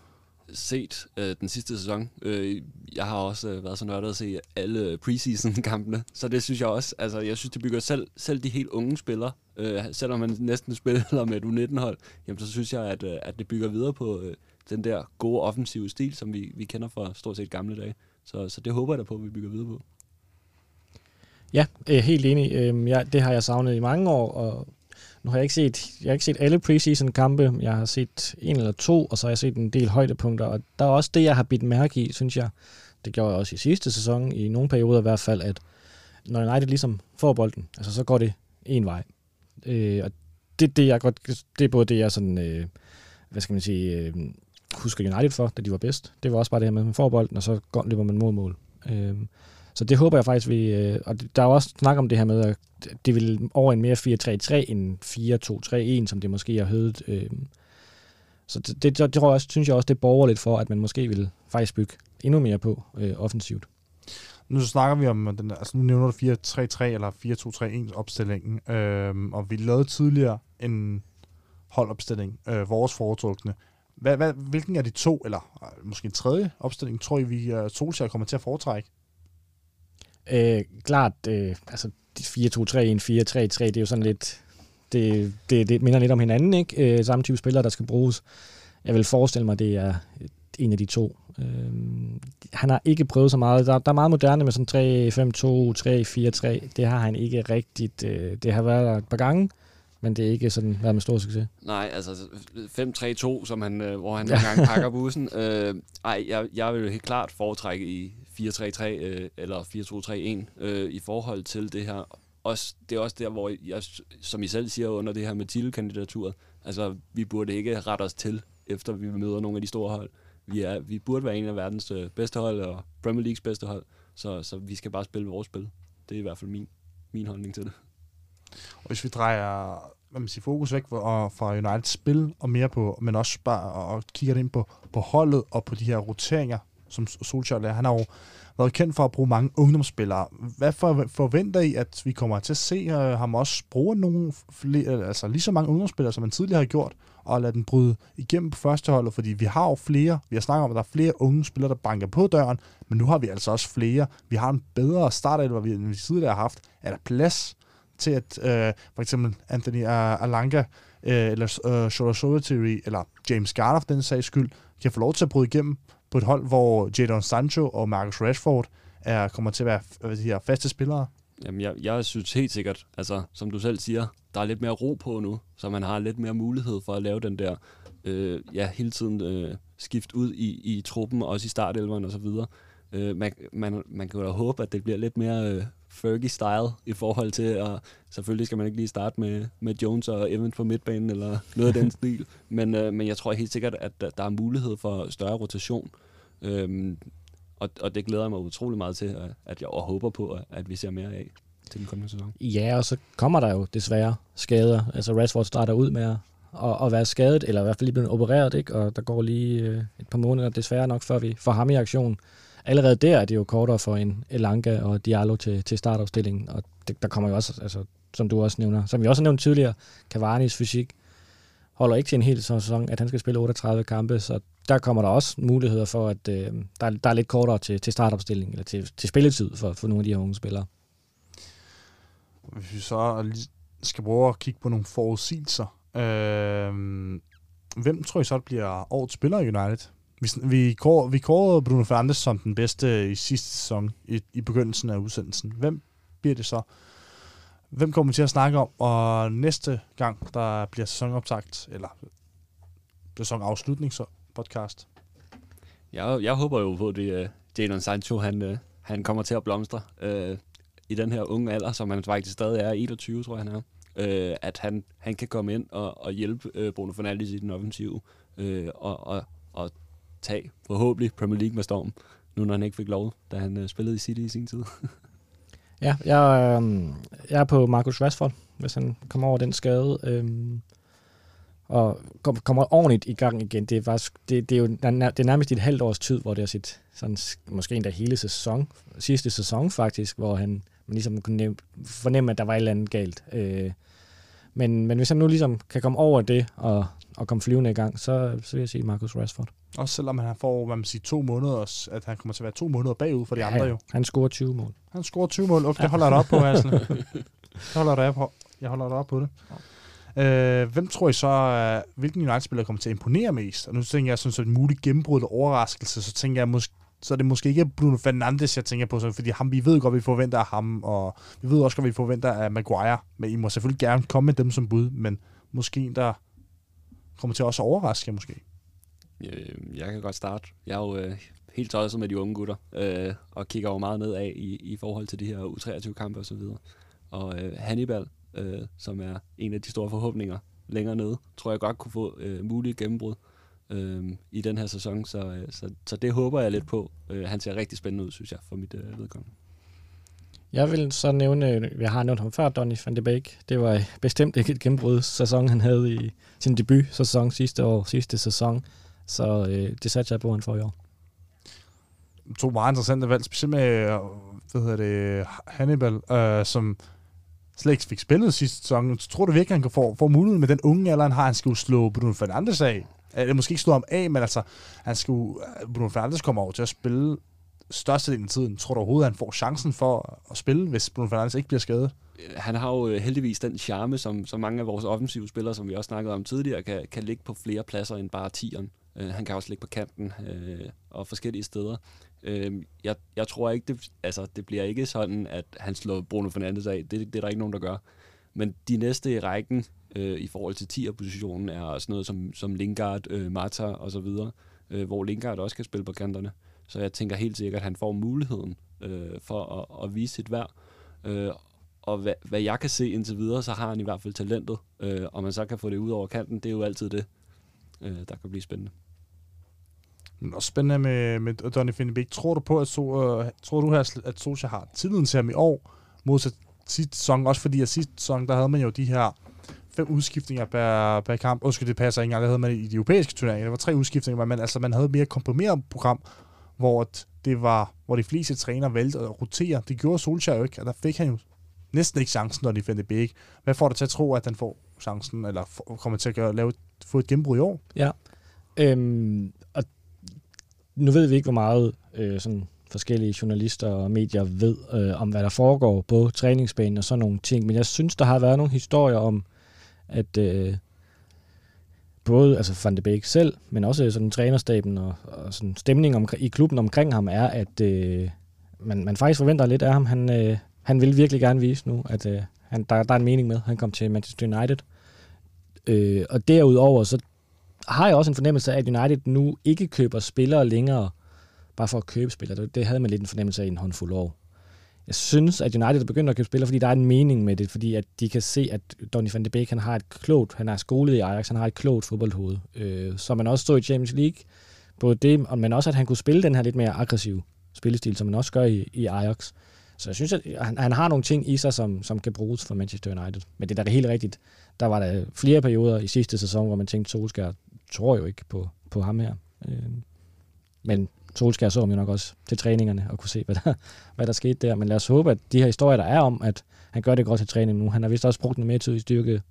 S3: set øh, den sidste sæson. Øh, jeg har også øh, været så nørdet at se alle preseason-kampene, så det synes jeg også. Altså, jeg synes, det bygger selv, selv de helt unge spillere, øh, selvom man næsten spiller med et U19-hold, jamen, så synes jeg, at, øh, at det bygger videre på øh, den der gode offensive stil, som vi, vi kender fra stort set gamle dage. Så, så det håber jeg da på, at vi bygger videre på.
S1: Ja, øh, helt enig. Øh, ja, det har jeg savnet i mange år, og nu har jeg ikke set, jeg har ikke set alle preseason kampe. Jeg har set en eller to, og så har jeg set en del højdepunkter. Og der er også det, jeg har bidt mærke i, synes jeg. Det gjorde jeg også i sidste sæson, i nogle perioder i hvert fald, at når United ligesom får bolden, altså så går det en vej. Øh, og det, det, jeg godt, det er både det, jeg sådan, øh, hvad skal man sige, øh, husker United for, da de var bedst. Det var også bare det her med, at man får bolden, og så går, løber man mod mål. Øh, så det håber jeg faktisk, vi... Øh, og der er jo også snak om det her med, at det vil over en mere 4-3-3 end 4-2-3-1, som det måske har hørt. Øh. Så det, det, det tror jeg også, synes jeg også, det borger lidt for, at man måske vil faktisk bygge endnu mere på øh, offensivt.
S2: Nu snakker vi om, den, altså nu nævner du 4-3-3 eller 4-2-3-1 opstillingen, øh, og vi lavede tidligere en holdopstilling, øh, vores foretrukne. Hvad, hvad, hvilken af de to, eller øh, måske en tredje opstilling, tror I, vi uh, Solskjaer kommer til at foretrække?
S1: Øh, klart, øh, altså 4-2-3-1, 4-3-3, det er jo sådan lidt, det, det, det minder lidt om hinanden, ikke? Øh, samme type spillere, der skal bruges. Jeg vil forestille mig, det er en af de to. Øh, han har ikke prøvet så meget. Der, der er meget moderne med sådan 3-5-2, 3-4-3. Det har han ikke rigtigt. Øh, det har været der et par gange, men det er ikke sådan været med stor succes.
S3: Nej, altså 5-3-2, som han, øh, hvor han nogle gange pakker bussen. Øh, ej, jeg, jeg vil helt klart foretrække i 4-3-3 øh, eller 4-2-3-1 øh, i forhold til det her. Også, det er også der, hvor jeg, som I selv siger under det her med titelkandidaturet, altså vi burde ikke rette os til, efter vi møder nogle af de store hold. Vi, er, vi burde være en af verdens øh, bedste hold, og Premier Leagues bedste hold, så, så vi skal bare spille vores spil. Det er i hvert fald min, min holdning til det.
S2: Og hvis vi drejer hvad man siger, fokus væk fra, fra Uniteds spil, og mere på, men også bare og kigger ind på, på holdet og på de her roteringer, som Solskjaer Han har jo været kendt for at bruge mange ungdomsspillere. Hvad for, forventer I, at vi kommer til at se øh, ham også bruge nogle flere, altså lige så mange ungdomsspillere, som han tidligere har gjort, og lade den bryde igennem på førsteholdet, fordi vi har jo flere, vi har snakket om, at der er flere unge spillere, der banker på døren, men nu har vi altså også flere. Vi har en bedre start, end vi tidligere har haft. Er der plads til, at øh, for eksempel Anthony Alanga, øh, eller øh, Shola eller James Garner for den sags skyld, kan få lov til at bryde igennem på et hold, hvor Jadon Sancho og Marcus Rashford er, kommer til at være hvad siger, faste spillere?
S3: Jamen, jeg, jeg synes helt sikkert, altså som du selv siger, der er lidt mere ro på nu, så man har lidt mere mulighed for at lave den der, øh, ja, hele tiden øh, skift ud i, i truppen, også i startelveren og så videre. Øh, man, man, man kan jo da håbe, at det bliver lidt mere øh, Fergie-style i forhold til, at selvfølgelig skal man ikke lige starte med, med Jones og Evans på midtbanen eller noget af den stil, men, øh, men jeg tror helt sikkert, at der er mulighed for større rotation, øhm, og, og det glæder jeg mig utrolig meget til, at jeg og håber på, at vi ser mere af til den kommende sæson.
S1: Ja, og så kommer der jo desværre skader. Altså Rashford starter ud med at, at, at være skadet, eller i hvert fald lige blevet opereret, ikke? og der går lige øh, et par måneder desværre nok, før vi får ham i aktion allerede der er det jo kortere for en Elanga og Diallo til, til startopstillingen, og det, der kommer jo også, altså, som du også nævner, som vi også har nævnt tidligere, Cavani's fysik holder ikke til en hel sæson, at han skal spille 38 kampe, så der kommer der også muligheder for, at øh, der, der er lidt kortere til, til startopstilling, eller til, til spilletid for, for nogle af de her unge spillere.
S2: Hvis vi så skal prøve at kigge på nogle forudsigelser, øh, hvem tror I så, det bliver årets spiller i United? Vi, vi, kår, vi kårede Bruno Fernandes som den bedste i sidste sæson, i, i begyndelsen af udsendelsen. Hvem bliver det så? Hvem kommer vi til at snakke om? Og næste gang, der bliver sæsonoptagt, eller sæsonafslutning, så podcast,
S3: Jeg, jeg håber jo på, at det, uh, Jadon Sancho, han, uh, han kommer til at blomstre uh, i den her unge alder, som han faktisk stadig er 21, tror jeg han er. Uh, at han, han kan komme ind og, og hjælpe uh, Bruno Fernandes i den offensive, uh, og, og, og tage forhåbentlig Premier League med storm, nu når han ikke fik lov, da han øh, spillede i City i sin tid.
S1: Ja, jeg, øh, jeg er på Marcus Rashford, hvis han kommer over den skade. Øh, og kommer ordentligt i gang igen. Det er, faktisk, det, det er jo det er nærmest et halvt års tid, hvor det har set sådan, måske endda hele sæson, sidste sæson faktisk, hvor han man ligesom kunne fornemme, at der var et eller andet galt. Øh, men, men hvis han nu ligesom kan komme over det og, og komme flyvende i gang, så, så vil jeg sige Marcus Rashford.
S2: Også selvom han får, hvad man siger, to måneder, at han kommer til at være to måneder bagud for de ja, andre jo.
S1: Han scorer 20 mål.
S2: Han scorer 20 mål. Okay, det holder jeg op på, Hasle. det holder jeg op på. Jeg holder dig op på det. Øh, hvem tror I så, uh, hvilken United-spiller kommer til at imponere mest? Og nu tænker jeg sådan så et muligt gennembrud eller overraskelse, så tænker jeg måske, så er det måske ikke Bruno Fernandes, jeg tænker på, så, fordi ham, vi ved godt, vi forventer af ham, og vi ved også godt, vi forventer af Maguire, men I må selvfølgelig gerne komme med dem som bud, men måske en, der kommer til også at overraske måske.
S3: Øh, jeg kan godt starte. Jeg er jo øh, helt tosset med de unge gutter, øh, og kigger jo meget ned af i, i forhold til de her U23-kampe og så videre. Og øh, Hannibal, øh, som er en af de store forhåbninger længere nede, tror jeg godt kunne få øh, mulige gennembrud øh, i den her sæson, så, øh, så, så det håber jeg lidt på. Øh, han ser rigtig spændende ud, synes jeg, for mit øh, vedkommende.
S1: Jeg vil så nævne, jeg har nævnt ham før, Donny van de Beek. Det var bestemt ikke et gennembrud sæson, han havde i sin debut sæson sidste år, sidste sæson. Så øh, det satte jeg på, han for i år.
S2: To meget interessante valg, specielt med, øh, hvad hedder det, Hannibal, øh, som slet ikke fik spillet sidste sæson. Tror du virkelig, han kan få, få muligheden med den unge alder, han har? Han skal jo slå Bruno Fernandes af. Eller måske ikke slå ham af, men altså, han skulle, Bruno Fernandes kommer over til at spille størstedelen af tiden. Tror du overhovedet, han får chancen for at spille, hvis Bruno Fernandes ikke bliver skadet?
S3: Han har jo øh, heldigvis den charme, som, som mange af vores offensive spillere, som vi også snakkede om tidligere, kan, kan ligge på flere pladser end bare tieren. Øh, han kan også ligge på kanten øh, og forskellige steder. Øh, jeg, jeg tror ikke, det, altså, det bliver ikke sådan, at han slår Bruno Fernandes af. Det, det er der ikke nogen, der gør. Men de næste i rækken øh, i forhold til 10'er-positionen er sådan noget som, som Lingard, øh, Mata og så videre, uh, hvor Lingard også kan spille på kanterne. Så jeg tænker helt sikkert, at han får muligheden øh, for at, at vise sit værd. Øh, og hvad, hvad jeg kan se indtil videre, så har han i hvert fald talentet. Øh, og man så kan få det ud over kanten, det er jo altid det, øh, der kan blive spændende.
S2: Men også spændende med, med Donny Finnebæk. Tror du på, at, so, uh, tror du her, at Socha har tilliden til ham i år, modsat sidste sæson? Også fordi at sidste sæson, der havde man jo de her fem udskiftninger per, per kamp. Undskyld, det passer ikke engang. Det havde man i de europæiske turneringer. Det var tre udskiftninger, men altså, man havde mere komprimeret program, hvor det var, hvor de fleste træner valgte at rotere. Det gjorde Solskjaer jo ikke, og der fik han jo næsten ikke chancen, når de fandt det Hvad får dig til at tro, at han får chancen, eller kommer til at gøre, lave, få et gennembrud i år?
S1: Ja, øhm, og nu ved vi ikke, hvor meget øh, sådan forskellige journalister og medier ved øh, om, hvad der foregår på træningsbanen og sådan nogle ting, men jeg synes, der har været nogle historier om, at øh, både altså Van de Beek selv, men også sådan trænerstaben og, og sådan stemningen om, i klubben omkring ham er, at øh, man, man faktisk forventer lidt af ham. Han, øh, han vil virkelig gerne vise nu, at øh, han, der, der er en mening med, at han kom til Manchester United. Øh, og derudover, så har jeg også en fornemmelse af, at United nu ikke køber spillere længere, bare for at købe spillere. Det, havde man lidt en fornemmelse af i en håndfuld år jeg synes, at United er begyndt at købe spillere, fordi der er en mening med det, fordi at de kan se, at Donny van de Beek, han har et klogt, han er skolet i Ajax, han har et klogt fodboldhoved, øh, så man også stod i Champions League, både det, men også at han kunne spille den her lidt mere aggressiv spillestil, som man også gør i, i Ajax. Så jeg synes, at han, han har nogle ting i sig, som, som kan bruges for Manchester United. Men det er da helt rigtigt. Der var der flere perioder i sidste sæson, hvor man tænkte, Solskjaer tror jo ikke på, på ham her. Øh, men Solskjaer så jo nok også til træningerne og kunne se, hvad der, hvad der skete der. Men lad os håbe, at de her historier, der er om, at han gør det godt til træning nu. Han har vist også brugt noget mere tid i styrke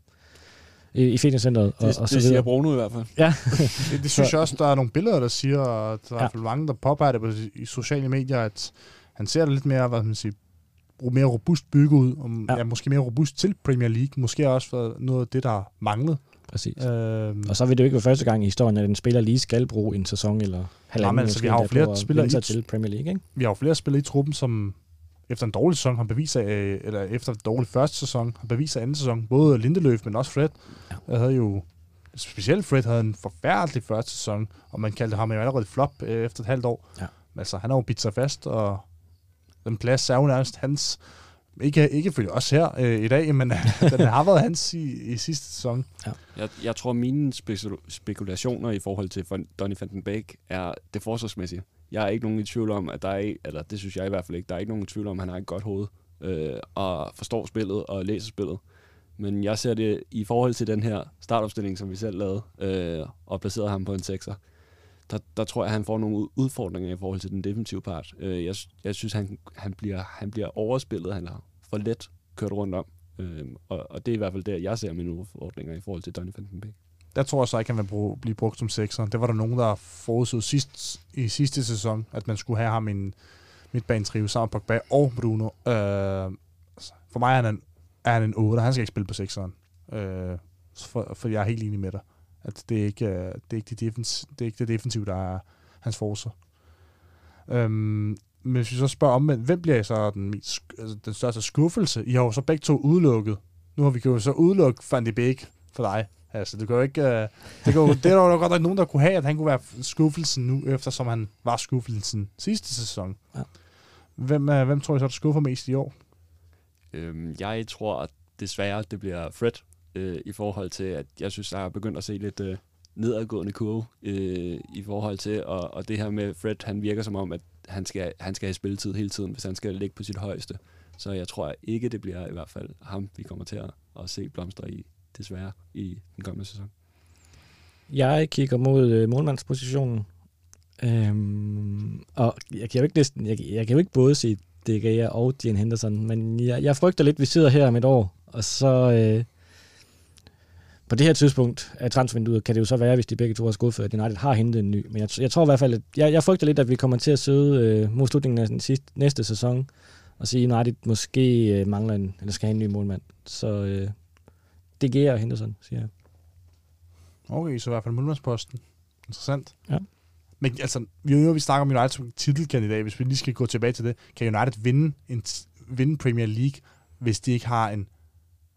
S1: i, i fitnesscenteret.
S3: Og, det, og så det siger Bruno i hvert fald.
S2: Ja. det, det synes jeg også, der er nogle billeder, der siger, at der er ja. i hvert fald mange, der påpeger det på, i sociale medier, at han ser det lidt mere, hvad man siger, mere robust bygget ud, og ja. Ja, måske mere robust til Premier League. Måske også noget af det, der manglet.
S1: Præcis. Øhm, og så vil det jo ikke være første gang i historien, at en spiller lige skal bruge en sæson eller halvanden
S2: nej, altså, vi har jo flere spillere i,
S1: til Premier League, ikke?
S2: Vi har jo flere spillere i truppen, som efter en dårlig sæson har bevist af, eller efter en dårlig første sæson har bevist af anden sæson. Både Lindeløf, men også Fred. Ja. Jeg havde jo specielt Fred havde en forfærdelig første sæson, og man kaldte ham jo allerede flop øh, efter et halvt år.
S1: Ja.
S2: Altså, han har jo bidt sig fast, og den plads er jo nærmest hans, ikke, ikke følge os her øh, i dag, men den har været hans i, i sidste sæson.
S3: Jeg, jeg tror, mine spekul- spekulationer i forhold til Donny van den Beek er det forsvarsmæssige. Jeg er ikke nogen i tvivl om, at der er, eller det synes jeg i hvert fald ikke, der er ikke nogen i tvivl om, at han har et godt hoved, øh, og forstår spillet og læser spillet. Men jeg ser det i forhold til den her startopstilling, som vi selv lavede, øh, og placerede ham på en sekser. Der, der tror jeg, at han får nogle udfordringer i forhold til den defensive part. Øh, jeg, jeg synes, han, han, bliver, han bliver overspillet. Han har for let kørt rundt om. Øh, og, og det er i hvert fald der, jeg ser mine udfordringer i forhold til Donny van den Beek.
S2: Der tror jeg så ikke, han vil bruge, blive brugt som sekser. Det var der nogen, der forudså sidst, i sidste sæson, at man skulle have ham i en midtbanetrio sammen med Pogba og Bruno. Øh, for mig er han en, er han en 8. Han skal ikke spille på sekseren. Øh, for, for jeg er helt enig med dig. At det er ikke, øh, det er ikke, det, defens, det, er ikke det defensiv, der er hans forsvar. Øhm, men hvis vi så spørger om, hvem bliver så den, mest, altså den største skuffelse? I har jo så begge to udelukket. Nu har vi jo så udelukket Van de Beek for dig. Altså, det, kan jo ikke, øh, det, kan jo, det er der jo godt nok nogen, der kunne have, at han kunne være skuffelsen nu, eftersom han var skuffelsen sidste sæson.
S1: Ja.
S2: Hvem, øh, hvem tror I så, der skuffer mest i år?
S3: Øhm, jeg tror, at desværre, det bliver Fred, øh, i forhold til, at jeg synes, der er begyndt at se lidt øh, nedadgående kurve øh, i forhold til, og, og det her med Fred, han virker som om, at han skal, han skal have spilletid hele tiden, hvis han skal ligge på sit højeste. Så jeg tror ikke, det bliver i hvert fald ham, vi kommer til at, at se blomstre i, desværre, i den kommende sæson.
S1: Jeg kigger mod øh, målmandspositionen. Øhm, og jeg kan jo ikke næsten, jeg, jeg kan jo ikke både se De Gea og Dean Henderson, men jeg, jeg frygter lidt, at vi sidder her om et år, og så øh, på det her tidspunkt af transfervinduet kan det jo så være, hvis de begge to har skuffet, at United har hentet en ny. Men jeg, jeg tror i hvert fald, at jeg, jeg frygter lidt, at vi kommer til at sidde øh, mod slutningen af den sidste, næste sæson og sige, at United måske øh, mangler en, eller skal have en ny målmand. Så øh, De Gea og Henderson, siger jeg.
S2: Okay, så i hvert fald målmandsposten. Interessant.
S1: Ja.
S2: Men altså, vi, nu, vi snakker om United som titelkandidat. Hvis vi lige skal gå tilbage til det, kan United vinde, en, vinde Premier League, hvis de ikke har en,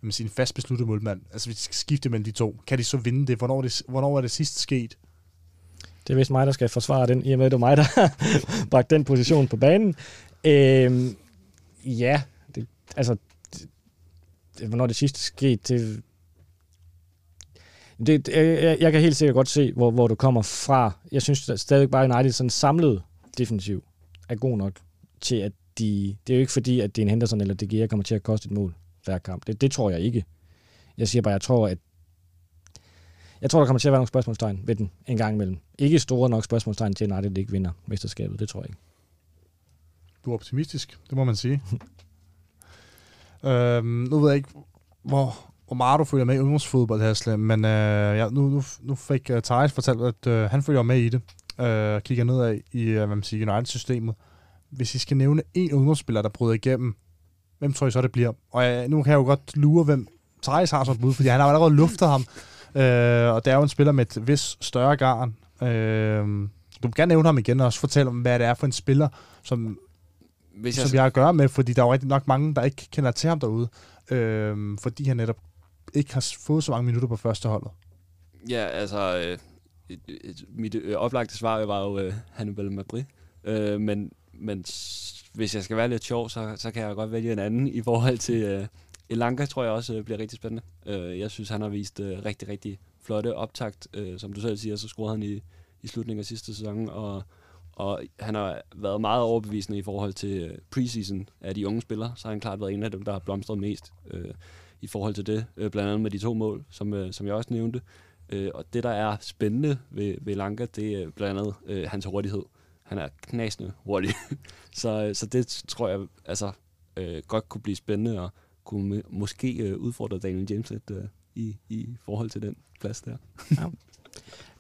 S2: man sige, en fast besluttet målmand? Altså, vi skal skifte mellem de to, kan de så vinde det? Hvornår er det, hvornår er det sidst sket?
S1: Det er vist mig, der skal forsvare den, i og med, at det var mig, der har bragt den position på banen. Øhm, ja, det, altså, det, det, hvornår det sidste skete, det, det, jeg, jeg kan helt sikkert godt se, hvor, hvor du kommer fra. Jeg synes stadig bare, at United sådan samlet defensiv er god nok til, at de... Det er jo ikke fordi, at det er en Henderson eller De Gea kommer til at koste et mål hver kamp. Det, det tror jeg ikke. Jeg siger bare, jeg tror, at jeg tror, der kommer til at være nogle spørgsmålstegn ved den en gang imellem. Ikke store nok spørgsmålstegn til, at United ikke vinder mesterskabet. Det tror jeg ikke.
S2: Du er optimistisk, det må man sige. øhm, nu ved jeg ikke, hvor, hvor meget du følger med i ungdomsfodbold, Hasle, men øh, ja, nu, nu, nu fik uh, Thijs fortalt, at øh, han følger med i det. Øh, kigger nedad i øh, hvad man siger, United-systemet. Hvis I skal nævne en ungdomsspiller, der bryder igennem, hvem tror I så, det bliver? Og øh, nu kan jeg jo godt lure, hvem Thijs har som bud, fordi han har allerede luftet ham. Øh, og det er jo en spiller med et vis større garn. Øh, du kan gerne nævne ham igen og også fortælle om, hvad det er for en spiller, som
S3: Hvis
S2: som jeg har at gøre med, fordi der er jo rigtig nok mange, der ikke kender til ham derude, øh, fordi han netop ikke har fået så mange minutter på første holdet.
S3: Ja, altså, øh, mit øh, oplagte svar var jo øh, Hannibal Madrid. Øh, men men hvis jeg skal være lidt sjov, så, så kan jeg godt vælge en anden i forhold til øh, Elanka, tror jeg også øh, bliver rigtig spændende. Øh, jeg synes, han har vist øh, rigtig, rigtig flotte optakt. Øh, som du selv siger, så scorede han i, i slutningen af sidste sæson, og, og han har været meget overbevisende i forhold til øh, preseason af de unge spillere. Så har han klart været en af dem, der har blomstret mest øh, i forhold til det. Øh, blandt andet med de to mål, som, øh, som jeg også nævnte. Øh, og det, der er spændende ved, ved Lanka, det er blandt andet øh, hans hurtighed. Han er knasende hurtig. så, øh, så det tror jeg altså, øh, godt kunne blive spændende, og kunne måske øh, udfordre Daniel James lidt øh, i, i forhold til den plads der. ja.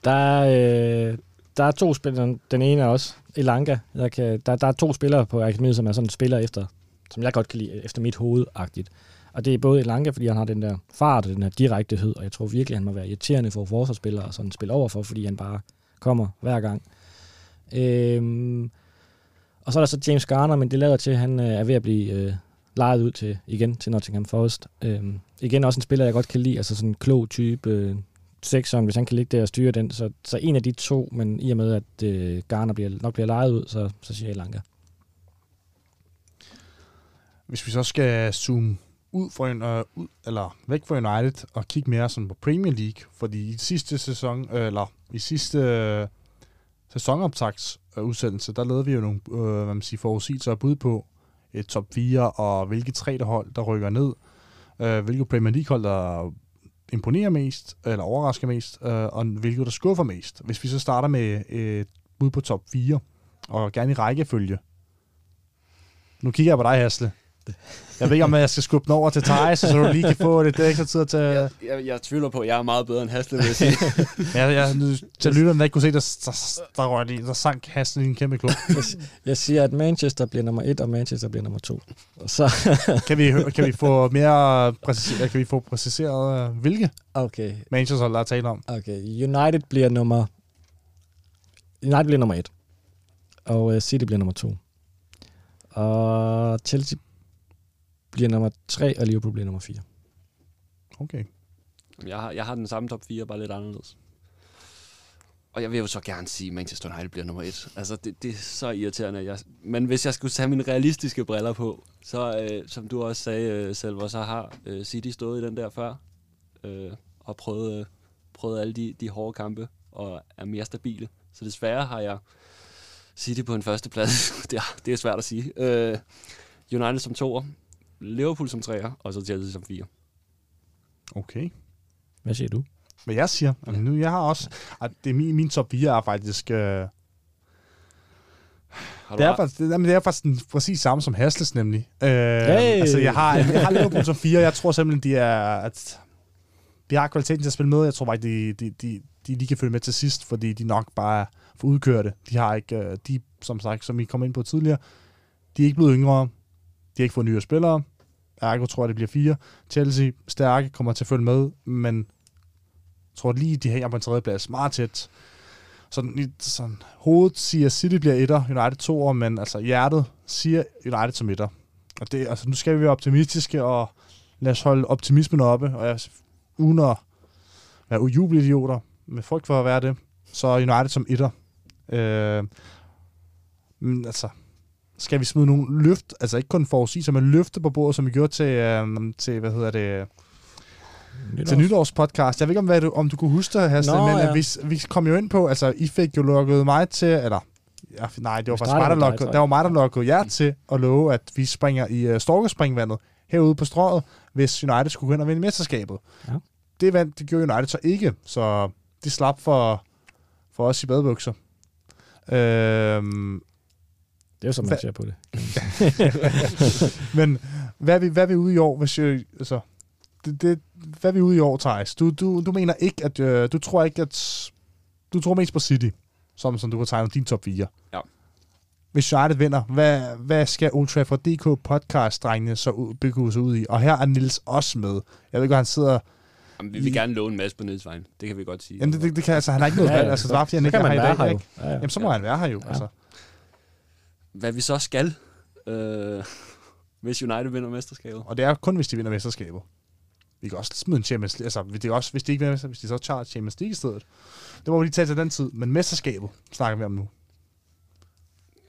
S1: Der er, øh, der er to spillere. Den ene er også Elanga. Jeg kan, der, der er to spillere på akademiet, som er sådan spiller efter, som jeg godt kan lide, efter mit hovedagtigt. Og det er både Elanga, fordi han har den der fart og den her direktehed, og jeg tror virkelig, han må være irriterende for forsvarsspillere og sådan spille over for, fordi han bare kommer hver gang. Øhm, og så er der så James Garner, men det lader til, at han øh, er ved at blive øh, lejet ud til igen til Nottingham Forest. Øhm, igen også en spiller, jeg godt kan lide, altså sådan en klog type, øh, sekseren, hvis han kan ligge der og styre den. Så, så en af de to, men i og med, at øh, Garner bliver, nok bliver lejet ud, så, så siger jeg Lanka.
S2: Hvis vi så skal zoome ud for en, øh, ud, eller væk fra United og kigge mere sådan på Premier League, fordi i sidste sæson, øh, eller i sidste øh, sæsonoptagsudsendelse, der lavede vi jo nogle øh, hvad man siger, forudsigelser og bud på et top 4, og hvilke tre der hold, der rykker ned, øh, hvilke Premier League hold, der imponerer mest, eller overrasker mest, øh, og hvilke der skuffer mest. Hvis vi så starter med et bud på top 4, og gerne i rækkefølge. Nu kigger jeg på dig, Hasle. Jeg ved ikke, om jeg skal skubbe den over til Thijs, så du lige kan få det ekstra tid til...
S3: Jeg, jeg, jeg tvivler på, at jeg er meget bedre end Hasle, vil jeg sige.
S2: jeg, jeg, nu, til lytterne, der ikke kunne se, der, der, der, røg lige, der sank Hasle i en kæmpe klub.
S1: Jeg, jeg siger, at Manchester bliver nummer et, og Manchester bliver nummer to. Og så,
S2: kan, vi, kan vi få mere præciseret, kan vi få præciseret, øh, hvilke
S1: okay,
S2: Manchester der er tale om?
S1: okay. United bliver nummer... United bliver nummer et. Og uh, City bliver nummer to. Og Chelsea bliver nummer tre, og Liverpool bliver nummer fire.
S2: Okay.
S3: Jeg har, jeg har den samme top 4, bare lidt anderledes. Og jeg vil jo så gerne sige, at Manchester United bliver nummer et. Altså, det, det er så irriterende. Jeg, men hvis jeg skulle tage mine realistiske briller på, så øh, som du også sagde øh, selv, så har øh, City stået i den der før, øh, og prøvet, øh, prøvet alle de, de hårde kampe, og er mere stabile. Så desværre har jeg City på en første plads. det, er, det er svært at sige. Øh, United som toer, Liverpool som treer, og så Chelsea som fire.
S2: Okay.
S1: Hvad siger du?
S2: Hvad jeg siger? Ja. Nu, jeg har også... At det er min, min top 4 er faktisk... Øh,
S3: Har du
S2: det, er faktisk, det, jamen, det er faktisk den, præcis samme som Hasles nemlig. Øh,
S1: Hey!
S2: Altså, jeg har, jeg har Liverpool som 4. Jeg tror simpelthen, de er... At, de har kvaliteten til at spille med. Jeg tror bare, de, de, de, de lige kan følge med til sidst, fordi de nok bare er for udkørte. De har ikke... øh, De, som sagt, som I kom ind på tidligere, de er ikke blevet yngre. De har ikke fået nye spillere. Ergo tror jeg, det bliver fire. Chelsea, stærke, kommer til at følge med, men tror lige, de hænger på en tredje plads. Meget tæt. Sådan, sådan, hovedet siger, City bliver etter, United to år, men altså hjertet siger United som etter. Og det, altså, nu skal vi være optimistiske, og lad os holde optimismen oppe, og jeg, uden at være ujubelidioter, med frygt for at være det, så er United som etter. Øh, men altså, skal vi smide nogle løft, altså ikke kun forudsigelser, men løfte på bordet, som vi gjorde til, øh, til hvad hedder det,
S1: Nytårs.
S2: til nytårspodcast. Jeg ved ikke, om, hvad du, om du kunne huske det, Hasle,
S1: Nå,
S2: men
S1: ja.
S2: ja. vi, vi kom jo ind på, altså, I fik jo lukket mig til, eller, ja, nej, det var
S1: Vi
S2: faktisk mig, der lukkede, der var mig, der lukkede jer til at love, at vi springer i uh, Storkespringvandet herude på strøget, hvis United skulle gå ind og vinde mesterskabet.
S1: Ja.
S2: Det, vandt, det gjorde United så ikke, så de slap for, for os i badebukser. Øhm,
S1: Det er jo som man ser på det.
S2: Men hvad er, vi, hvad er vi ude i år, hvis jeg, altså, det, det, hvad er vi ude i år, Thijs? Du, du, du mener ikke, at, øh, du tror ikke, at, du tror mest på City, som, som du kan tegne din top 4.
S3: Ja.
S2: Hvis United vinder, hvad, hvad skal Old Trafford DK podcast-drengene så bygge sig ud i? Og her er Nils også med. Jeg ved ikke, han sidder...
S3: Jamen, vi vil gerne låne en masse på Niels vejen. Det kan vi godt sige.
S2: Jamen, det, det, det kan, altså, han har ikke noget valg. Altså, det var, fordi han
S1: så
S2: ikke
S1: kan
S2: er
S1: man
S2: her i dag.
S1: her jo.
S2: Ikke?
S1: Ja, ja.
S2: Jamen, så må
S3: Ja.
S2: han være her jo.
S1: Ja.
S2: Altså.
S3: Hvad vi så skal, øh, hvis United vinder mesterskabet.
S2: Og det er kun, hvis de vinder mesterskabet. Vi kan også smide en Champions League. Altså, det er også, hvis de ikke vinder mesterskabet, hvis de så tager Champions League i stedet. Det må vi lige tage til den tid. Men mesterskabet snakker vi om nu.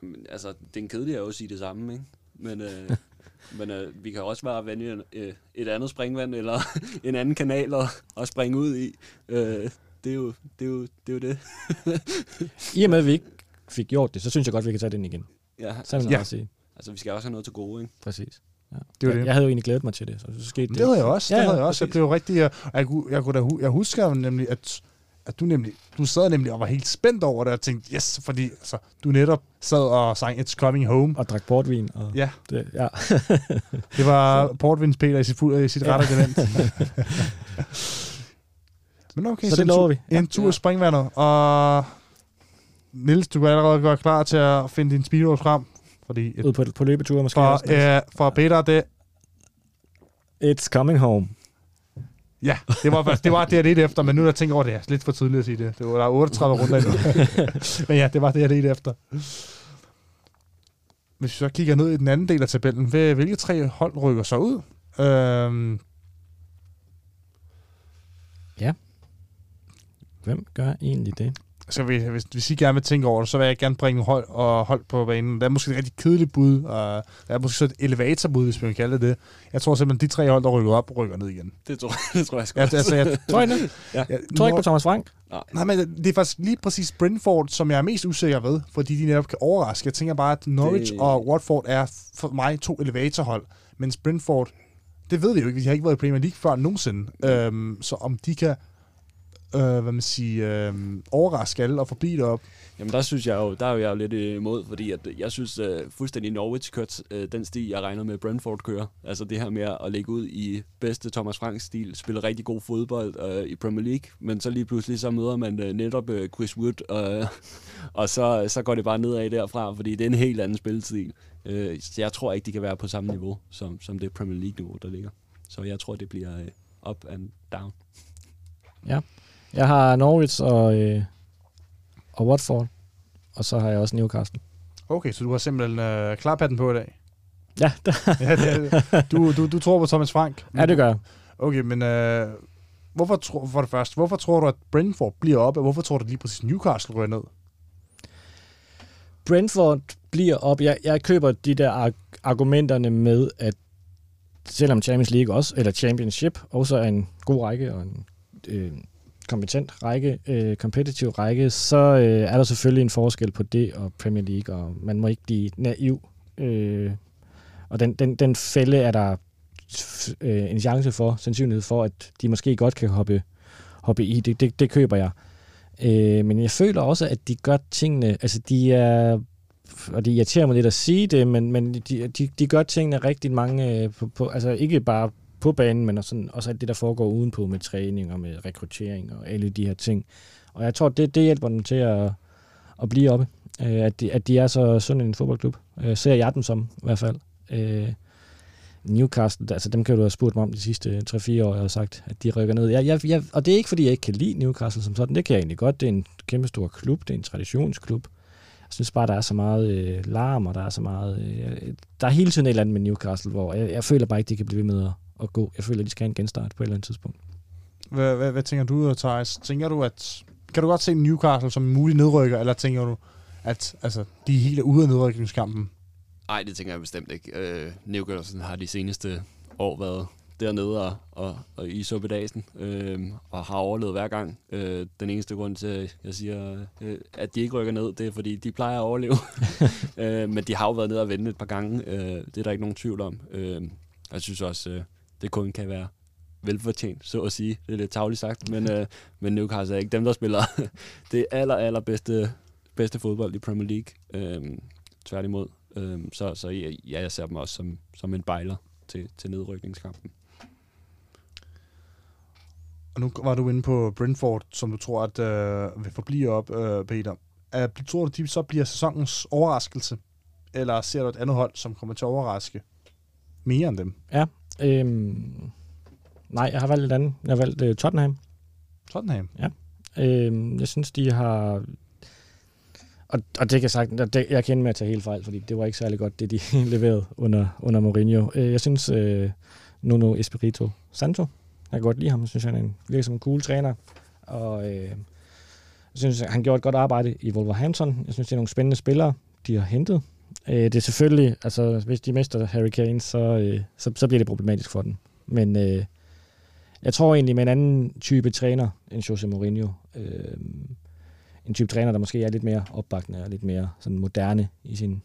S3: Men, altså, det er en kedelig at sige det samme, ikke? Men, øh, men øh, vi kan også bare vælge en, øh, et andet springvand, eller en anden kanal og, og springe ud i. Øh, det, er jo, det, er jo, det er jo det.
S1: I og med, at vi ikke fik gjort det, så synes jeg godt, vi kan tage den igen.
S3: Ja,
S1: Så vil
S2: Ja.
S1: jeg også sige.
S3: altså, vi skal også have noget til gode, ikke?
S1: Præcis. Ja.
S2: Det var
S1: jeg,
S2: det.
S1: jeg havde jo egentlig glædet mig til det, så så skete
S2: Det,
S1: det.
S2: det havde jeg også.
S1: Ja,
S2: det
S1: ja,
S2: havde jeg også. Jeg
S1: præcis.
S2: blev rigtig... Jeg, kunne- jeg, kunne da, jeg husker jo nemlig, at, at du nemlig... Du sad nemlig og var helt spændt over det, og tænkte, yes, fordi altså, du netop sad og sang It's Coming Home.
S1: Og drak portvin. Og
S2: Ja,
S1: det, ja.
S2: det var Portvins Peter i sit, fuld, i sit
S1: Ja.
S2: rette element. Men okay,
S1: Så det
S2: en
S1: lover vi.
S2: En tur
S3: Ja.
S2: i springvandet, og Nils, du kan allerede gøre klar til at finde din speedo frem, fordi et,
S1: Ud på, på løbeture måske
S2: for,
S1: også.
S2: øh, for Peter, det,
S1: It's coming home.
S2: ja, det var, det var det, jeg lidt efter, men nu er jeg tænker over det, er lidt for tidligt at sige det. det var, der er 38 runder endnu. men ja, det var det, jeg lidt efter. Hvis vi så kigger ned i den anden del af tabellen, hvil- hvilke tre hold rykker så ud? Øhm,
S1: Ja. Hvem gør egentlig det?
S2: Så hvis, hvis, hvis I gerne vil tænke over det, så vil jeg gerne bringe hold og hold på banen. Der er måske et rigtig kedeligt bud, og der er måske så et elevatorbud, hvis man kan kalde det det. Jeg tror simpelthen, de tre hold, der rykker op, rykker ned igen.
S3: Det tror, det tror jeg sgu
S2: Ja, altså, jeg,
S1: Tror I det?
S3: Ja.
S2: jeg,
S1: Tror ikke på Thomas Frank?
S2: Nej, men det er faktisk lige præcis Brentford, som jeg er mest usikker ved, fordi de netop kan overraske. Jeg tænker bare, at Norwich
S3: Det-
S2: og Watford er for mig to elevatorhold, mens Brentford, det ved vi jo ikke, de har ikke været i Premier League før nogensinde. Øhm, så om de kan, øh, hvad man siger, øh, overraske alle og forblive derop.
S3: Jamen der synes jeg jo, der er jo jeg jo lidt imod, fordi at jeg synes uh, fuldstændig Norwich kørt uh, den stil, jeg regner med Brentford kører. Altså det her med at lægge ud i bedste Thomas Franks stil, spille rigtig god fodbold uh, i Premier League, men så lige pludselig så møder man uh, netop uh, Chris Wood, uh, og så, så går det bare nedad derfra, fordi det er en helt anden spillestil. Uh, så jeg tror ikke, de kan være på samme niveau, som, som det Premier League-niveau, der ligger. Så jeg tror, det bliver uh, up and down.
S1: Jeg har Norwich og, øh, og Watford, og så har jeg også Newcastle.
S2: Okay, så du har simpelthen øh, klarpatten på i dag.
S1: Ja,
S2: ja, det det. du, du, du tror på Thomas Frank.
S1: ja det gør jeg.
S2: Okay, men øh, hvorfor tro, for det første, hvorfor tror du, at Brentford bliver oppe, og hvorfor tror du lige præcis Newcastle ryger ned?
S1: Brentford bliver op. Jeg, jeg køber de der arg- argumenterne med, at selvom Champions League også, eller Championship også er en god række og en øh, kompetent række, øh, competitive række, så øh, er der selvfølgelig en forskel på det og Premier League, og man må ikke blive naiv. Øh, og den, den, den fælde er der øh, en chance for, sandsynlighed for, at de måske godt kan hoppe, hoppe i. Det, det, det køber jeg. Øh, men jeg føler også, at de gør tingene, altså de er, og det irriterer mig lidt at sige det, men, men de, de, de gør tingene rigtig mange, øh, på, på, altså ikke bare på banen, men også, sådan, også alt det, der foregår udenpå med træning og med rekruttering og alle de her ting. Og jeg tror, det, det hjælper dem til at, at blive oppe. Øh, at, de, at de er så sådan en fodboldklub. Øh, ser jeg dem som, i hvert fald. Øh, Newcastle, altså dem kan du have spurgt mig om de sidste 3-4 år, jeg har sagt, at de rykker ned. Jeg, jeg, jeg, og det er ikke, fordi jeg ikke kan lide Newcastle som sådan. Det kan jeg egentlig godt. Det er en kæmpe stor klub. Det er en traditionsklub. Jeg synes bare, der er så meget øh, larm, og der er så meget... Øh, der er hele tiden et eller andet med Newcastle, hvor jeg, jeg føler bare ikke, de kan blive ved med at, at gå. Jeg føler, de skal have en genstart på et eller andet tidspunkt.
S2: Hvad, hvad, hvad tænker du, Thijs? Tænker du, at... Kan du godt se Newcastle som en mulig nedrykker, eller tænker du, at altså, de er helt ude af nedrykningskampen?
S3: Nej, det tænker jeg bestemt ikke. Øh, Newcastle har de seneste år været dernede og, og, og i suppedagen, øh, og har overlevet hver gang. Øh, den eneste grund til, at jeg siger, øh, at de ikke rykker ned, det er, fordi de plejer at overleve. øh, men de har jo været nede og vende et par gange. Øh, det er der ikke nogen tvivl om. Øh, jeg synes også, øh, det kun kan være velfortjent, så at sige. Det er lidt tavligt sagt, men, øh, men Newcastle er ikke dem, der spiller det aller, aller bedste, bedste fodbold i Premier League. Øh, tværtimod. Øhm, så så ja, ja, jeg ser dem også som, som en bejler til, til nedrykningskampen.
S2: Og nu var du inde på Brentford, som du tror, at øh, vil forblive op, øh, Peter. Er, tror du, de så bliver sæsonens overraskelse? Eller ser du et andet hold, som kommer til at overraske mere end dem?
S1: Øhm, nej, jeg har valgt et andet. Jeg har valgt øh, Tottenham.
S2: Tottenham.
S1: Øhm, jeg synes, de har... Og, og det kan jeg sagt, det, jeg kender med at tage helt fejl, fordi det var ikke særlig godt, det de leverede under, under Mourinho. Øh, jeg synes, øh, Nuno Espirito Santo, jeg kan godt lide ham, jeg synes, han er en, virker som en cool træner. Og øh, jeg synes, han gjorde et godt arbejde i Wolverhampton. Jeg synes, det er nogle spændende spillere, de har hentet. Øh, det er selvfølgelig, altså hvis de mister Harry Kane, så, øh, så, så bliver det problematisk for dem. Men øh, jeg tror egentlig med en anden type træner end Jose Mourinho, øh, en type træner, der måske er lidt mere opbakende og lidt mere sådan moderne i sin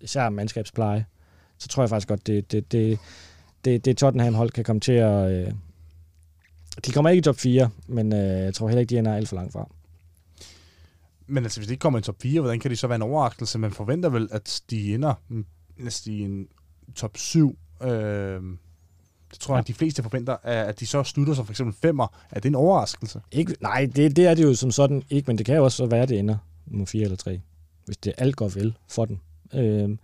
S1: især mandskabspleje, så tror jeg faktisk godt, det, det, det, det, det Tottenham-hold kan komme til at... Øh, de kommer ikke i top 4, men øh, jeg tror heller ikke, de ender alt for langt fra.
S2: Men altså, hvis de ikke kommer i top 4, hvordan kan de så være en overraskelse? Man forventer vel, at de ender mm, næsten i en top 7. Øh, det tror jeg,
S1: Ja.
S2: at de fleste forventer, at de så slutter som for eksempel femmer. Er det en overraskelse?
S1: Ikke, nej, det, det er det jo som sådan ikke, men det kan jo også være, at det ender nummer 4 eller 3, hvis det alt går vel for den. Øh,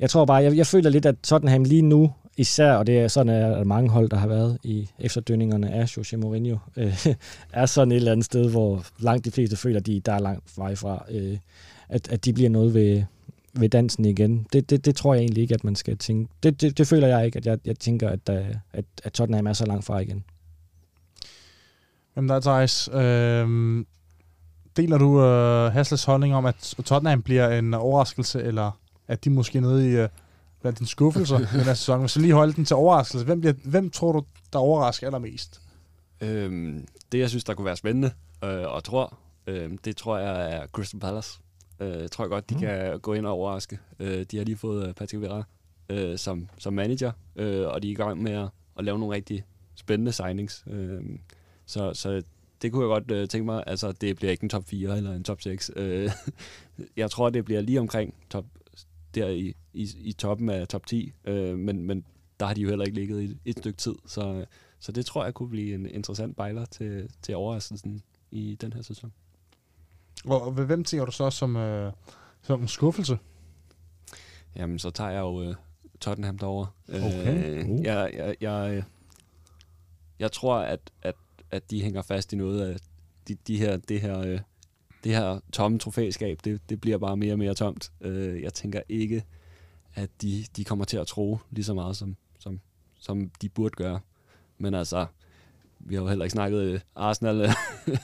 S1: jeg tror bare, jeg, jeg føler lidt, at Tottenham lige nu, især, og det er sådan, at der mange hold, der har været i efterdønningerne af Jose Mourinho, øh, er sådan et eller andet sted, hvor langt de fleste føler, at de, der er langt vej fra, øh, at, at de bliver noget ved, ved dansen igen. Det, det, det tror jeg egentlig ikke, at man skal tænke. Det, det, det føler jeg ikke, at jeg, jeg tænker, at, der, at, at Tottenham er så langt fra igen.
S2: Jamen, der er Thijs. Øhm, deler du øh, Hasles holdning om, at Tottenham bliver en overraskelse, eller at de måske nede i øh, blandt dine skuffelser den her sæson? Hvis vi lige holder den til overraskelse, hvem, bliver, hvem tror du, der overrasker allermest?
S3: Øhm, det, jeg synes, der kunne være spændende, øh, og tror, øh, det tror jeg er Crystal Palace. Øh, jeg tror godt, de mm. kan gå ind og overraske. Øh, de har lige fået øh, Patrick Vieira øh, som, som manager, øh, og de er i gang med at, at lave nogle rigtig spændende signings. Øh, så, så det kunne jeg godt øh, tænke mig. Altså, det bliver ikke en top 4 eller en top 6. Øh, jeg tror, det bliver lige omkring top, der i, i, i toppen af top 10, øh, men, men der har de jo heller ikke ligget i et stykke tid, så, så det tror jeg kunne blive en interessant bejler til, til overraskelsen i den her sæson.
S2: Og hvem tænker du så som, øh, som en skuffelse?
S3: Jamen, så tager jeg jo øh, Tottenham derover.
S2: Okay.
S3: Øh,
S2: Uh.
S3: jeg, jeg, jeg, jeg tror, at, at, at de hænger fast i noget af de, de her, det her, øh, det her tomme trofæskab. Det, det bliver bare mere og mere tomt. Øh, jeg tænker ikke, at de, de kommer til at tro lige så meget, som, som, som de burde gøre. Men altså, vi har jo heller ikke snakket øh, Arsenal. Øh,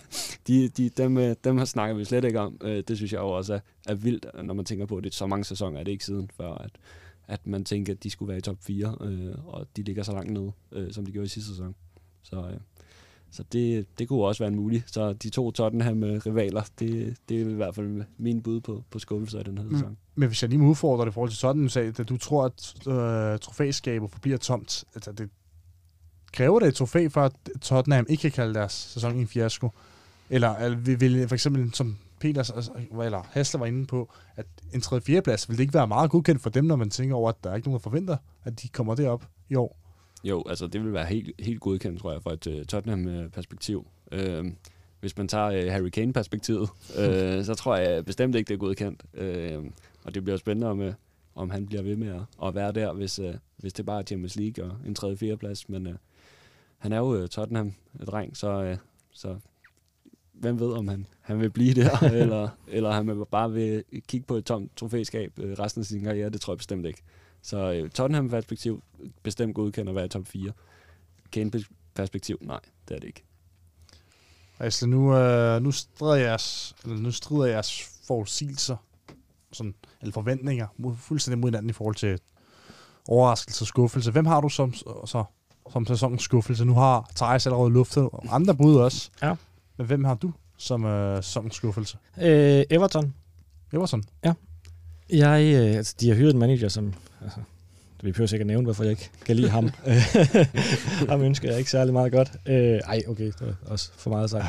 S3: de, de, dem, øh, dem har snakker vi slet ikke om. Øh, Det synes jeg jo også er, er vildt, når man tænker på, at det er så mange sæsoner, er det ikke siden før, at, at man tænker, at de skulle være i top 4, øh, og de ligger så langt nede, øh, som de gjorde i sidste sæson. Så, øh, så det, det kunne også være en mulig. Så de to Tottenham-rivaler, det, det er i hvert fald min bud på, på skuffelser i den her
S2: Mm.
S3: sæson.
S2: Men hvis jeg lige må udfordre det i forhold til sådan, sagde, at du tror, at øh, trofæskabet forbliver tomt. Altså, det kræver det et trofæ, for at Tottenham ikke kan kalde deres sæson en fiasko? Eller, eller vil, vil for eksempel, som Peters, altså, eller Hasler var inde på, at en 3. 4. plads, vil det ikke være meget godkendt for dem, når man tænker over, at der er ikke nogen, der forventer, at de kommer derop i år?
S3: Jo, altså det vil være helt, helt godkendt, tror jeg, fra et uh, Tottenham-perspektiv. Uh, hvis man tager uh, Harry Kane-perspektivet, uh, så tror jeg bestemt ikke, det er godkendt. Uh, og det bliver spændende, om, uh, om han bliver ved med at, at være der, hvis, uh, hvis det bare er Champions League og en 3. 4. plads. Men uh, han er jo uh, Tottenham-dreng, så, uh, så hvem ved, om han, han vil blive der, eller, eller han vil bare vil kigge på et tomt trofæskab resten af sin karriere. Det tror jeg bestemt ikke. Så uh, Tottenham-perspektiv bestemt godkendt at være i top 4. Kane-perspektiv, nej, det er det ikke.
S2: Altså, nu, øh, nu, strider jeres, eller nu strider jeres forudsigelser, sådan, eller forventninger, mod, fuldstændig mod hinanden i forhold til overraskelse og skuffelse. Hvem har du som, så, som sæsonens skuffelse? Nu har Thijs allerede luftet og andre bud også.
S1: Ja.
S2: Men hvem har du som øh, sæsonens skuffelse?
S1: Øh, Everton.
S2: Everson.
S1: Jeg, øh, altså, de har hyret en manager, som... Altså, vi behøver sikkert nævne, hvorfor jeg ikke kan lide ham. ham ønsker jeg ikke særlig meget godt. Øh, ej, okay, det var også for meget sagt.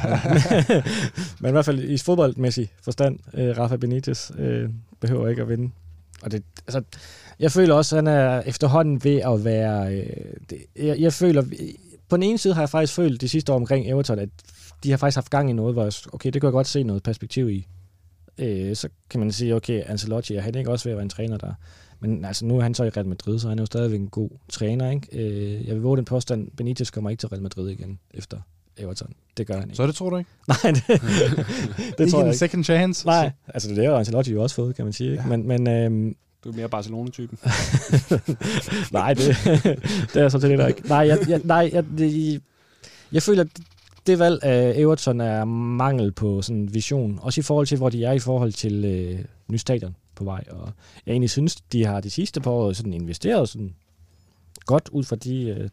S1: Men i hvert fald i fodboldmæssig forstand, øh, Rafa Benitez øh, behøver ikke at vinde. Og det, altså, jeg føler også, at han er efterhånden ved at være... Øh, det, jeg, jeg føler... På den ene side har jeg faktisk følt de sidste år omkring Everton, at de har faktisk haft gang i noget, hvor jeg, okay, det kan jeg godt se noget perspektiv i. Øh, så kan man sige, okay, Ancelotti er han ikke også ved at være en træner der. Men altså, nu er han så i Real Madrid, så han er jo stadigvæk en god træner. Ikke? Øh, jeg vil våge den påstand, Benitez kommer ikke til Real Madrid igen efter Everton. Det gør han ikke.
S2: Så det tror du ikke?
S1: Nej, det, det
S2: ikke
S1: tror jeg
S2: en
S1: ikke.
S2: second chance?
S1: Nej, altså det har Ancelotti jo også fået, kan man sige. Ikke?
S2: Ja.
S1: Men, men øhm,
S3: Du er mere Barcelona-typen.
S1: nej, det, det er så til det der ikke. Nej, jeg, jeg, nej jeg, det, jeg føler, at det valg af Everton er mangel på sådan vision. Også i forhold til, hvor de er i forhold til øh, ny stadion på vej. Og jeg egentlig synes, de har de sidste par år sådan investeret sådan godt ud fra de, øh,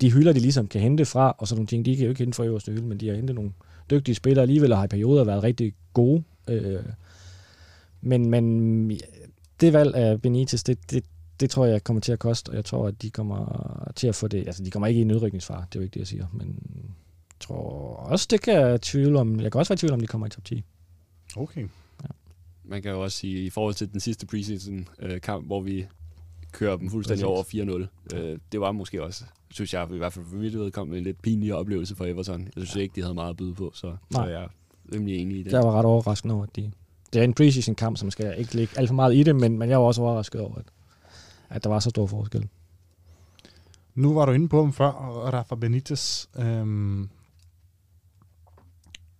S1: de- hylder, de ligesom kan hente fra, og sådan nogle ting, de kan jo ikke hente fra øverste hylde, men de har hentet nogle dygtige spillere alligevel, og har i perioder været rigtig gode. Øh, men, men øh, det valg af Benitez, det, det, det tror jeg kommer til at koste, og jeg tror, at de kommer til at få det. Altså, de kommer ikke i nedrykningsfare, det er jo ikke det, jeg siger, men tror også, det kan jeg tvivle om. Jeg kan også være i tvivl om, de kommer i top 10.
S2: Okay.
S3: Man kan jo også sige, i forhold til den sidste preseason-kamp, hvor vi kører dem fuldstændig
S1: Præcis.
S3: over 4-0, øh, det var måske også, synes jeg, i hvert fald for mit vedkommende, en lidt pinlig oplevelse for Everton. Jeg synes ikke, de havde meget at byde på, så, så
S1: Nej.
S3: jeg er rimelig enig i det.
S1: Jeg var ret overrasket over, at de... Det er en preseason-kamp, som skal ikke ligge alt for meget i det, men, men jeg var også overrasket over, at, at der var så stor forskel.
S2: Nu var du inde på ham før, og Rafa Benitez. Øhm,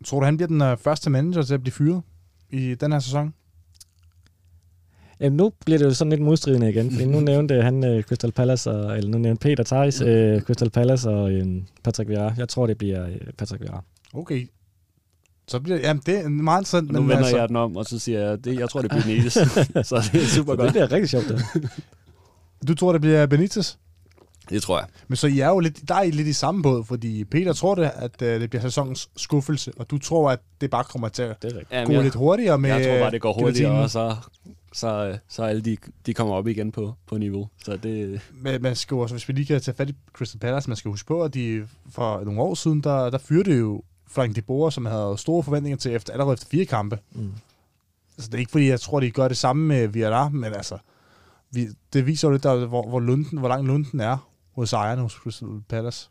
S2: tror du, han bliver den øh, første manager til at blive fyret i den her sæson?
S1: Jamen, nu bliver det jo sådan lidt modstridende igen, fordi nu nævnte han uh, Crystal Palace, og, eller nu nævnte Peter Thijs uh, Crystal Palace og uh, Patrick Vieira. Jeg tror, det bliver uh, Patrick Vieira.
S2: Okay. Så bliver jamen, det er meget interessant.
S3: Nu
S2: men
S3: vender
S2: altså,
S3: jeg den om, og så siger jeg, det, jeg tror, det bliver Niles. så det er super
S1: Så
S3: godt.
S1: det bliver rigtig sjovt. Det.
S2: Du tror, det bliver Benitez?
S3: Det tror jeg.
S2: Men så I er jo lidt, der er I lidt i samme båd, fordi Peter tror det, at uh, det bliver sæsonens skuffelse, og du tror, at det bare kommer til at
S1: det er
S2: gå
S3: jeg,
S2: lidt hurtigere med
S3: jeg tror bare, det går hurtigere, og så, så, så alle de, de kommer op igen på, på niveau. Så det,
S2: Men man skal også, hvis vi lige kan tage fat i Crystal Palace, man skal huske på, at de for nogle år siden, der, der fyrte jo Frank de Boer, som havde store forventninger til efter, allerede efter fire kampe.
S1: Mm.
S2: Altså, det er ikke fordi, jeg tror, de gør det samme med Villar, men altså, vi, det viser jo lidt, der, hvor, hvor, lunden, hvor lang lunden er hos ejerne hos Crystal Palace.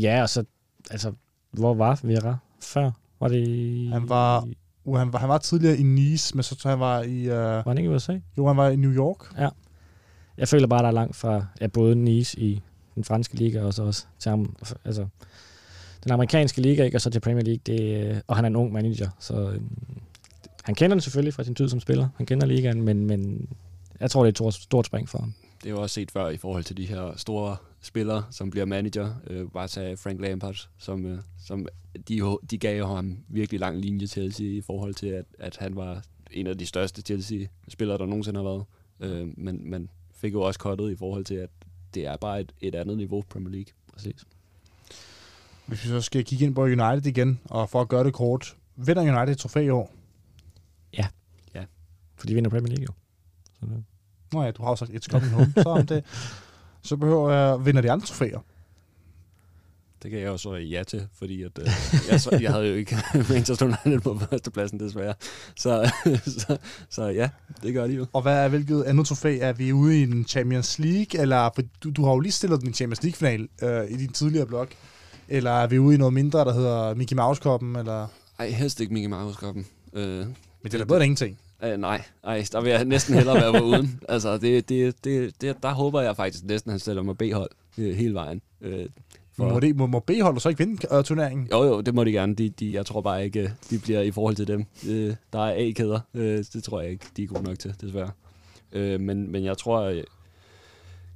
S1: Ja, og så, altså, hvor var Vieira før? Var det.
S2: Han var- Uh, han, var, han var tidligere i Nice, men så tror han var i, uh,
S1: Var han ikke i USA?
S2: jo, han var i New York.
S1: Jeg føler bare, der er langt fra ja, både Nice i den franske liga, og så også til ham, altså, den amerikanske liga, ikke, og så til Premier League. Det, øh, og han er en ung manager, så øh, han kender den selvfølgelig fra sin tid som spiller. Han kender ligaen, men, men jeg tror, det er et stort, stort spring for ham.
S3: Det er jo også set før i forhold til de her store spillere, som bliver manager. Øh, bare tage Frank Lampard, som, øh, som de, de gav ham virkelig lang linje til Chelsea i forhold til, at, at han var en af de største Chelsea-spillere, der nogensinde har været. Øh, men man fik jo også kottet i forhold til, at det er bare et, et andet niveau Premier League.
S1: Præcis.
S2: Hvis vi så skal kigge ind på United igen, og for at gøre det kort, vinder United et trofæ i år?
S1: For de vinder Premier League jo. Så det,
S2: Nå ja, du har jo sagt, it's coming home. så, om det, så behøver jeg vinder de andre trofæer.
S3: Det kan jeg jo så ja til, fordi at, øh, jeg, så, jeg havde jo ikke Manchester United på førstepladsen desværre. Så, så, så ja, det gør de jo.
S2: Og hvad er hvilket andet trofæ? Er vi ude i en Champions League? Eller, for du, du har jo lige stillet den i Champions League-final øh, i din tidligere blog. Eller er vi ude i noget mindre, der hedder Mickey Mouse-koppen? Eller...
S3: Ej, helst ikke Mickey Mouse-koppen. Øh,
S2: Men det er da bedre end ingenting.
S3: Øh, nej, ej, der vil jeg næsten hellere være på uden. Altså, det, det, det, det, der håber jeg faktisk næsten, at han stiller mig B-hold øh, hele vejen. Øh,
S2: For... Må, det, må, må B-holdet så ikke vinde øh, turneringen?
S3: Jo, jo, det må de gerne. De, de, jeg tror bare ikke, øh, de bliver i forhold til dem. Øh, der er A-kæder. Øh, det tror jeg ikke, de er gode nok til, desværre. Øh, men, men jeg tror, øh,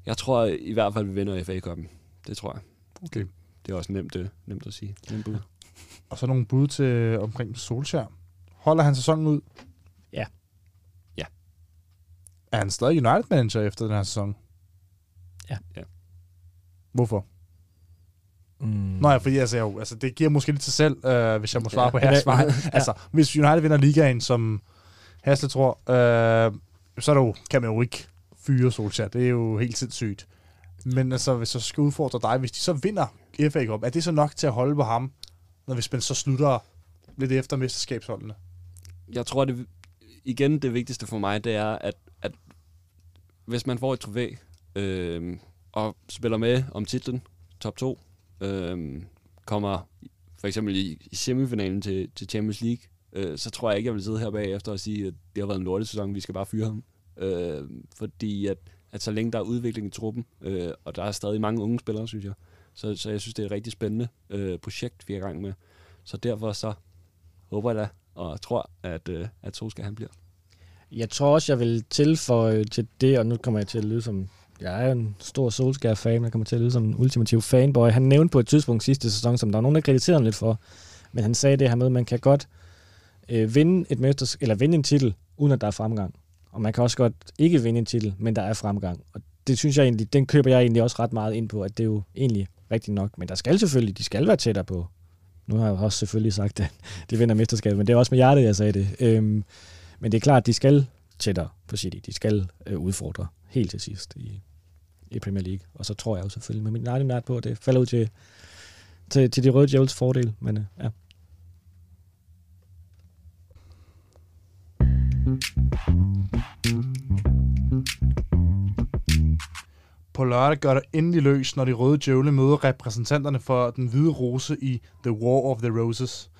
S3: jeg tror i hvert fald, vi vinder FA-koppen. Det tror jeg.
S2: Okay.
S3: Det er også nemt, øh, nemt at sige. Nemt bud.
S2: Og så nogle bud til omkring Solskjaer. Holder han sæsonen ud?
S1: Ja.
S3: Ja.
S2: Er han stadig United-manager efter den her sæson?
S1: Ja.
S3: Ja.
S2: Hvorfor?
S1: mm.
S2: Nå ja, fordi altså, jo, altså, det giver måske lidt til selv, øh, hvis jeg må svare
S3: Ja.
S2: på her
S1: Ja.
S2: svar. Altså, hvis United vinder ligaen, som Hasle tror, øh, så er der jo, kan man jo ikke fyre Solskjaer. Det er jo helt sindssygt. Men altså, hvis jeg skal udfordre dig, hvis de så vinder FA Cup, er det så nok til at holde på ham, når hvis man så slutter lidt efter mesterskabsholdene?
S3: jeg tror, det igen det vigtigste for mig, det er, at hvis man får et trofæ øh, og spiller med om titlen, top 2, øh, kommer for eksempel i, i semifinalen til, til Champions League, øh, så tror jeg ikke, jeg vil sidde her bagefter og sige, at det har været en lortesæson, vi skal bare fyre ham. Øh, fordi at, at så længe der er udvikling i truppen, øh, og der er stadig mange unge spillere, synes jeg, så, så jeg synes, det er et rigtig spændende øh, projekt, vi er i gang med. Så derfor så håber jeg da, og tror, at, øh, at Solskjaer han bliver.
S1: Jeg tror også, jeg vil tilføje til det, og nu kommer jeg til at lyde som... Jeg er en stor Solskjaer-fan, og kommer til at lyde som en ultimativ fanboy. Han nævnte på et tidspunkt sidste sæson, som der var nogen, der kritiserede ham lidt for, men han sagde det her med, at man kan godt øh, vinde et mesters, eller vinde en titel, uden at der er fremgang. Og man kan også godt ikke vinde en titel, men der er fremgang. Og det synes jeg egentlig, den køber jeg egentlig også ret meget ind på, at det er jo egentlig rigtigt nok. Men der skal selvfølgelig, de skal være tættere på. Nu har jeg også selvfølgelig sagt, at de vinder mesterskabet, men det er også med hjertet, jeg sagde det. Øhm, men det er klart, at de skal tættere på City. De skal øh, udfordre helt til sidst i, i Premier League. Og så tror jeg jo selvfølgelig med min egen nært på, at det falder ud til, til, til de røde djævels fordel. Men øh, ja.
S2: På lørdag gør det endelig løs, når de røde djævle møder repræsentanterne for den hvide rose i The War of the Roses.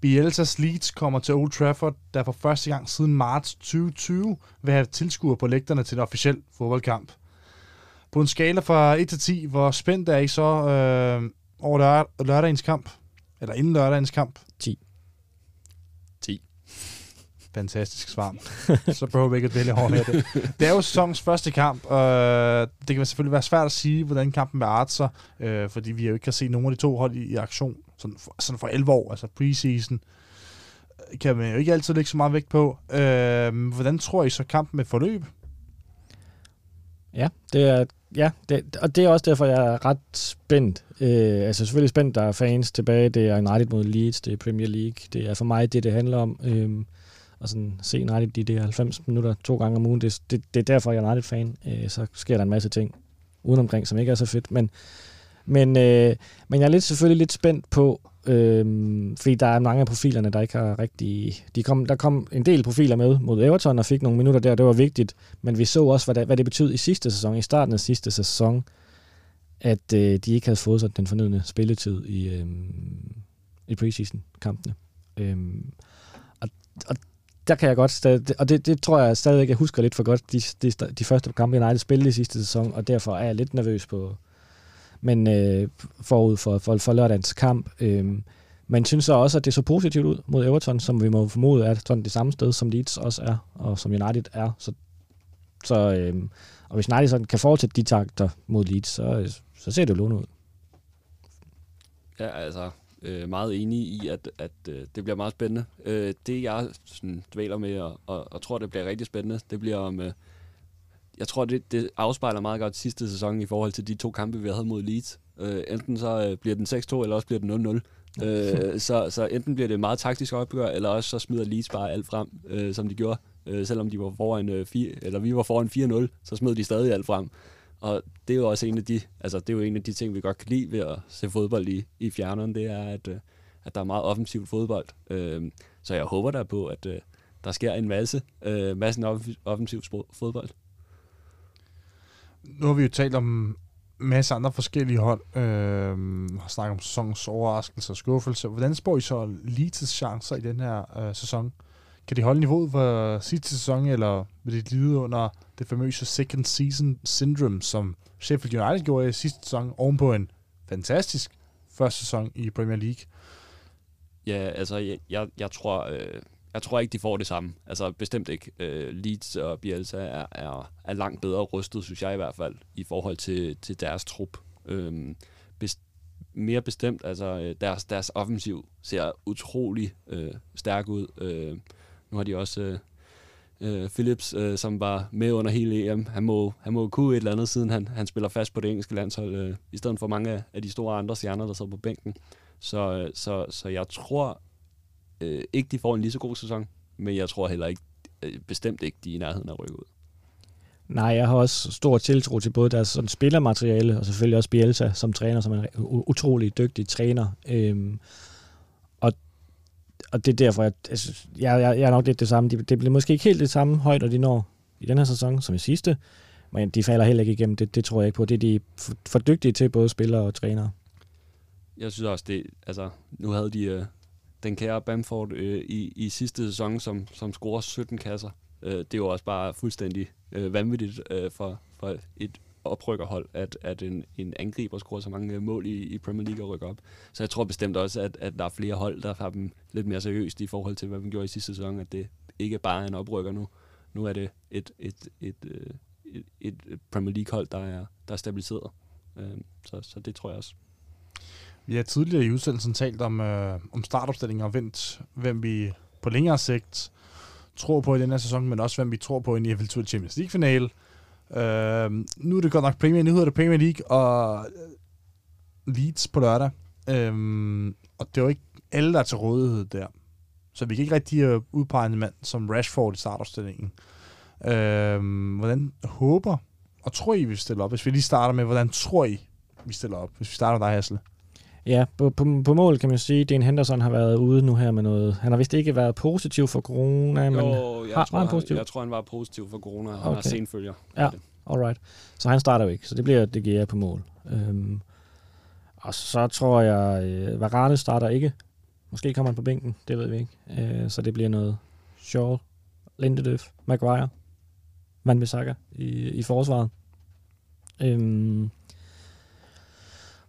S2: Bielsas Leeds kommer til Old Trafford, der for første gang siden marts 2020 vil have tilskuere på lægterne til en officiel fodboldkamp. På en skala fra 1 til 10, hvor spændt er I så øh, over lør- lørdagens kamp? Eller inden lørdagens kamp?
S3: 10.
S2: Fantastisk svar. så behøver vi ikke at vælge hårdt her. Det. det er jo sæsonens første kamp, og det kan selvfølgelig være svært at sige, hvordan kampen vil arte sig, øh, fordi vi jo ikke kan se nogen af de to hold i, i aktion sådan for, sådan for 11 år, altså preseason øh, kan man jo ikke altid lægge så meget vægt på. Øh, hvordan tror I så kampen med forløb?
S1: Ja, det er, ja det, og det er også derfor, jeg er ret spændt. Øh, altså selvfølgelig spændt, der er fans tilbage. Det er United mod Leeds, det er Premier League. Det er for mig det, det handler om. Øh, og sådan se United de der 90 minutter to gange om ugen. Det, det, det er derfor, jeg er United-fan. Øh, så sker der en masse ting udenomkring, som ikke er så fedt. Men, men, øh, men jeg er lidt, selvfølgelig lidt spændt på, øh, fordi der er mange af profilerne, der ikke har rigtig... De kom, der kom en del profiler med mod Everton og fik nogle minutter der, det var vigtigt. Men vi så også, hvad det, hvad det betød i sidste sæson, i starten af sidste sæson, at øh, de ikke havde fået sådan den fornødne spilletid i, øh, i preseason-kampene. Øh, og, og der kan jeg godt stadig, og det, det tror jeg stadigvæk, jeg husker lidt for godt, de, de, de første kampe, United spillede i sidste sæson, og derfor er jeg lidt nervøs på, men øh, forud for, for, for lørdagens kamp. Øh, man synes så også, at det så positivt ud mod Everton, som vi må formode er sådan det samme sted, som Leeds også er, og som United er. Så, så øh, og hvis United sådan kan fortsætte de takter mod Leeds, så, så ser det jo lovende ud.
S3: Ja, altså øh, meget enig i, at, at øh, det bliver meget spændende. Øh, det jeg sådan, dvæler med, og, og, og tror, det bliver rigtig spændende, det bliver om... Øh, jeg tror, det, det afspejler meget godt sidste sæson i forhold til de to kampe, vi havde mod Leeds. Øh, enten så øh, bliver den 6-2, eller også bliver den 0-0. øh, så, så enten bliver det meget taktisk opgør, eller også så smider Leeds bare alt frem, øh, som de gjorde. Øh, selvom de var foran øh, 4, eller vi var foran 4-0, så smed de stadig alt frem. Og det er jo også en af de, altså det er jo en af de ting, vi godt kan lide ved at se fodbold i, i fjerneren, det er, at, øh, at der er meget offensivt fodbold. Øh, så jeg håber der på, at øh, der sker en masse, øh, masse offensiv fodbold
S2: nu har vi jo talt om masser masse andre forskellige hold. Øh, har snakket om sæsonens overraskelse og skuffelse. Hvordan spår I så Leeds' chancer i den her øh, sæson? Kan de holde niveauet for sidste sæson, eller vil de lide under det famøse second season syndrome, som Sheffield United gjorde i sidste sæson, ovenpå en fantastisk første sæson i Premier League?
S3: Ja, altså, jeg, jeg, jeg tror, øh, jeg tror ikke, de får det samme. Altså bestemt ikke. Øh, Leeds og Bielsa er, er, er langt bedre rustet, synes jeg i hvert fald, i forhold til, til deres trup. Øh, best, mere bestemt, altså øh, deres, deres offensiv ser utrolig øh, stærk ud. Øh, nu har de også øh, øh, Phillips, øh, som var med under hele EM. Han må, han må kunne et eller andet, siden han, han spiller fast på det engelske landshold, øh, i stedet for mange af de store andre stjerner, der sidder på bænken. Så, øh, så, så jeg tror, øh, ikke, de får en lige så god sæson, men jeg tror heller ikke, øh, bestemt ikke, de er i nærheden af at rykke ud.
S1: Nej, jeg har også stor tiltro til både deres sådan, spillermateriale, og selvfølgelig også Bielsa som træner, som er en utrolig dygtig træner. Øhm, og det er derfor, jeg, altså, jeg, jeg, jeg er nok lidt det samme. Det, det bliver måske ikke helt det samme højder, de når i den her sæson som i sidste, men de falder heller ikke igennem. Det, det tror jeg ikke på. Det er de for, for dygtige til, både spillere og trænere.
S3: Jeg synes også, det, altså, nu havde de, øh, den kære Bamford øh, i, i sidste sæson, som, som scorer 17 kasser. Øh, det er jo også bare fuldstændig øh, vanvittigt øh, for, for et oprykkerhold, at, at en, en angriber scorer så mange øh, mål i, i Premier League og rykker op. Så jeg tror bestemt også, at, at der er flere hold, der har dem lidt mere seriøst i forhold til, hvad man gjorde i sidste sæson, at det ikke bare er en oprykker nu. Nu er det et, et, et, et, et, et Premier League-hold, der er, der er stabiliseret. Øhm, så, så det tror jeg også.
S2: Vi har tidligere i udsendelsen talt om, øh, om startopstillingen og vendt, hvem vi på længere sigt tror på i den her sæson, men også hvem vi tror på i en eventuel Champions League-finale. Øh, nu er det godt nok Premier, nu hedder det Premier League og Leeds på lørdag. Øh, og det er jo ikke alle, der er til rådighed der. Så vi kan ikke rigtig øh, udpege en mand som Rashford i startopstillingen. Øh, hvordan håber og tror I, vi stiller op? Hvis vi lige starter med, hvordan tror I, vi stiller op? Hvis vi starter med dig, Hasle.
S1: Ja, på, på, på mål kan man sige, at Dean Henderson har været ude nu her med noget. Han har vist ikke været positiv for corona, men
S3: jo, jeg, har, tror, han positiv? jeg tror, han var positiv for corona. Han okay. har senfølger.
S1: Ja, alright. Så han starter jo ikke, så det bliver det giver på mål. Øhm, og så tror jeg, øh, Varane starter ikke. Måske kommer han på bænken, det ved vi ikke. Øh, så det bliver noget Shaw, Lindeløf, Maguire, Van Bissaka i, i forsvaret. Øhm,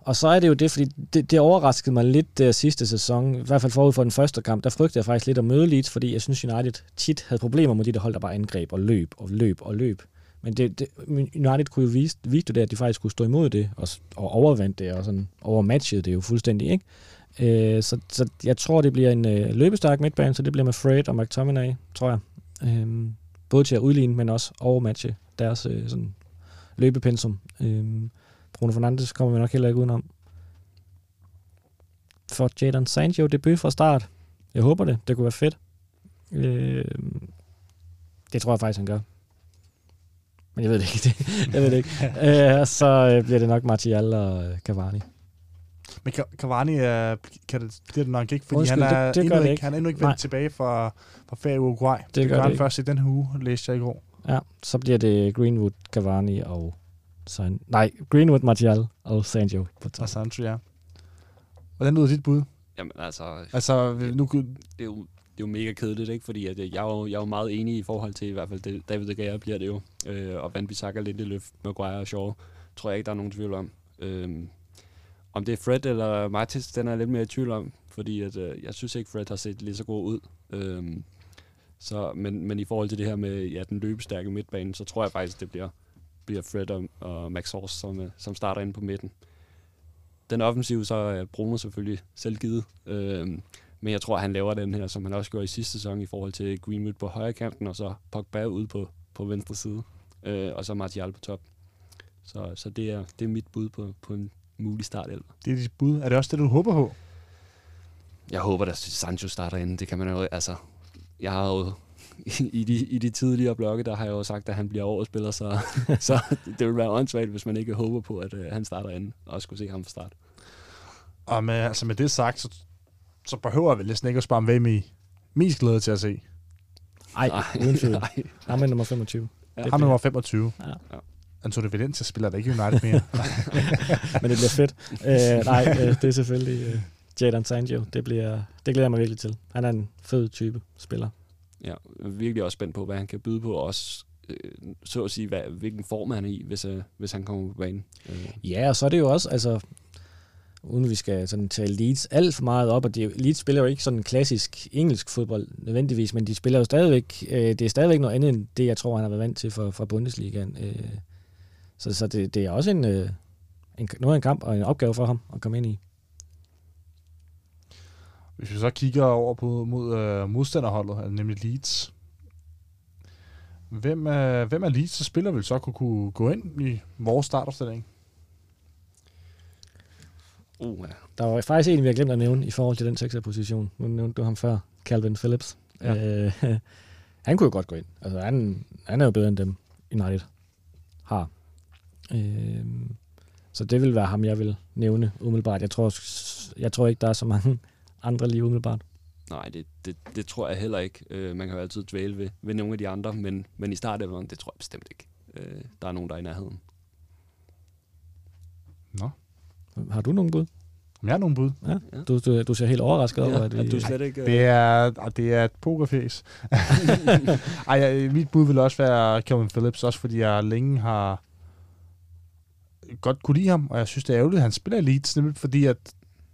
S1: og så er det jo det, fordi det, det overraskede mig lidt der sidste sæson, i hvert fald forud for den første kamp, der frygtede jeg faktisk lidt at møde Leeds, fordi jeg synes United tit havde problemer med de der hold, der bare angreb og løb og løb og løb. Men det, det, United kunne jo vise, vise det, at de faktisk kunne stå imod det og, og overvandt det og sådan overmatchede det jo fuldstændig, ikke? Øh, så, så jeg tror, det bliver en øh, løbestærk midtbane, så det bliver med Fred og McTominay, tror jeg. Øh, både til at udligne, men også overmatche deres øh, sådan, løbepensum. Øh, Bruno Fernandes kommer vi nok heller ikke udenom. For Jadon Sancho debut fra start. Jeg håber det. Det kunne være fedt. Øh, det tror jeg faktisk, han gør. Men jeg ved det ikke. jeg ved det ikke. øh, så øh, bliver det nok Martial og øh, Cavani.
S2: Men Cavani kan det, det er det nok ikke, fordi
S1: Undskyld,
S2: han, er
S1: det- det
S2: endnu
S1: det
S2: ikke,
S1: ikke.
S2: han er endnu ikke
S1: Nej.
S2: vendt tilbage fra, fra ferie i Uruguay. Det, det
S1: gør
S2: gør
S1: det
S2: han
S1: ikke.
S2: først i den her uge, læste jeg i går.
S1: Ja, så bliver det Greenwood, Cavani og San... Nej, Greenwood, Martial og Sancho på
S2: Og
S1: top.
S2: Sancho, ja. Hvordan lyder dit bud?
S3: Jamen altså,
S2: Altså, nu,
S3: det er jo, det er jo mega kedeligt, ikke? Fordi at øh, jeg, er jo, jeg er jo meget enig i forhold til, i hvert fald det, David De Gea bliver det jo. Øh, og Van Bissaka lidt i løft, Maguire og Shaw, tror jeg ikke, der er nogen tvivl om. Øh, om det er Fred eller Martis, den er jeg lidt mere i tvivl om, fordi at, øh, jeg synes ikke, Fred har set lige så god ud. Øh, så, men, men i forhold til det her med ja, den løbestærke midtbane, så tror jeg faktisk, det bliver, bliver Fred og, og Max Horst, som, øh, som starter inde på midten. Den offensiv, så er Bruno selvfølgelig selv givet. Øh, men jeg tror, han laver den her, som han også gjorde i sidste sæson i forhold til Greenwood på højre kanten, og så Pogba ude på, på venstre side, øh, og så Martial på top. Så, så det, er, det er mit bud på, på en mulig startelver.
S2: det er dit bud. Er det også det, du håber på?
S3: Jeg håber, at Sancho starter inden. Det kan man jo... Altså, jeg har jo... I de, I de tidligere blokke, der har jeg jo sagt, at han bliver årets spiller, så, så det vil være åndssvagt, hvis man ikke håber på, at øh, han starter inden, og skulle se ham fra start.
S2: Og med, altså med det sagt, så, så behøver vel næsten ikke at spørge, hvem I mest glæder til at se.
S1: Ej, uden tvivl.
S3: nej.
S1: Ham er nummer 25.
S3: Ja.
S1: Det
S2: Ham
S1: bliver-
S2: nummer 25.
S1: Ja.
S3: Ja.
S2: Antonio Valencia spiller der ikke i United mere.
S1: Men det bliver fedt. Øh, nej, øh, det er selvfølgelig øh, Jadon Sancho. Det, bliver, det glæder jeg mig virkelig til. Han er en fed type spiller.
S3: Ja, virkelig også spændt på, hvad han kan byde på, og også øh, så at sige, hvad, hvilken form han er i, hvis, øh, hvis han kommer på banen. Øh,
S1: Ja, og så er det jo også, altså, uden vi skal sådan tale Leeds alt for meget op, og de, Leeds spiller jo ikke sådan klassisk engelsk fodbold nødvendigvis, men de spiller jo stadigvæk, øh, det er stadigvæk noget andet end det, jeg tror, han har været vant til fra, fra Bundesligaen. Øh, så så det, det er også en, øh, en, noget af en kamp og en opgave for ham at komme ind i.
S2: Hvis vi så kigger over på mod øh, modstanderholdet, altså nemlig Leeds. Hvem, øh, hvem er Leeds, så spiller vil så kunne, kunne gå ind i vores startopstilling?
S3: uh, ja.
S1: Der var faktisk en, vi har glemt at nævne i forhold til den sekserposition. Nu nævnte du ham før, Calvin Phillips.
S2: Ja.
S1: Ja. Øh, han kunne jo godt gå ind. Altså, han, han er jo bedre end dem, United har. Øh, så det vil være ham, jeg vil nævne umiddelbart. Jeg tror, jeg tror ikke, der er så mange andre lige umiddelbart.
S3: Nej, det, det, det tror jeg heller ikke. Øh, man kan jo altid dvæle ved, ved nogle af de andre, men, men i startelveren, det tror jeg bestemt ikke. Øh, der er nogen, der er i nærheden.
S2: Nå.
S1: Har du nogen bud?
S2: Om jeg har nogen bud?
S3: Ja.
S1: Du, du, du ser helt overrasket over, at vi...
S3: at du slet ikke...
S2: Det er, ah, det er et pokerfæs. Ej, mit bud vil også være Kevin Phillips, også fordi jeg længe har godt kunne lide ham, og jeg synes, det er ærgerligt, at han spiller Leeds, nemlig fordi, at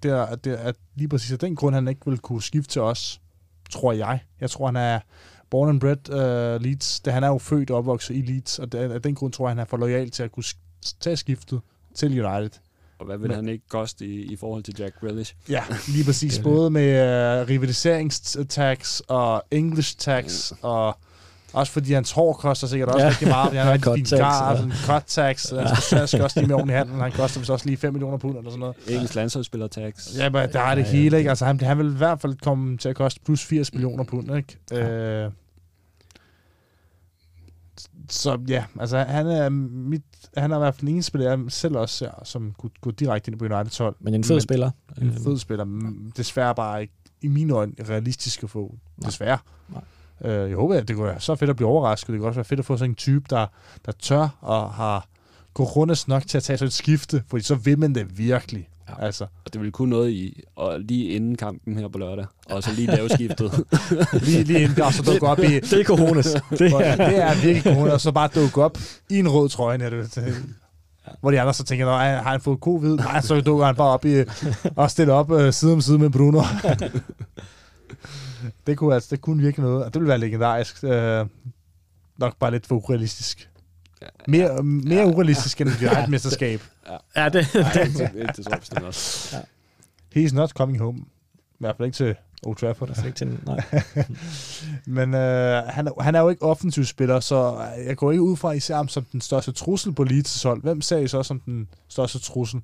S2: det er, at det er at lige præcis af den grund, han ikke vil kunne skifte til os, tror jeg. Jeg tror, han er born and bred uh, Leeds. Det, han er jo født og opvokset i Leeds, og det, af den grund tror jeg, han er for lojal til at kunne tage skiftet til United.
S3: Og hvad vil
S2: Men-
S3: han ikke koste i, i forhold til Jack Grealish?
S2: Ja, lige præcis. Både med uh, rivaliseringstax og English tax, og også fordi hans hår koster sikkert også
S1: Ja.
S2: rigtig meget. fordi Han har en fin
S1: ja.
S2: og sådan cut tax. Ja. Han skal, også lige med ordentlig handel. Han koster vist også lige 5 millioner pund eller sådan noget.
S3: Engelsk landsholdsspiller tax.
S2: Ja, men der er det
S1: Ja, ja,
S2: hele, ikke? Altså, han, han vil i hvert fald komme til at koste plus 80 millioner pund, ikke? Ja. Øh, så ja, altså han er mit, han er i hvert fald eneste spiller, jeg selv også ser, som kunne gå direkte ind på Uniteds hold.
S1: Men en fed
S2: Men-
S1: spiller.
S2: En fed spiller. Desværre bare ikke i mine øjne realistisk at få.
S1: Nej.
S2: Desværre.
S1: Nej.
S2: Øh, jeg håber, at det kunne være så fedt at blive overrasket. Det kunne også være fedt at få sådan en type, der, der tør og har rundes nok til at tage sådan et skifte, fordi så vil man det virkelig.
S1: Ja.
S2: Altså,
S3: Og det vil kunne noget i, og lige inden kampen her på lørdag, og så lige lave skiftet.
S2: lige, lige inden der så dukke op i...
S1: Det er Coronas. det
S2: Det
S1: er,
S2: det virkelig corona, og så bare dukke op i en rød trøje. Når det, Ja. Hvor de andre så tænker, "Nå, har han fået covid? Nej, så dukker han bare op i, og stiller op øh, side om side med Bruno. det kunne altså, det kunne virke noget, og det ville være legendarisk. Øh, nok bare lidt for urealistisk. Mere, mere
S3: Ja.
S2: urealistisk end et et mesterskab.
S1: Ja, det,
S3: Nej, det, det, det tror jeg bestemt også.
S2: He's not coming home. I hvert fald ikke til Old Trafford.
S1: det er ikke til, nej.
S2: Men øh, han, er- han er jo ikke offensiv spiller, så jeg går ikke ud fra, at I ser ham som den største trussel på Leeds hold. Hvem ser I så som den største trussel?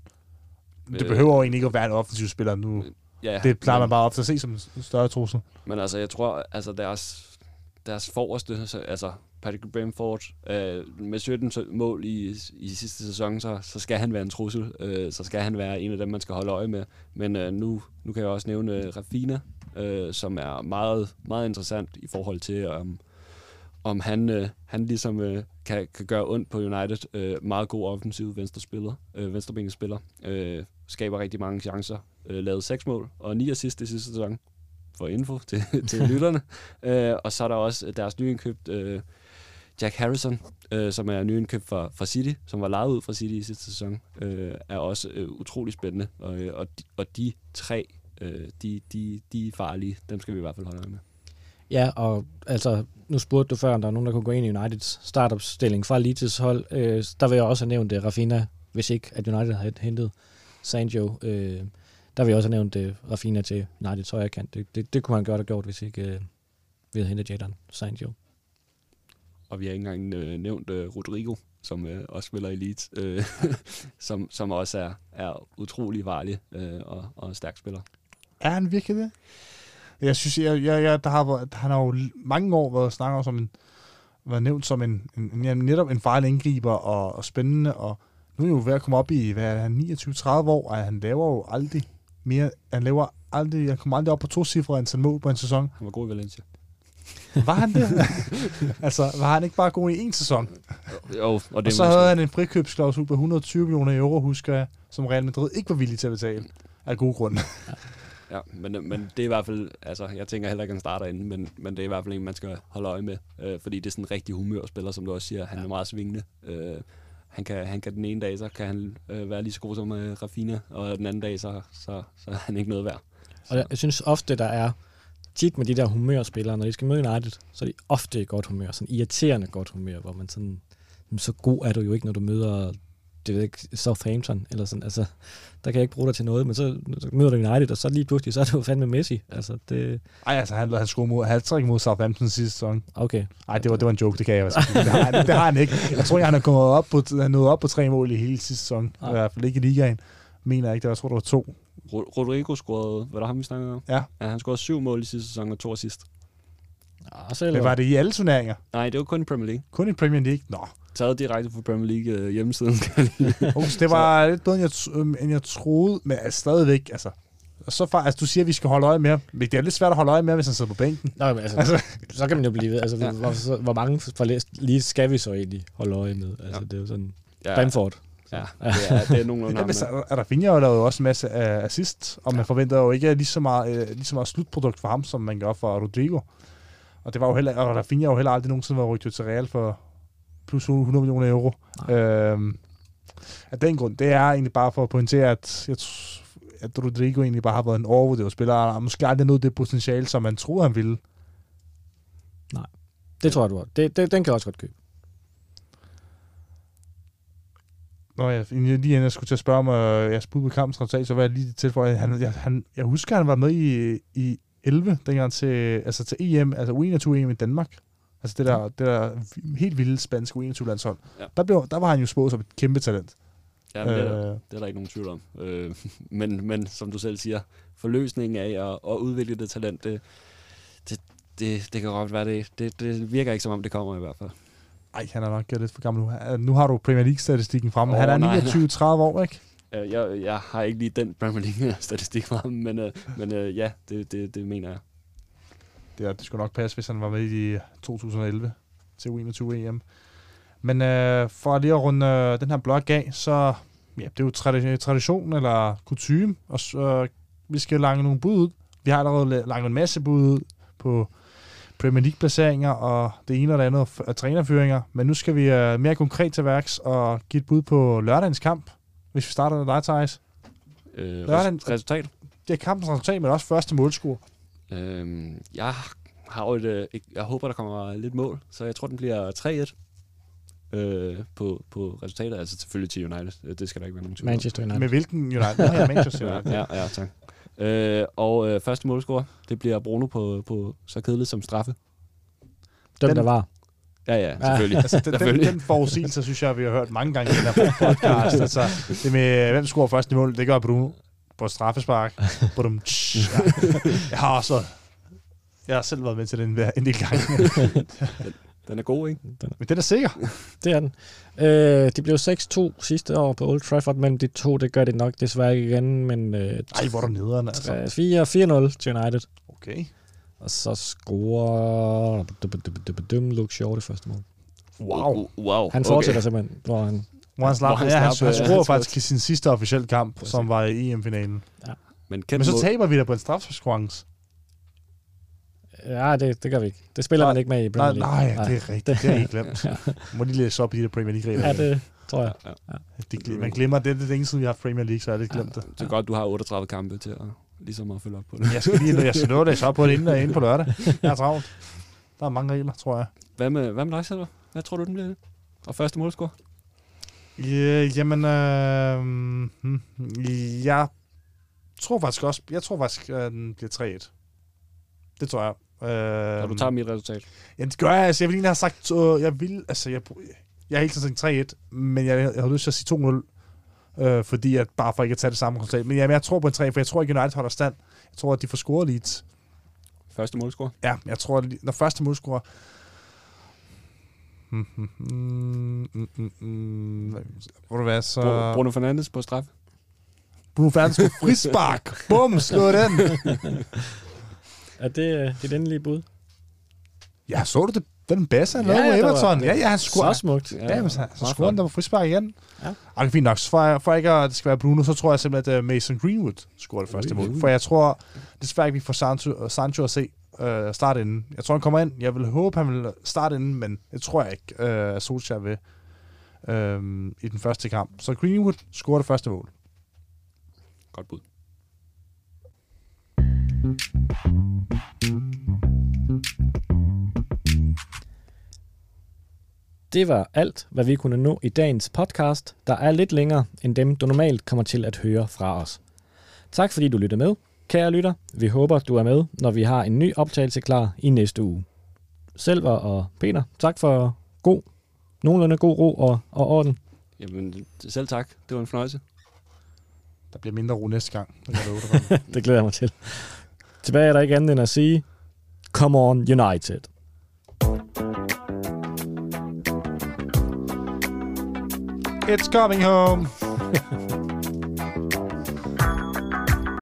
S2: Det
S3: Øh,
S2: behøver jo egentlig ikke at være en offensiv spiller nu.
S3: Ja,
S2: Det plejer
S3: men-
S2: man bare ofte at se som en større trussel.
S3: Men altså, jeg tror, altså deres, deres forreste, så- altså Patrick Bamford, øh, med 17 så- mål i, i sidste sæson, så, så skal han være en trussel. Øh, så skal han være en af dem, man skal holde øje med. Men øh, nu, nu kan jeg også nævne øh, Rafina, øh, som er meget, meget interessant i forhold til, om, om han, øh, han ligesom øh, kan, kan gøre ondt på United. Øh, meget god offensiv venstrespiller, øh, venstrebenet spiller. Øh, skaber rigtig mange chancer. Øh, lavet seks mål og ni assist i sidste sæson for info til, til lytterne. Øh, og så er der også deres nyindkøbt øh, Jack Harrison, øh, som er nyindkøbt fra, fra City, som var lejet ud fra City i sidste sæson, øh, er også øh, utrolig spændende. Og, øh, og, de, og de tre, øh, de, de, de er farlige. Dem skal vi i hvert fald holde øje med.
S1: Ja, og altså, nu spurgte du før, om der er nogen, der kunne gå ind i Uniteds startopstilling fra Leeds hold. Øh, der vil jeg også have nævnt uh, Rafinha, hvis ikke at United havde hentet Sancho. Øh, der vil jeg også have nævnt uh, Rafinha til Uniteds højre kant. Det, det, det kunne han godt have gjort, hvis ikke uh, vi havde hentet Jadon Sancho.
S3: Og vi har ikke engang øh, nævnt øh, Rodrigo, som øh, også spiller i Leeds, øh, som, som også er, er utrolig varlig øh, og, og en stærk spiller.
S2: Er han virkelig det? Jeg synes, jeg, jeg, jeg, der har, han har jo mange år været snakket som en, været nævnt som en, en, en netop en farlig indgriber og, og spændende, og nu er han jo ved at komme op i, hvad er han, 29-30 år, og han laver jo aldrig mere, han laver aldrig, han kommer aldrig op på to cifre antal mål på en sæson.
S3: Han var god i Valencia.
S2: Var han det? altså, var han ikke bare god i en sæson?
S3: Jo, og
S2: Og
S3: det
S2: så
S3: må-
S2: havde han en frikøbsklausul på 120 millioner euro, husker jeg, som Real Madrid ikke var villig til at betale. Af gode grunde.
S3: Ja, men, men det er i hvert fald, altså jeg tænker heller ikke, at han starter inden, men, men det er i hvert fald en, man skal holde øje med, øh, fordi det er sådan en rigtig humørspiller, som du også siger. Han er meget svingende. Øh, han, kan, han kan den ene dag, så kan han øh, være lige så god som øh, Rafinha, og den anden dag, så, så, så er han ikke noget værd.
S1: Og jeg, jeg synes ofte, der er tit med de der humørspillere, når de skal møde United, så er de ofte i godt humør, sådan irriterende godt humør, hvor man sådan, så god er du jo ikke, når du møder det ved jeg ikke, Southampton, eller sådan, altså, der kan jeg ikke bruge dig til noget, men så, så møder du United, og så lige pludselig, så er du fandme Messi, altså, det,
S2: Ej, altså, han, han skulle mod, hat mod Southampton sidste sæson.
S1: okay.
S2: Nej, det var, det var en joke, det kan jeg også. Det har, han- det har han ikke. Jeg tror ikke, han er kommet op på, han nået op på tre mål i hele sidste sæson.
S1: Nej.
S2: I hvert fald ikke i ligaen. Mener jeg ikke. Det var, jeg tror, det var to.
S3: Ro- Rodrigo scorede, hvad der ham, vi snakkede om?
S2: Ja.
S3: ja. han scorede syv mål i sidste sæson og to assist.
S1: Så
S2: Men var det i alle turneringer?
S3: Nej, det var kun i Premier League.
S2: Kun i Premier League? Nå.
S3: Taget direkte fra Premier League øh, hjemmesiden.
S2: Okay, det var lidt bedre, end jeg, øhm, end jeg troede, men altså, stadigvæk, altså. Og så far, altså, du siger, at vi skal holde øje med ham. Men det er lidt svært at holde øje med, hvis han sidder på bænken.
S1: Nå, men altså,
S2: Altså.
S1: så kan man jo blive ved. Altså,
S3: Ja.
S1: ja. hvor, så, hvor mange for læst lige skal vi så egentlig holde øje med? Altså,
S3: Ja.
S1: det er jo sådan,
S3: ja,
S1: Bamford.
S3: ja, det er, det er nogenlunde
S2: Ja,
S3: ham.
S2: men
S3: ja.
S2: så er der lavet jo også en masse uh, assist, og man forventer jo ikke lige så meget, uh, lige så meget slutprodukt for ham, som man gør for Rodrigo. Og det var jo heller, og Rafinha har jo heller aldrig nogensinde været rygtet til Real for plus 100 millioner euro. Øhm, af den grund, det er egentlig bare for at pointere, at, jeg, at Rodrigo egentlig bare har været en overvurderet spiller, og måske aldrig nået det potentiale, som man troede, han ville.
S1: Det tror jeg, du har. Det, det, den kan jeg også godt købe.
S2: Når jeg, lige inden jeg skulle til at spørge om uh, jeres bud på kampens resultat, så var jeg lige til for, at han, jeg, han, jeg husker, han var med i, i 11, dengang til, altså til EM, altså U21 EM i Danmark. Altså det der, det der helt vilde spanske U21-landshold.
S3: Ja.
S2: Der, blev, der var han jo spået som et kæmpe talent.
S3: Ja, men det, er, der-
S2: Øh,
S3: det er der ikke nogen tvivl om. Øh, men, men som du selv siger, forløsningen af at, at udvikle det talent, det, det, det, det kan godt være det. det. Det virker ikke som om, det kommer i hvert fald.
S2: ej, han er nok lidt for gammel nu. Nu har du Premier League-statistikken frem.
S3: Åh,
S2: han er
S3: nej.
S2: 29-30 år, ikke?
S3: Øh, Jeg, jeg har ikke lige den Premier League-statistik fra ham, men, øh, men øh, ja, det, det, det mener jeg.
S2: Det, er, det skulle nok passe, hvis han var med i 2011 til U21 EM. Men øh, for lige at runde øh, den her blog af, så ja, det er jo tradi- tradition eller kutume, og så, øh, vi skal lange nogle bud ud. Vi har allerede langt en masse bud ud på Premier League-placeringer og det ene og det andet af trænerfyringer. Men nu skal vi uh, mere konkret til værks og give et bud på lørdagens kamp, hvis vi starter med dig, Thijs.
S3: Øh,
S2: Lørdagen-
S3: res- resultat?
S2: Det er kampens resultat, men også første målscore.
S3: Øh, jeg har jo et, øh, et, jeg håber, der kommer lidt mål, så jeg tror, den bliver 3-1 øh, på, på resultatet. Altså selvfølgelig til United. Øh, Det skal der ikke være nogen tvivl.
S1: Manchester United.
S2: Med hvilken United? Nå, ja, Manchester United.
S3: ja, ja, tak. Øh, og øh, første målscorer, det bliver Bruno på, på så kedeligt som straffe.
S1: Dem,
S2: Den-
S1: der var.
S3: Ja, ja, selvfølgelig.
S2: Altså, den, den,
S3: Selvfølgelig.
S2: den forudsigelse, synes jeg, vi har hørt mange gange i den her podcast. altså, det med, hvem scorer først i mål, det gør Bruno på straffespark. Badum. Ja. Jeg har også jeg har selv været med til den hver en del gange.
S3: Den er god, ikke?
S2: Men den er sikker.
S1: Det er den. Øh, de blev 6-2 sidste år på Old Trafford, men de to, det gør det nok desværre ikke igen, men øh,
S2: Ej, hvor er der nederen, altså.
S1: 4 4-0 til United.
S2: Okay.
S1: Og så scorer Luke Shaw det første mål.
S2: Wow.
S3: Wow.
S1: Han fortsætter okay. simpelthen, hvor han...
S2: Hvor han slap,
S3: Hvor han
S2: ja, han, han
S3: scorer
S2: faktisk i sin sidste officielle kamp,
S1: Præcis.
S2: som var i EM-finalen.
S3: Ja. Men,
S2: Men så taber vi da på en straffeskonkurrence.
S1: Ja, det, det gør vi ikke. Det spiller
S2: Nej,
S1: man ikke med i Premier League.
S2: nej, nej, nej. det er rigtigt. Det har jeg ikke glemt. ja. Må lige læse op i de der Premier League-regler?
S1: Ja, det tror jeg.
S3: Ja, ja.
S2: Det, man glemmer det. Det er længe siden, vi har haft Premier League, så er det glemt det.
S3: Det er godt, du har 38 kampe til at, ligesom at følge op på det.
S2: Jeg skal lige jeg skal nå det så på det inden, inden på lørdag. Jeg er travlt. Der er mange regler, tror jeg.
S3: Hvad med, hvad med dig, Silver? Hvad tror du, den bliver? Og første målscore?
S2: Ja, jamen, øh, hmm, jeg tror faktisk også, jeg tror faktisk, at den bliver 3-1. Det tror jeg. Øh,
S3: Og du tager mit resultat.
S2: Ja, det gør jeg. Altså, jeg vil egentlig have sagt, øh, jeg vil, altså, jeg, jeg har hele tiden tænkt 3-1, men jeg, jeg har lyst til at sige 2-0, øh, fordi at, bare for ikke at tage det samme resultat. Men jamen, jeg tror på en 3, for jeg tror ikke, United holder stand. Jeg tror, at de får scoret Leeds.
S3: Første målscore?
S2: Ja, jeg tror, at når første målscorer... Mm, mm, mm, mm, mm. Hvor du hvad, så...
S3: Bru- Bruno Fernandes på straf?
S2: Bruno Fernandes skulle frispark. Bum, slå den.
S1: Er det øh, dit endelige bud?
S2: Ja, så du det? Den bedste, han
S1: Ja,
S2: lavede
S1: ja, der var-
S2: Everton. Ja, ja, han
S1: Så
S2: scorede.
S1: smukt.
S2: Ja, men så, så scorede han der på frispark igen.
S1: Ja.
S2: Ja. Ej, det er fint nok. Så For, for ikke at det skal være Bruno, så tror jeg simpelthen, at uh, Mason Greenwood scorer det første mål. For jeg tror desværre ikke, vi får Sancho, Sancho at se uh, starte inden. Jeg tror, han kommer ind. Jeg vil håbe, han vil starte inden, men det tror jeg ikke, uh, at Solskjaer vil uh, i den første kamp. Så Greenwood scorer det første mål.
S3: Godt bud.
S1: Det var alt, hvad vi kunne nå i dagens podcast, der er lidt længere end dem, du normalt kommer til at høre fra os. Tak fordi du lyttede med. Kære lytter, vi håber, du er med, når vi har en ny optagelse klar i næste uge. Selver og Peter, tak for god, nogenlunde god ro og, og orden.
S3: Jamen, selv tak. Det var en fornøjelse.
S2: Der bliver mindre ro næste gang. Det kan jeg love dig for.
S1: Det glæder jeg mig til. Tilbage er der ikke andet end at sige, come on United.
S2: It's coming home.